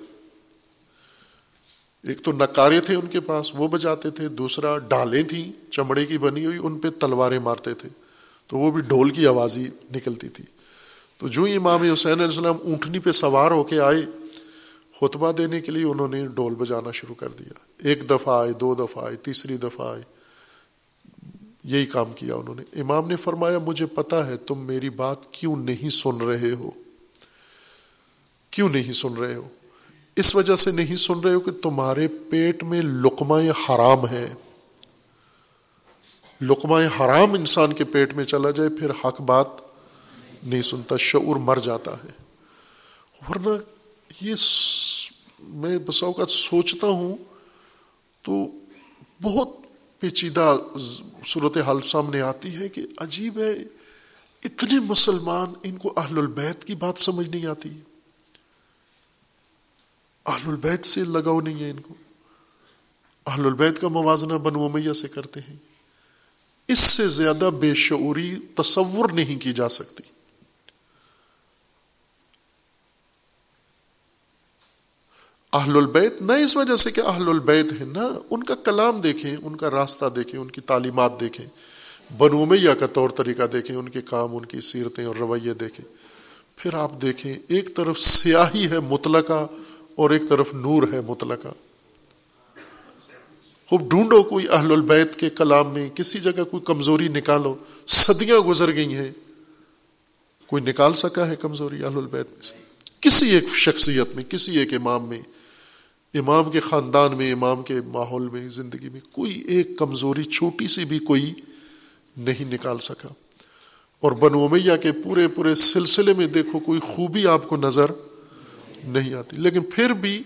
ایک تو نکارے تھے ان کے پاس، وہ بجاتے تھے، دوسرا ڈالیں تھیں، چمڑے کی بنی ہوئی، ان پہ تلواریں مارتے تھے، تو وہ بھی ڈھول کی آواز ہی نکلتی تھی۔ تو جو امام حسین علیہ السلام اونٹنی پہ سوار ہو کے آئے، خطبہ دینے کے لیے انہوں نے ڈول بجانا شروع کر دیا۔ ایک دفعہ آئے، دو دفعہ آئے، تیسری دفعہ آئے، یہی کام کیا انہوں نے۔ امام نے فرمایا، مجھے پتا ہے تم میری بات کیوں نہیں سن رہے ہو؟ کیوں نہیں سن رہے ہو؟ اس وجہ سے نہیں سن رہے ہو کہ تمہارے پیٹ میں لقمہ حرام ہے لقمہ حرام انسان کے پیٹ میں چلا جائے، پھر حق بات نہیں سنتا، شعور مر جاتا ہے۔ ورنہ یہ میں بسا اوقات سوچتا ہوں تو بہت پیچیدہ صورت حال سامنے آتی ہے کہ عجیب ہے، اتنے مسلمان ان کو اہل البیت کی بات سمجھ نہیں آتی۔ اہل البیت سے لگاؤ نہیں ہے ان کو۔ اہل البیت کا موازنہ بنو میاں سے کرتے ہیں۔ اس سے زیادہ بے شعوری تصور نہیں کی جا سکتی۔ اہل البیت نہ اس وجہ سے کہ اہل البیت ہے نہ ان کا کلام دیکھیں، ان کا راستہ دیکھیں، ان کی تعلیمات دیکھیں۔ بنو میاں کا طور طریقہ دیکھیں، ان کے کام، ان کی سیرتیں اور رویے دیکھیں۔ پھر آپ دیکھیں، ایک طرف سیاہی ہے مطلقہ اور ایک طرف نور ہے مطلقہ۔ خوب ڈھونڈو کوئی اہل البیت کے کلام میں، کسی جگہ کوئی کمزوری نکالو۔ صدیاں گزر گئی ہیں۔ کوئی نکال سکا ہے کمزوری اہل البیت میں سے؟ کسی ایک شخصیت میں، کسی ایک امام میں۔ امام کے خاندان میں، امام کے ماحول میں، زندگی میں کوئی ایک کمزوری، چھوٹی سی بھی کوئی نہیں نکال سکا۔ اور بنو میاں کے پورے پورے سلسلے میں دیکھو، کوئی خوبی آپ کو نظر نہیں آتی۔ لیکن پھر بھی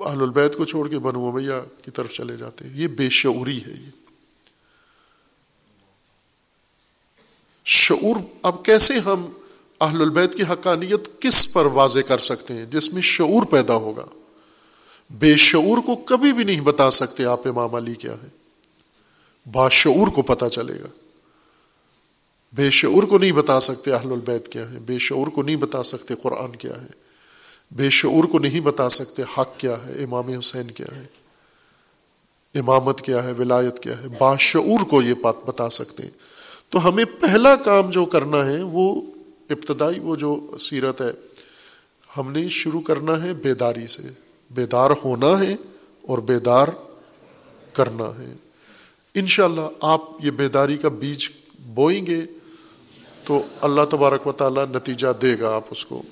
اہل البیت کو چھوڑ کے بنو میاں کی طرف چلے جاتے ہیں۔ یہ بے شعوری ہے یہ۔ شعور، اب کیسے ہم اہل البیت کی حقانیت کس پر واضح کر سکتے ہیں؟ جس میں شعور پیدا ہوگا۔ بے شعور کو کبھی بھی نہیں بتا سکتے آپ امام علی کیا ہے باشعور کو پتا چلے گا۔ بے شعور کو نہیں بتا سکتے اہل البیت کیا ہے بے شعور کو نہیں بتا سکتے قرآن کیا ہے بے شعور کو نہیں بتا سکتے حق کیا ہے، امام حسین کیا ہے، امامت کیا ہے، ولایت کیا ہے۔ باشعور کو یہ بات بتا سکتے ہیں۔ تو ہمیں پہلا کام جو کرنا ہے، وہ ابتدائی وہ جو سیرت ہے، ہم نے شروع کرنا ہے بیداری سے۔ بیدار ہونا ہے اور بیدار کرنا ہے۔ انشاءاللہ آپ یہ بیداری کا بیج بوئیں گے تو اللہ تبارک و تعالیٰ نتیجہ دے گا آپ اس کو۔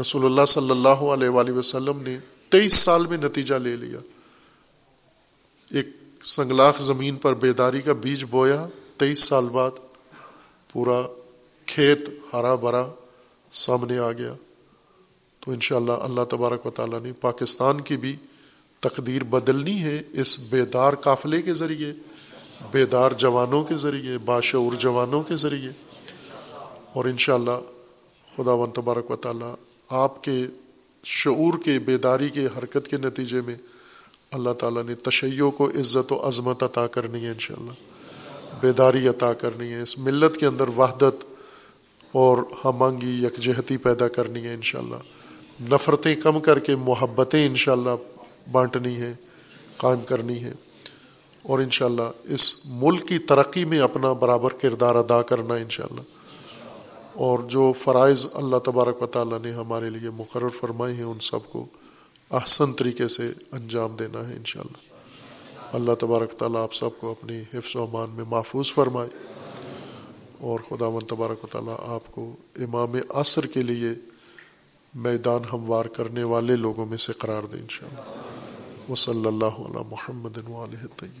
رسول اللہ صلی اللہ علیہ وآلہ وسلم نے تیئیس سال میں نتیجہ لے لیا۔ ایک سنگلاخ زمین پر بیداری کا بیج بویا۔ تیئیس سال بعد پورا کھیت ہرا بھرا سامنے آ گیا۔ تو انشاءاللہ اللہ تبارک و تعالیٰ نے پاکستان کی بھی تقدیر بدلنی ہے اس بیدار قافلے کے ذریعے، بیدار جوانوں کے ذریعے، باشعور جوانوں کے ذریعے۔ اور انشاءاللہ خدا و تبارک و تعالیٰ آپ کے شعور کے بیداری کے حرکت کے نتیجے میں اللہ تعالیٰ نے تشیعوں کو عزت و عظمت عطا کرنی ہے انشاءاللہ۔ بیداری عطا کرنی ہے، اس ملت کے اندر وحدت اور ہمانگی، یکجہتی پیدا کرنی ہے انشاءاللہ۔ نفرتیں کم کر کے محبتیں انشاءاللہ بانٹنی ہیں، قائم کرنی ہے اور انشاءاللہ اس ملک کی ترقی میں اپنا برابر کردار ادا کرنا انشاءاللہ۔ اور جو فرائض اللہ تبارک و تعالیٰ نے ہمارے لیے مقرر فرمائے ہیں ان سب کو احسن طریقے سے انجام دینا ہے انشاءاللہ۔ اللہ تبارک تعالیٰ آپ سب کو اپنی حفظ و امان میں محفوظ فرمائے۔ اور خدا و تبارک و تعالیٰ آپ کو امام عصر کے لیے میدان ہموار کرنے والے لوگوں میں سے قرار دے انشاءاللہ۔ وصلی اللہ علی محمد علیہ طیب